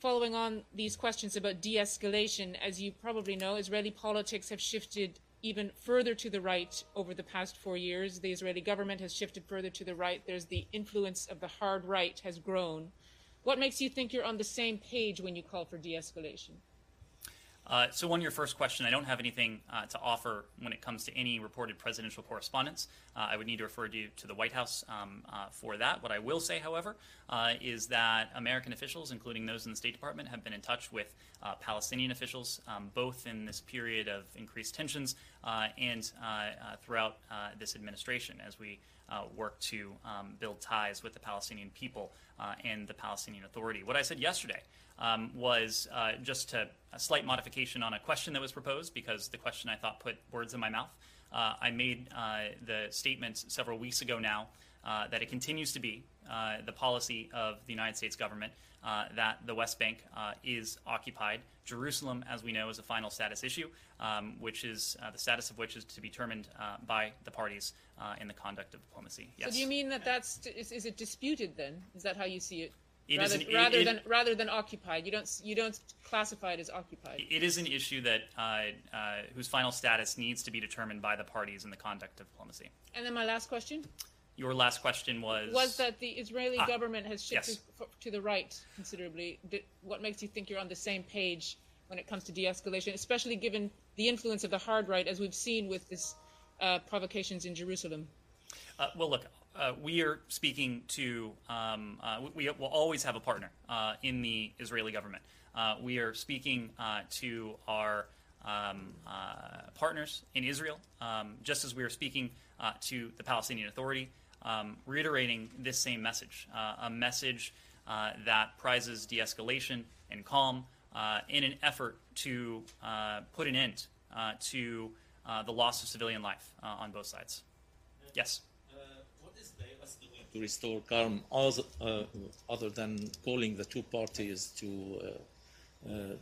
following on these questions about de escalation, as you probably know, Israeli politics have shifted even further to the right over the past four years. The Israeli government has shifted further to the right. There's the influence of the hard right has grown. What makes you think you're on the same page when you call for de escalation? Uh, so, on your first question, I don't have anything uh, to offer when it comes to any reported presidential correspondence. Uh, I would need to refer you to the White House um, uh, for that. What I will say, however, uh, is that American officials, including those in the State Department, have been in touch with uh, Palestinian officials, um, both in this period of increased tensions and throughout this administration, as we work to um, build ties with the Palestinian people and the Palestinian Authority. What I said yesterday um, was uh, just to, a slight modification on a question that was proposed because the question I thought put words in my mouth. Uh, I made uh, the statement several weeks ago now uh, that it continues to be uh, the policy of the United States government uh, that the West Bank is occupied. Jerusalem, as we know, is a final status issue, um, which is the status of which is to be determined by the parties in the conduct of diplomacy. Yes. So do you mean that that's is, is it disputed then? Is that how you see it? It rather, an- it- rather it- than rather than occupied, you don't you don't classify it as occupied. It is an issue that uh, uh, whose final status needs to be determined by the parties in the conduct of diplomacy. And then my last question Your last question was was that the Israeli Ah, government has shifted yes. f- to the right considerably. What makes you think you're on the same page when it comes to de-escalation, especially given the influence of the hard right, as we've seen with this uh, provocations in Jerusalem? Uh, well, look, uh, we are speaking to. Um, uh, we, we will always have a partner uh, in the Israeli government. Uh, we are speaking uh, to our um, uh, partners in Israel, um, just as we are speaking to the Palestinian Authority, um, reiterating this same message a message that prizes de escalation and calm in an effort to put an end to the loss of civilian life on both sides. Yes. To restore calm, other, uh, other than calling the two parties to uh, uh,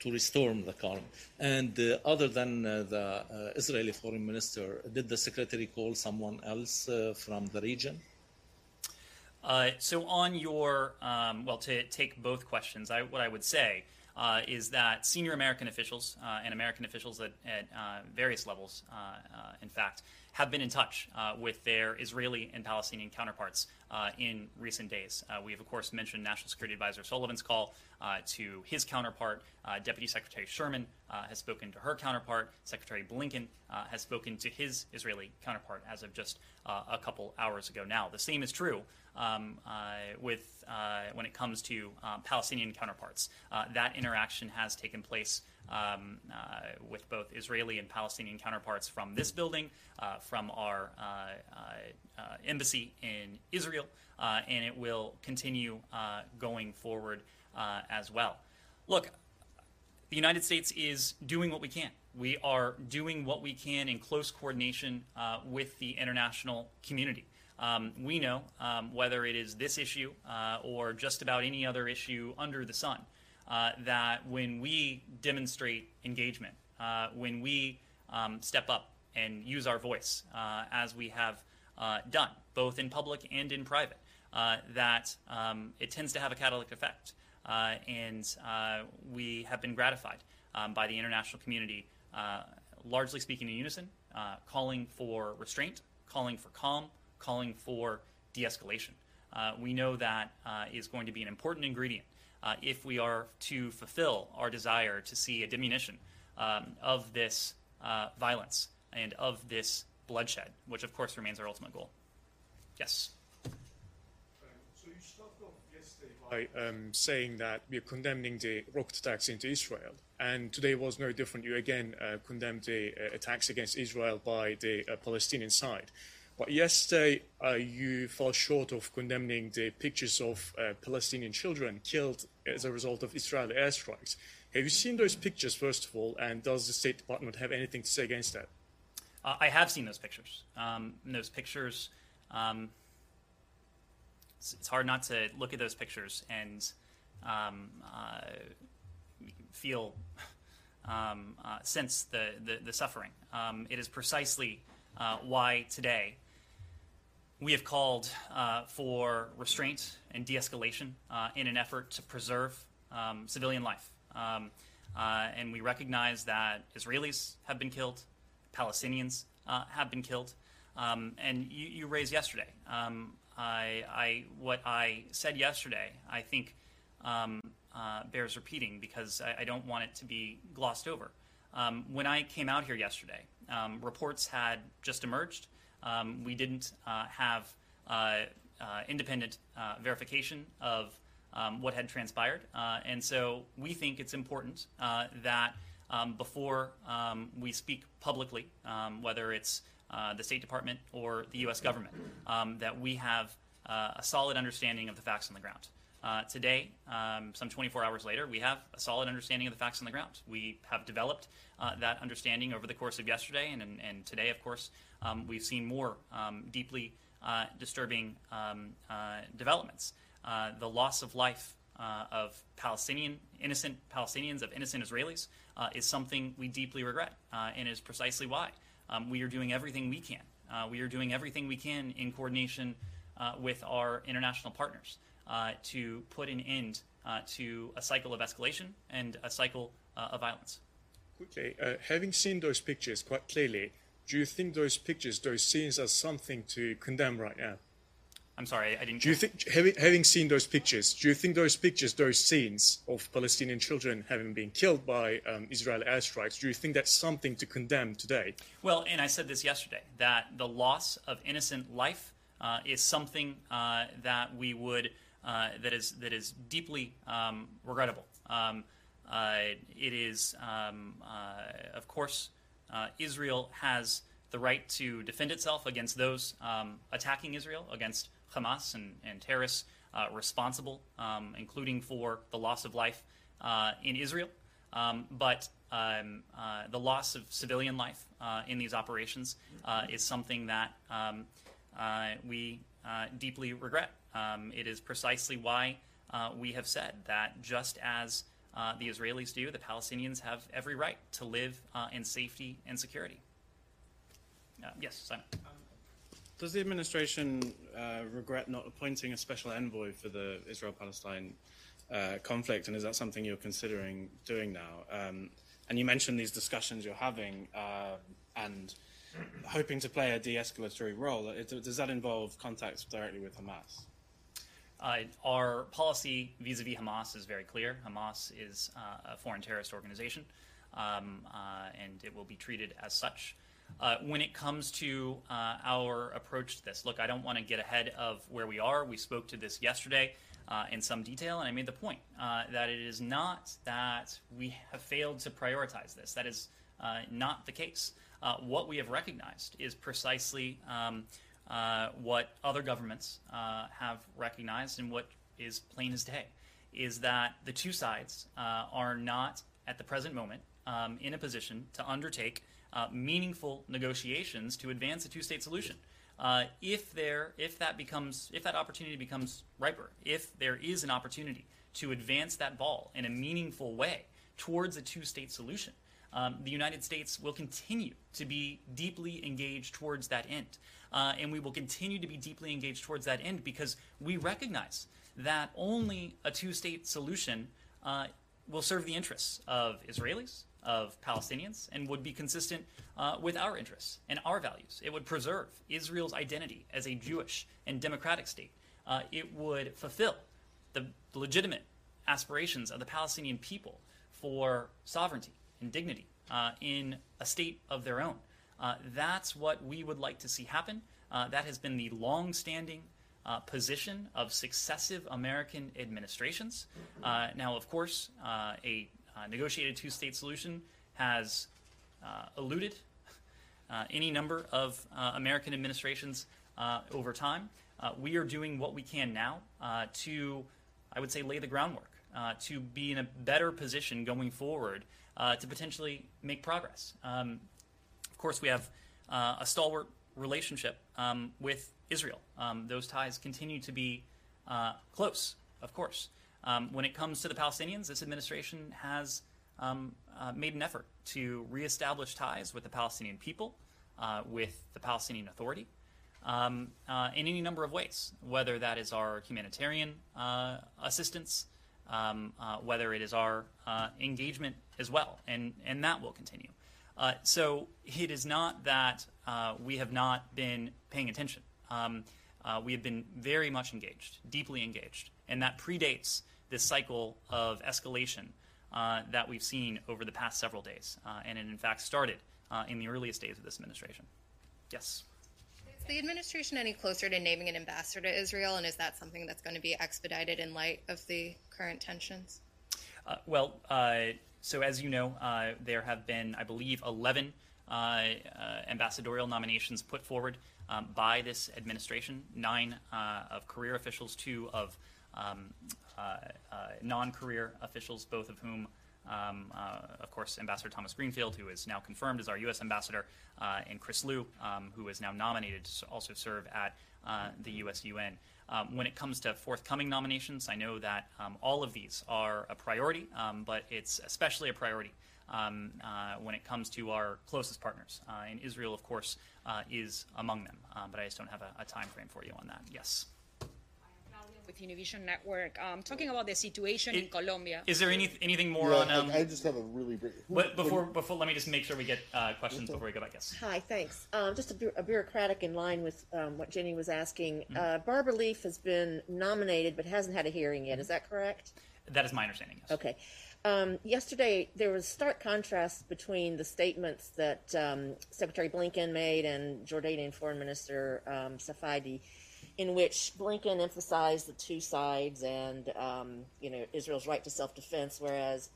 to restore the calm. And uh, other than uh, the Israeli foreign minister, did the secretary call someone else from the region? So on your, um, well, to take both questions, I, what I would say uh, is that senior American officials uh, and American officials at, at uh, various levels, uh, uh, in fact, have been in touch with their Israeli and Palestinian counterparts in recent days. We have, of course, mentioned National Security Advisor Sullivan's call to his counterpart. Uh, Deputy Secretary Sherman uh, has spoken to her counterpart. Secretary Blinken uh, has spoken to his Israeli counterpart as of just uh, a couple hours ago now. The same is true um, uh, with uh, when it comes to Palestinian counterparts. Uh, that interaction has taken place um, uh, with both Israeli and Palestinian counterparts from this building, uh, from our uh, uh, uh, embassy in Israel, uh, and it will continue uh, going forward uh, as well. Look, the United States is doing what we can. We are doing what we can in close coordination uh, with the international community. Um, we know um, whether it is this issue uh, or just about any other issue under the sun, uh, that when we demonstrate engagement, uh, when we um, step up and use our voice, uh, as we have uh, done, both in public and in private, that um, it tends to have a catalytic effect. Uh, and uh, we have been gratified um, by the international community, uh, largely speaking in unison, calling for restraint, calling for calm, calling for de escalation. We know that is going to be an important ingredient if we are to fulfill our desire to see a diminution um, of this violence and of this bloodshed, which of course remains our ultimate goal. Yes. So you started off yesterday by um, saying that we are condemning the rocket attacks into Israel, and today was no different. You again uh, condemned the uh, attacks against Israel by the uh, Palestinian side. But yesterday, uh, you fell short of condemning the pictures of uh, Palestinian children killed as a result of Israeli airstrikes. Have you seen those pictures, first of all, and does the State Department have anything to say against that? Uh, I have seen those pictures. Um, those pictures, um, it's, it's hard not to look at those pictures and um, uh, feel, um, uh, sense the, the, the suffering. Um, it is precisely uh, why today we have called uh, for restraint and de escalation uh, in an effort to preserve um, civilian life. Um, uh, and we recognize that Israelis have been killed, Palestinians have been killed. Um, and you, you, raised yesterday. Um, I, I, what I said yesterday, I think, um, uh, bears repeating because I, I, don't want it to be glossed over. Um, when I came out here yesterday, um, reports had just emerged. Um, we didn't uh, have uh, uh, independent uh, verification of um, what had transpired. Uh, and so we think it's important that um, before we speak publicly, whether it's the State Department or the U.S. government, that we have a solid understanding of the facts on the ground. Uh, today, um, some 24 hours later, we have a solid understanding of the facts on the ground. We have developed uh, that understanding over the course of yesterday and, and, and today, of course, um, we've seen more um, deeply uh, disturbing um, uh, developments. Uh, the loss of life uh, of Palestinian, innocent Palestinians, of innocent Israelis, is something we deeply regret and is precisely why um, we are doing everything we can. we are doing everything we can in coordination with our international partners. Uh, to put an end uh, to a cycle of escalation and a cycle uh, of violence. Quickly, having seen those pictures quite clearly, do you think those pictures, those scenes, are something to condemn right now? I'm sorry, I didn't. Do you think, having, seen those pictures, do you think those pictures, those scenes of Palestinian children having been killed by um, Israeli airstrikes, do you think that's something to condemn today? Well, and I said this yesterday that the loss of innocent life uh, is something uh, that we would uh, that is that is deeply um, regrettable. Um, uh, it is, um, uh, of course, uh, Israel has the right to defend itself against those um, attacking Israel, against Hamas and, and terrorists uh, responsible, um, including for the loss of life in Israel. Um, but the loss of civilian life in these operations is something that we deeply regret. Um, it is precisely why uh, we have said that just as uh, the Israelis do, the Palestinians have every right to live uh, in safety and security. Uh, yes, Simon. Does the administration uh, regret not appointing a special envoy for the Israel Palestine uh, conflict, and is that something you're considering doing now? Um, and you mentioned these discussions you're having and hoping to play a de escalatory role. Does that involve contacts directly with Hamas? Uh, our policy vis-a-vis Hamas is very clear. Hamas is uh, a foreign terrorist organization, um, uh, and it will be treated as such. Uh, when it comes to uh, our approach to this, look, I don't want to get ahead of where we are. We spoke to this yesterday uh, in some detail, and I made the point that it is not that we have failed to prioritize this. That is not the case. what we have recognized is precisely um, uh, what other governments uh, have recognized and what is plain as day is that the two sides uh, are not at the present moment um, in a position to undertake uh, meaningful negotiations to advance a two-state solution. Uh, if there, if that becomes, if that opportunity becomes riper, if there is an opportunity to advance that ball in a meaningful way towards a two-state solution, um, the United States will continue to be deeply engaged towards that end. Uh, and we will continue to be deeply engaged towards that end because we recognize that only a two state solution uh, will serve the interests of Israelis, of Palestinians, and would be consistent uh, with our interests and our values. It would preserve Israel's identity as a Jewish and democratic state. Uh, it would fulfill the legitimate aspirations of the Palestinian people for sovereignty and dignity uh, in a state of their own. Uh, that's what we would like to see happen. Uh, that has been the long-standing uh, position of successive American administrations. Uh, now, of course, uh, a uh, negotiated two-state solution has uh, eluded uh, any number of uh, American administrations uh, over time. We are doing what we can now to, I would say, lay the groundwork to be in a better position going forward to potentially make progress. Um, of course, we have a stalwart relationship um, with Israel. Um, those ties continue to be close, of course. Um, when it comes to the Palestinians, this administration has um, uh, made an effort to reestablish ties with the Palestinian people, uh, with the Palestinian Authority, um, uh, in any number of ways, whether that is our humanitarian uh, assistance, um, uh, whether it is our uh, engagement as well, and, and that will continue. So it is not that we have not been paying attention. Um, we have been very much engaged, deeply engaged, and that predates this cycle of escalation uh, that we've seen over the past several days, uh, and it in fact started uh, in the earliest days of this administration. Yes. Is the administration any closer to naming an ambassador to Israel, and is that something that's going to be expedited in light of the current tensions? Uh, well, uh, so as you know, uh, there have been, I believe, 11 uh, uh, ambassadorial nominations put forward um, by this administration nine uh, of career officials, two of um, uh, uh, non career officials, both of whom. Um, uh, of course, Ambassador Thomas Greenfield, who is now confirmed as our U.S. ambassador, uh, and Chris Lu, um, who is now nominated to also serve at uh, the U.S. UN. Um, when it comes to forthcoming nominations, I know that um, all of these are a priority, um, but it's especially a priority um, uh, when it comes to our closest partners. And Israel, of course, is among them. But I just don't have a, a time frame for you on that. Yes. With Univision Network, um, talking about the situation in Colombia. Is there any, anything more Yeah, on? Um, I, I just have a really brief. but before, before, let me just make sure we get uh, questions before we go back. Yes. Hi, thanks. Um, just a, bu- a bureaucratic in line with um, what Jenny was asking. Mm-hmm. Uh, Barbara Leaf has been nominated but hasn't had a hearing yet. Is that correct? That is my understanding. Yes. Okay. Um, yesterday, there was stark contrast between the statements that um, Secretary Blinken made and Jordanian Foreign Minister um, Safadi, in which Blinken emphasized the two sides and um, you know Israel's right to self-defense, whereas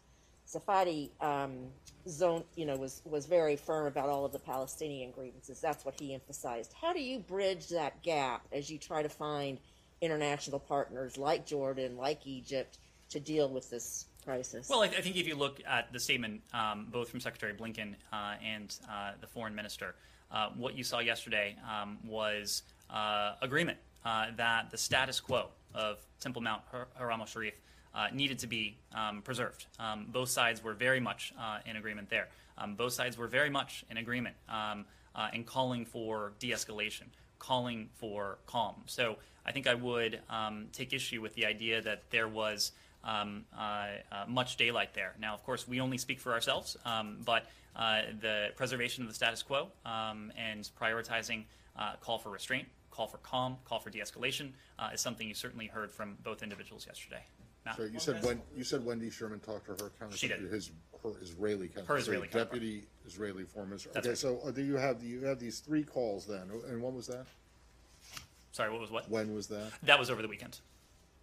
Safadi um, zone, you know, was was very firm about all of the Palestinian grievances. That's what he emphasized. How do you bridge that gap as you try to find international partners like Jordan, like Egypt, to deal with this crisis? Well, I, I think if you look at the statement, um, both from Secretary Blinken uh, and uh, the foreign minister, uh, what you saw yesterday um, was uh, agreement uh, that the status quo of Temple Mount Haram al Sharif uh, needed to be um, preserved. Um, both sides were very much uh, in agreement there. Um, both sides were very much in agreement um, uh, in calling for de escalation, calling for calm. So I think I would um, take issue with the idea that there was um, uh, uh, much daylight there. Now, of course, we only speak for ourselves, um, but uh, the preservation of the status quo um, and prioritizing uh, call for restraint, call for calm, call for de-escalation uh, is something you certainly heard from both individuals yesterday. Matt? So you said when you said Wendy Sherman talked to her She counterpart, did. his her Israeli counterpart, Her Israeli so counterpart. deputy Israeli foreign minister. That's okay, right. so uh, do you have you have these three calls then, and when was that? Sorry, what was what? When was that? That was over the weekend.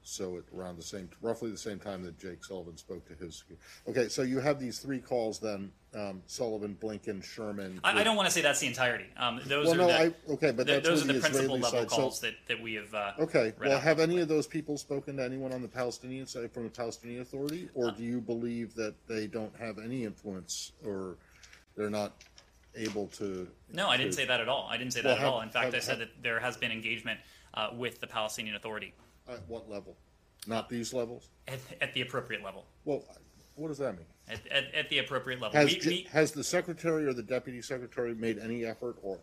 So at around the same, roughly the same time that Jake Sullivan spoke to his. Okay, so you have these three calls then: um, Sullivan, Blinken, Sherman. I, I don't want to say that's the entirety. Um, those Well, are no, the, I- okay, but th- that's those are the, the principal Israeli level side- so- calls that, that we have. Uh, Okay. Well, have any of those people spoken to anyone on the Palestinian side from the Palestinian Authority, or do you believe that they don't have any influence, or they're not able to? No, I didn't to- say that at all. I didn't say that Well, at have- all. In fact, have- I said have- that there has been engagement uh, with the Palestinian Authority At what level? Not these levels. at, at the appropriate level. Well, what does that mean? At, at, at the appropriate level. Has, We- J- we- has the secretary or the deputy secretary made any effort, or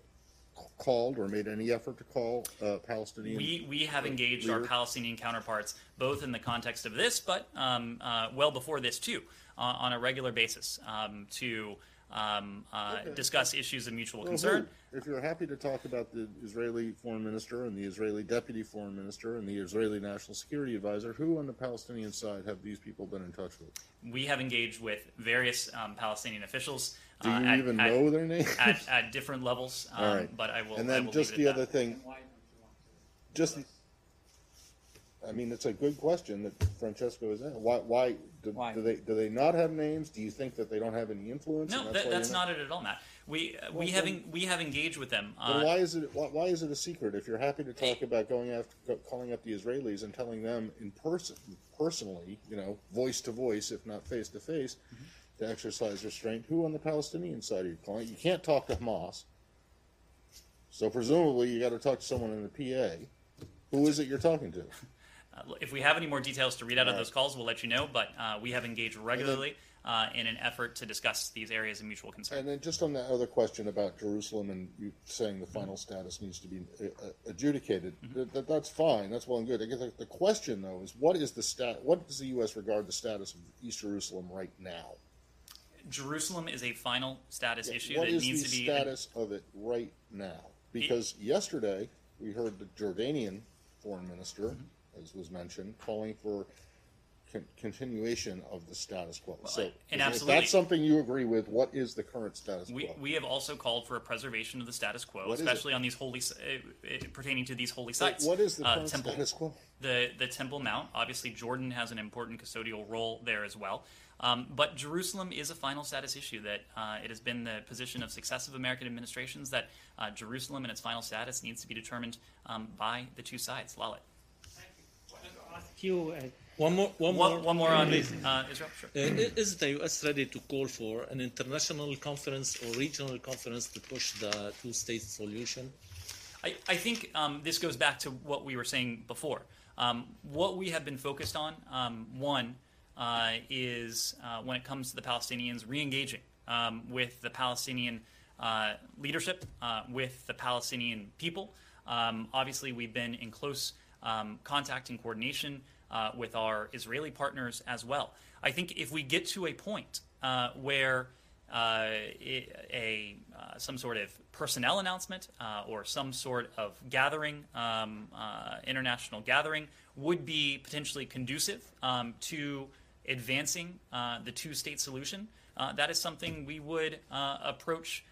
c- called, or made any effort to call uh, Palestinian? We, we have engaged our leader? Palestinian counterparts, both in the context of this, but um, uh, well before this too, uh, on a regular basis, um, to um, uh, discuss issues of mutual concern. If you're happy to talk about the Israeli foreign minister and the Israeli deputy foreign minister and the Israeli national security advisor, who on the Palestinian side have these people been in touch with? We have engaged with various um, Palestinian officials. Do you uh, at- even at- know their names? At, at different levels. Um, All right. But I will. And then will just the other that. thing, just, I mean, it's a good question that Francesco is asking. Why, why, do, do they, do they not have names? Do you think that they don't have any influence? No, that, that's not it at all, Matt. We uh, we Well, have en- we have engaged with them. Uh, why is it why, why is it a secret if you're happy to talk about going after calling up the Israelis and telling them in person personally, you know, voice to voice, if not face to face, to exercise restraint? Who on the Palestinian side are you calling? You can't talk to Hamas, so presumably you got to talk to someone in the PA. Who is it you're talking to? Uh, if we have any more details to read out of All those calls, we'll let you know. But uh, we have engaged regularly uh, in an effort to discuss these areas of mutual concern. And then just on that other question about Jerusalem and you saying the final status needs to be uh, uh, adjudicated, that, that, that's fine. That's well and good. I guess the, question though is what is the stat? What does the U.S. regard the status of East Jerusalem right now? Jerusalem is a final status issue What that is needs the to be. status of it right now? Because yesterday we heard the Jordanian foreign minister, Mm-hmm. as was mentioned, calling for con- continuation of the status quo. so, and if absolutely- that's something you agree with, what is the current status quo? We, we have also called for a preservation of the status quo, What is it? especially on these holy, uh, uh, pertaining to these holy What- sites. what is the Uh, current temple, status quo? The the Temple Mount. Obviously, Jordan has an important custodial role there as well. Um, but Jerusalem is a final status issue that uh, it has been the position of successive American administrations that uh, Jerusalem and its final status needs to be determined um, by the two sides. Lalit. Ask you, uh, One more, one, more, one more on, uh, Israel, sure. Uh, is the U.S. ready to call for an international conference or regional conference to push the two-state solution? I, I think um, this goes back to what we were saying before. Um, what we have been focused on, um, one, uh, is uh, when it comes to the Palestinians re engaging um, with the Palestinian uh, leadership, uh, with the Palestinian people. Um, obviously, we've been in close um, contact and coordination uh, with our Israeli partners as well. I think if we get to a point uh, where uh, a uh, some sort of personnel announcement uh, or some sort of gathering, um, uh, international gathering, would be potentially conducive um, to advancing the two-state solution. That is something we would approach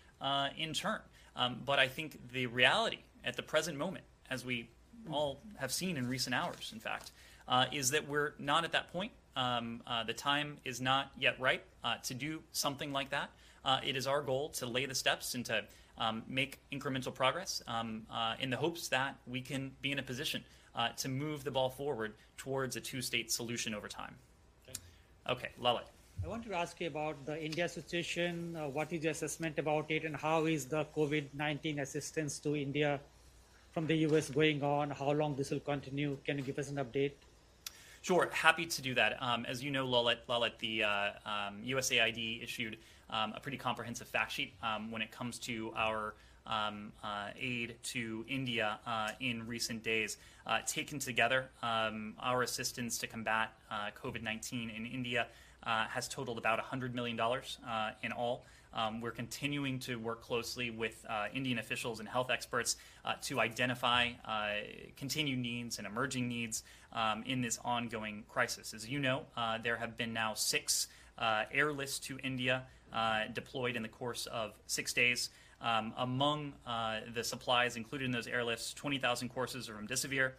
in turn. Um, but I think the reality at the present moment, as we all have seen in recent hours, in fact, uh, is that we're not at that point. Um, uh, the time is not yet right uh, to do something like that. Uh, it is our goal to lay the steps and to um, make incremental progress um, uh, in the hopes that we can be in a position uh, to move the ball forward towards a two state solution over time. Okay, Lalit. I want to ask you about the India situation. Uh, what is your assessment about it, and how is the COVID 19 assistance to India from the US going on? How long this will continue? Can you give us an update? Sure, happy to do that. Um, as you know, Lalit, Lalit the uh, um, USAID issued um, a pretty comprehensive fact sheet um, when it comes to our um, uh, aid to India uh, in recent days. Uh, taken together, um, our assistance to combat uh, COVID 19 in India uh, has totaled about $100 million in all. We're continuing to work closely with Indian officials and health experts uh, to identify uh, continued needs and emerging needs um, in this ongoing crisis. As you know, uh, there have been now six uh, airlifts to India deployed in the course of six days. Um, among the supplies included in those airlifts, 20,000 courses of remdesivir,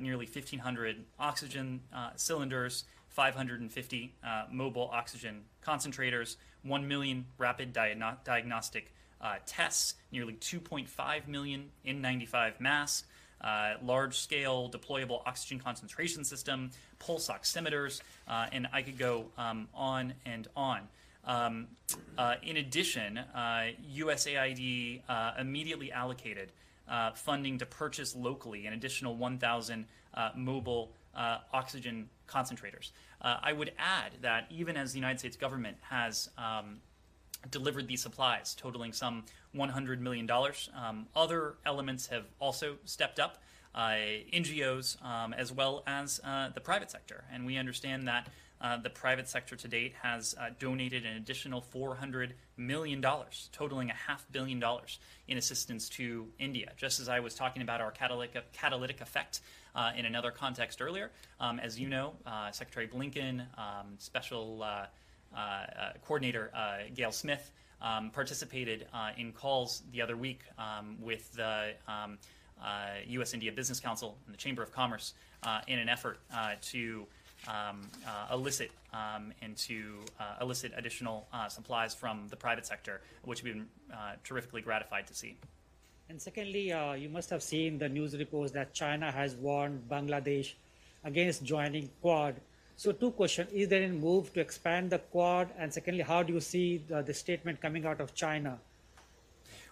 nearly 1,500 oxygen cylinders, 550 uh, mobile oxygen concentrators, 1 million rapid diagno- diagnostic uh, tests, nearly 2.5 million N95 masks, uh, large scale deployable oxygen concentration system, pulse oximeters, uh, and I could go um, on and on. Um, uh, in addition, uh, USAID uh, immediately allocated uh, funding to purchase locally an additional 1,000 uh, mobile uh, oxygen concentrators. Uh, I would add that even as the United States government has um, delivered these supplies, totaling some $100 million, um, other elements have also stepped up. uh, NGOs, um, as well as uh, the private sector. And we understand that uh, the private sector to date has uh, donated an additional $400 million, totaling a half billion dollars in assistance to India. Just as I was talking about our catalytic, catalytic effect uh, in another context earlier, um, as you know, uh, Secretary Blinken, um, Special Coordinator Gayle Smith, um, participated in calls the other week um, with the um, U.S. India Business Council and the Chamber of Commerce in an effort to um, uh, elicit um, and to uh, elicit additional uh, supplies from the private sector, which we've been uh, terrifically gratified to see. And secondly, uh, you must have seen the news reports that China has warned Bangladesh against joining Quad. So, two questions: Is there a move to expand the Quad? And secondly, how do you see the, the statement coming out of China?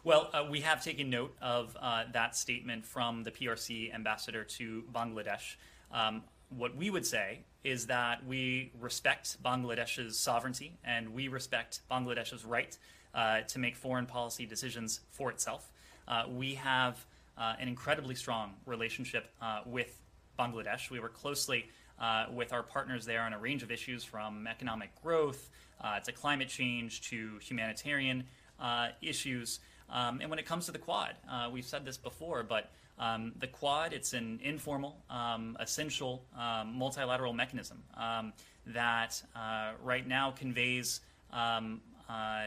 Well, uh, we have taken note of that statement from the PRC ambassador to Bangladesh. Um, what we would say is that we respect Bangladesh's sovereignty and we respect Bangladesh's right uh, to make foreign policy decisions for itself. Uh, we have uh, an incredibly strong relationship uh, with Bangladesh. We work closely uh, with our partners there on a range of issues from economic growth uh, to climate change to humanitarian issues. Um, and when it comes to the Quad, we've said this before, but um, the Quad, it's an informal, um, essential um, multilateral mechanism um, that uh, right now conveys, um, uh,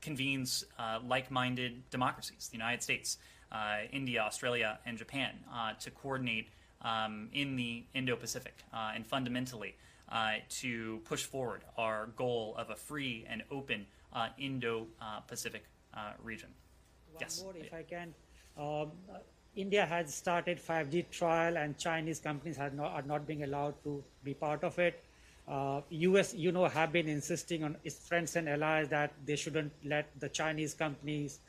convenes uh, like minded democracies, the United States, uh, India, Australia, and Japan, uh, to coordinate um, in the Indo Pacific uh, and fundamentally to push forward our goal of a free and open Indo Pacific region. One yes. more, if I can. Um, India has started 5G trial and Chinese companies not, are not being allowed to be part of it. Uh, US, you know, have been insisting on its friends and allies that they shouldn't let the Chinese companies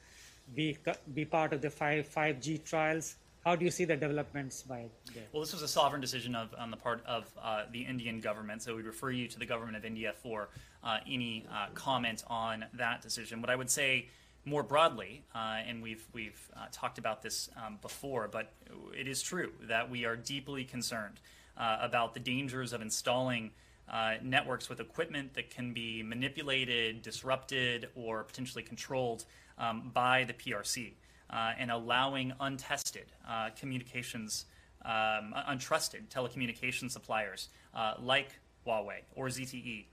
be, be part of the 5, 5G trials. How do you see the developments by there? Well, this was a sovereign decision of, on the part of uh, the Indian government, so we'd refer you to the government of India for uh, any uh, comment on that decision. What I would say more broadly, uh, and we've we've uh, talked about this um, before, but it is true that we are deeply concerned uh, about the dangers of installing networks with equipment that can be manipulated, disrupted, or potentially controlled um, by the PRC, and allowing untested uh, communications, um, untrusted telecommunication suppliers like Huawei or ZTE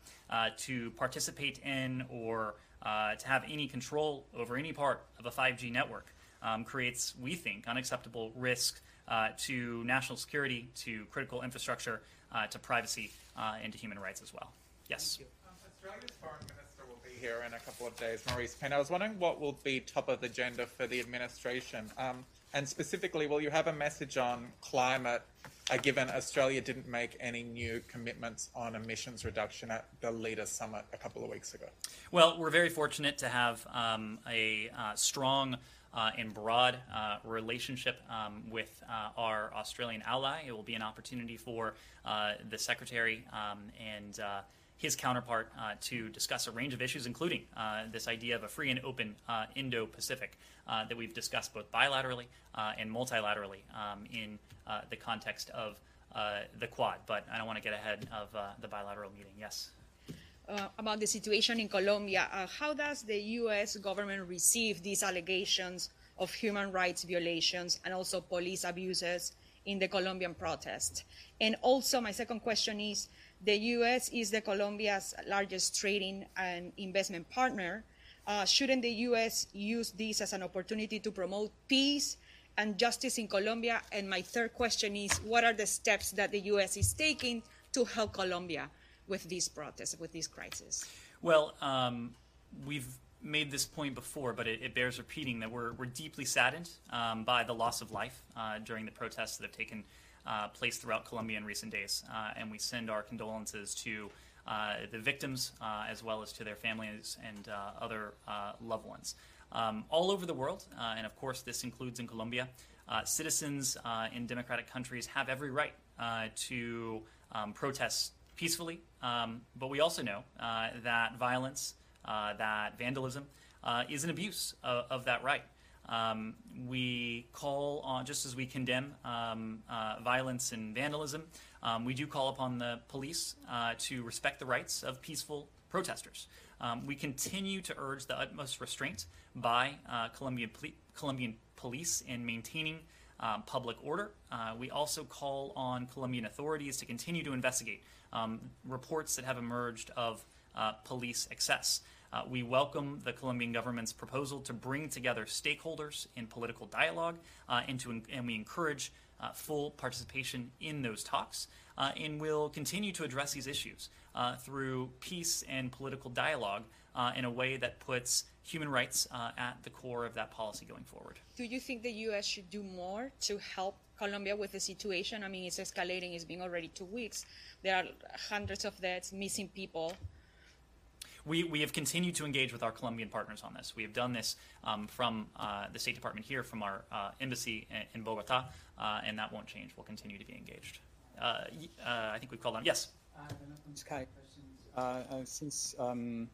to participate in or uh, to have any control over any part of a 5G network um, creates, we think, unacceptable risk uh, to national security, to critical infrastructure, uh, to privacy, uh, and to human rights as well. Yes. Here in a couple of days, Marise Payne. I was wondering what will be top of the agenda for the administration. Um, and specifically, will you have a message on climate uh, given Australia didn't make any new commitments on emissions reduction at the Leaders Summit a couple of weeks ago? Well, we're very fortunate to have um, a uh, strong uh, and broad uh, relationship um, with uh, our Australian ally. It will be an opportunity for uh, the Secretary um, and his counterpart uh, to discuss a range of issues, including uh, this idea of a free and open uh, Indo Pacific that we've discussed both bilaterally and multilaterally um, in the context of the Quad. But I don't want to get ahead of the bilateral meeting. Yes. Uh, about the situation in Colombia. Uh, how does the U.S. government receive these allegations of human rights violations and also police abuses in the Colombian protest? And also, my second question is the U.S. is the Colombia's largest trading and investment partner. Uh, shouldn't the U.S. use this as an opportunity to promote peace and justice in Colombia? And my third question is, what are the steps that the U.S. is taking to help Colombia with these protests, with this crisis? Well, um, we've made this point before, but it, it, bears repeating that we're, we're deeply saddened um, by the loss of life uh, during the protests that have taken uh, place throughout Colombia in recent days. Uh, and we send our condolences to uh, the victims uh, as well as to their families and other loved ones. Um, all over the world, and of course, this includes in Colombia, citizens in democratic countries have every right to um, protest peacefully. Um, but we also know that violence, that vandalism, is an abuse of, of that right. Um, we call on, just as we condemn um, uh, violence and vandalism, um, we do call upon the police uh, to respect the rights of peaceful protesters. Um, we continue to urge the utmost restraint by uh, Colombian, poli- Colombian police in maintaining um, public order. Uh, we also call on Colombian authorities to continue to investigate um, reports that have emerged of uh, police excess. Uh, we welcome the Colombian government's proposal to bring together stakeholders in political dialogue, uh, and, to, and we encourage uh, full participation in those talks, uh, and will continue to address these issues uh, through peace and political dialogue uh, in a way that puts human rights at the core of that policy going forward. Do you think the U.S. should do more to help Colombia with the situation? I mean, it's escalating. It's been already two weeks. There are hundreds of deaths, missing people. We, we have continued to engage with our Colombian partners on this. We have done this um, from uh, the State Department here, from our uh, embassy in, in Bogota, uh, and that won't change. We'll continue to be engaged. Uh, I think we've called on. Yes. Sky uh, since um,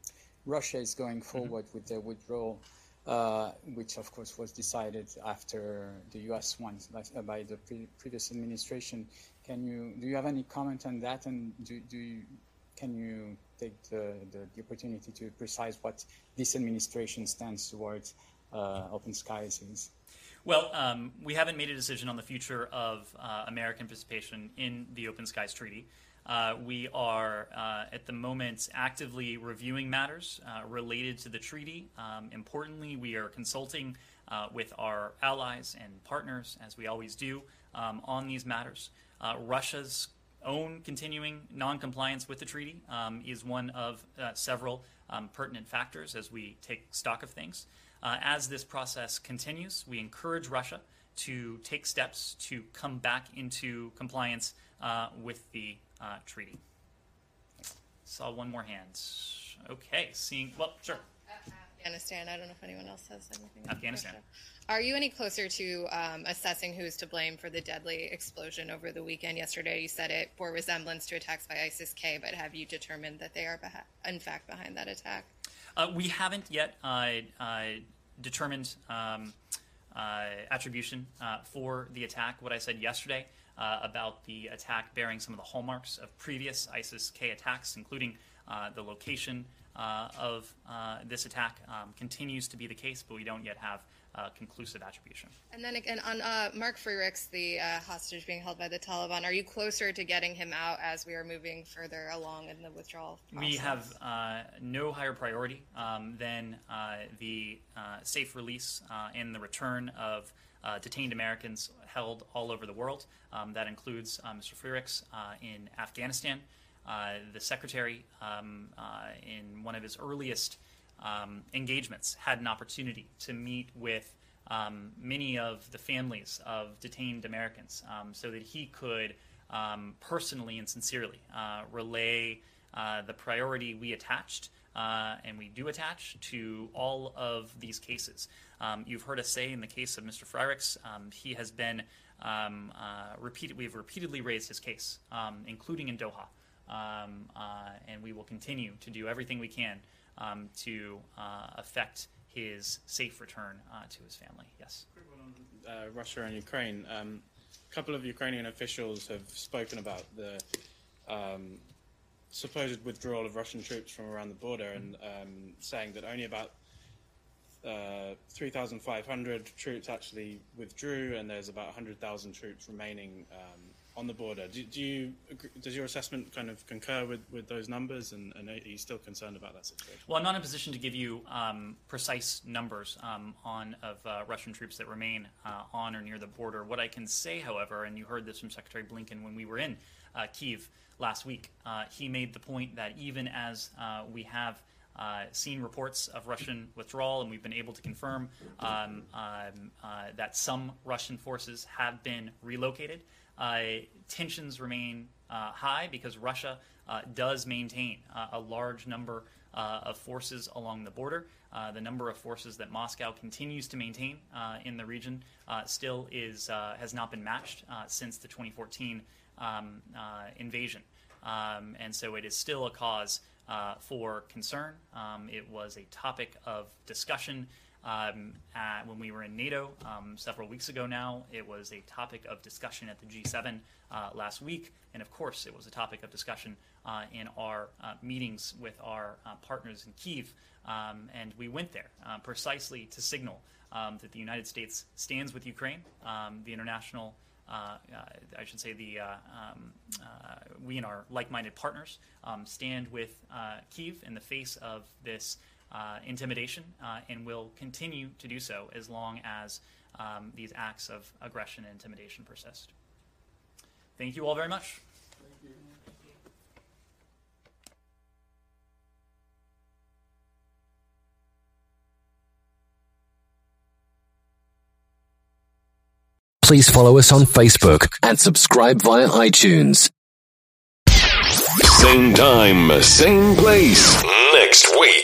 Russia is going forward mm-hmm. with the withdrawal, uh, which of course was decided after the U.S. one by, by the pre- previous administration. Can you do you have any comment on that, and do, do you, can you take the, the, the, opportunity to precise what this administration stands towards uh, open skies is? Well, um, we haven't made a decision on the future of uh, American participation in the Open Skies Treaty. Uh, we are uh, at the moment actively reviewing matters uh, related to the treaty. Um, importantly, we are consulting uh, with our allies and partners, as we always do, um, on these matters. Russia's own continuing noncompliance with the treaty um, is one of uh, several um, pertinent factors as we take stock of things. Uh, as this process continues, we encourage Russia to take steps to come back into compliance uh, with the uh, treaty. Saw one more hand. Okay, seeing, well, sure. Afghanistan. I don't know if anyone else has anything. Afghanistan. Are you any closer to um, assessing who's to blame for the deadly explosion over the weekend? Yesterday, you said it bore resemblance to attacks by ISIS K, but have you determined that they are, beha- in fact, behind that attack? Uh, we haven't yet uh, uh, determined um, uh, attribution uh, for the attack. What I said yesterday uh, about the attack bearing some of the hallmarks of previous ISIS K attacks, including the location of this attack, um, continues to be the case, but we don't yet have uh, conclusive attribution. And then again, on uh, Mark Frerichs, the uh, hostage being held by the Taliban, are you closer to getting him out as we are moving further along in the withdrawal process? We have uh, no higher priority um, than uh, the uh, safe release and the return of detained Americans held all over the world. Um, that includes Mr. Frerichs in Afghanistan. The secretary, um, in one of his earliest um, engagements had an opportunity to meet with um, many of the families of detained Americans um, so that he could personally and sincerely uh, relay uh, the priority we attached. Uh, and we do attach to all of these cases. Um, you've heard us say in the case of Mr. Frerichs, um, he has been um, uh, repeated. We've repeatedly raised his case, including in Doha, uh, and we will continue to do everything we can um, to uh, affect his safe return uh, to his family. Yes. Russia and Ukraine. Um, a couple of Ukrainian officials have spoken about the um, supposed withdrawal of Russian troops from around the border and um, saying that only about uh, 3,500 troops actually withdrew, and there's about 100,000 troops remaining um, on the border. Do, do you does your assessment kind of concur with, with those numbers, and, and, are you still concerned about that situation? Well, I'm not in a position to give you um, precise numbers um, on of uh, Russian troops that remain uh, on or near the border. What I can say, however, and you heard this from Secretary Blinken when we were in uh, Kiev last week, uh, he made the point that even as uh, we have uh, seen reports of Russian withdrawal, and we've been able to confirm um, um, uh, that some Russian forces have been relocated. Uh, tensions remain uh, high because Russia uh, does maintain a large number of forces along the border. the number of forces that Moscow continues to maintain in the region still is has not been matched since the 2014 um, invasion. Um, and so it is still a cause uh, for concern. Um, it was a topic of discussion Um, uh, when we were in NATO um, several weeks ago now, it was a topic of discussion at the G7 uh, last week. And of course, it was a topic of discussion uh, in our uh, meetings with our uh, partners in Kiev. Um, and we went there uh, precisely to signal um, that the United States stands with Ukraine, um, the international. Uh, I should say the uh, um, uh, we and our like-minded partners um, stand with Kiev in the face of this uh, intimidation, and will continue to do so as long as um, these acts of aggression and intimidation persist. Thank you all very much. Please follow us on Facebook and subscribe via iTunes. Same time, same place, next week.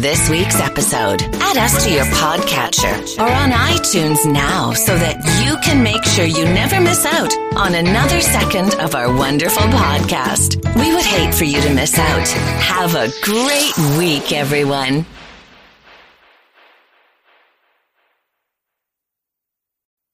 This week's episode. Add us to your podcatcher or on iTunes now so that you can make sure you never miss out on another second of our wonderful podcast. We would hate for you to miss out. Have a great week, everyone.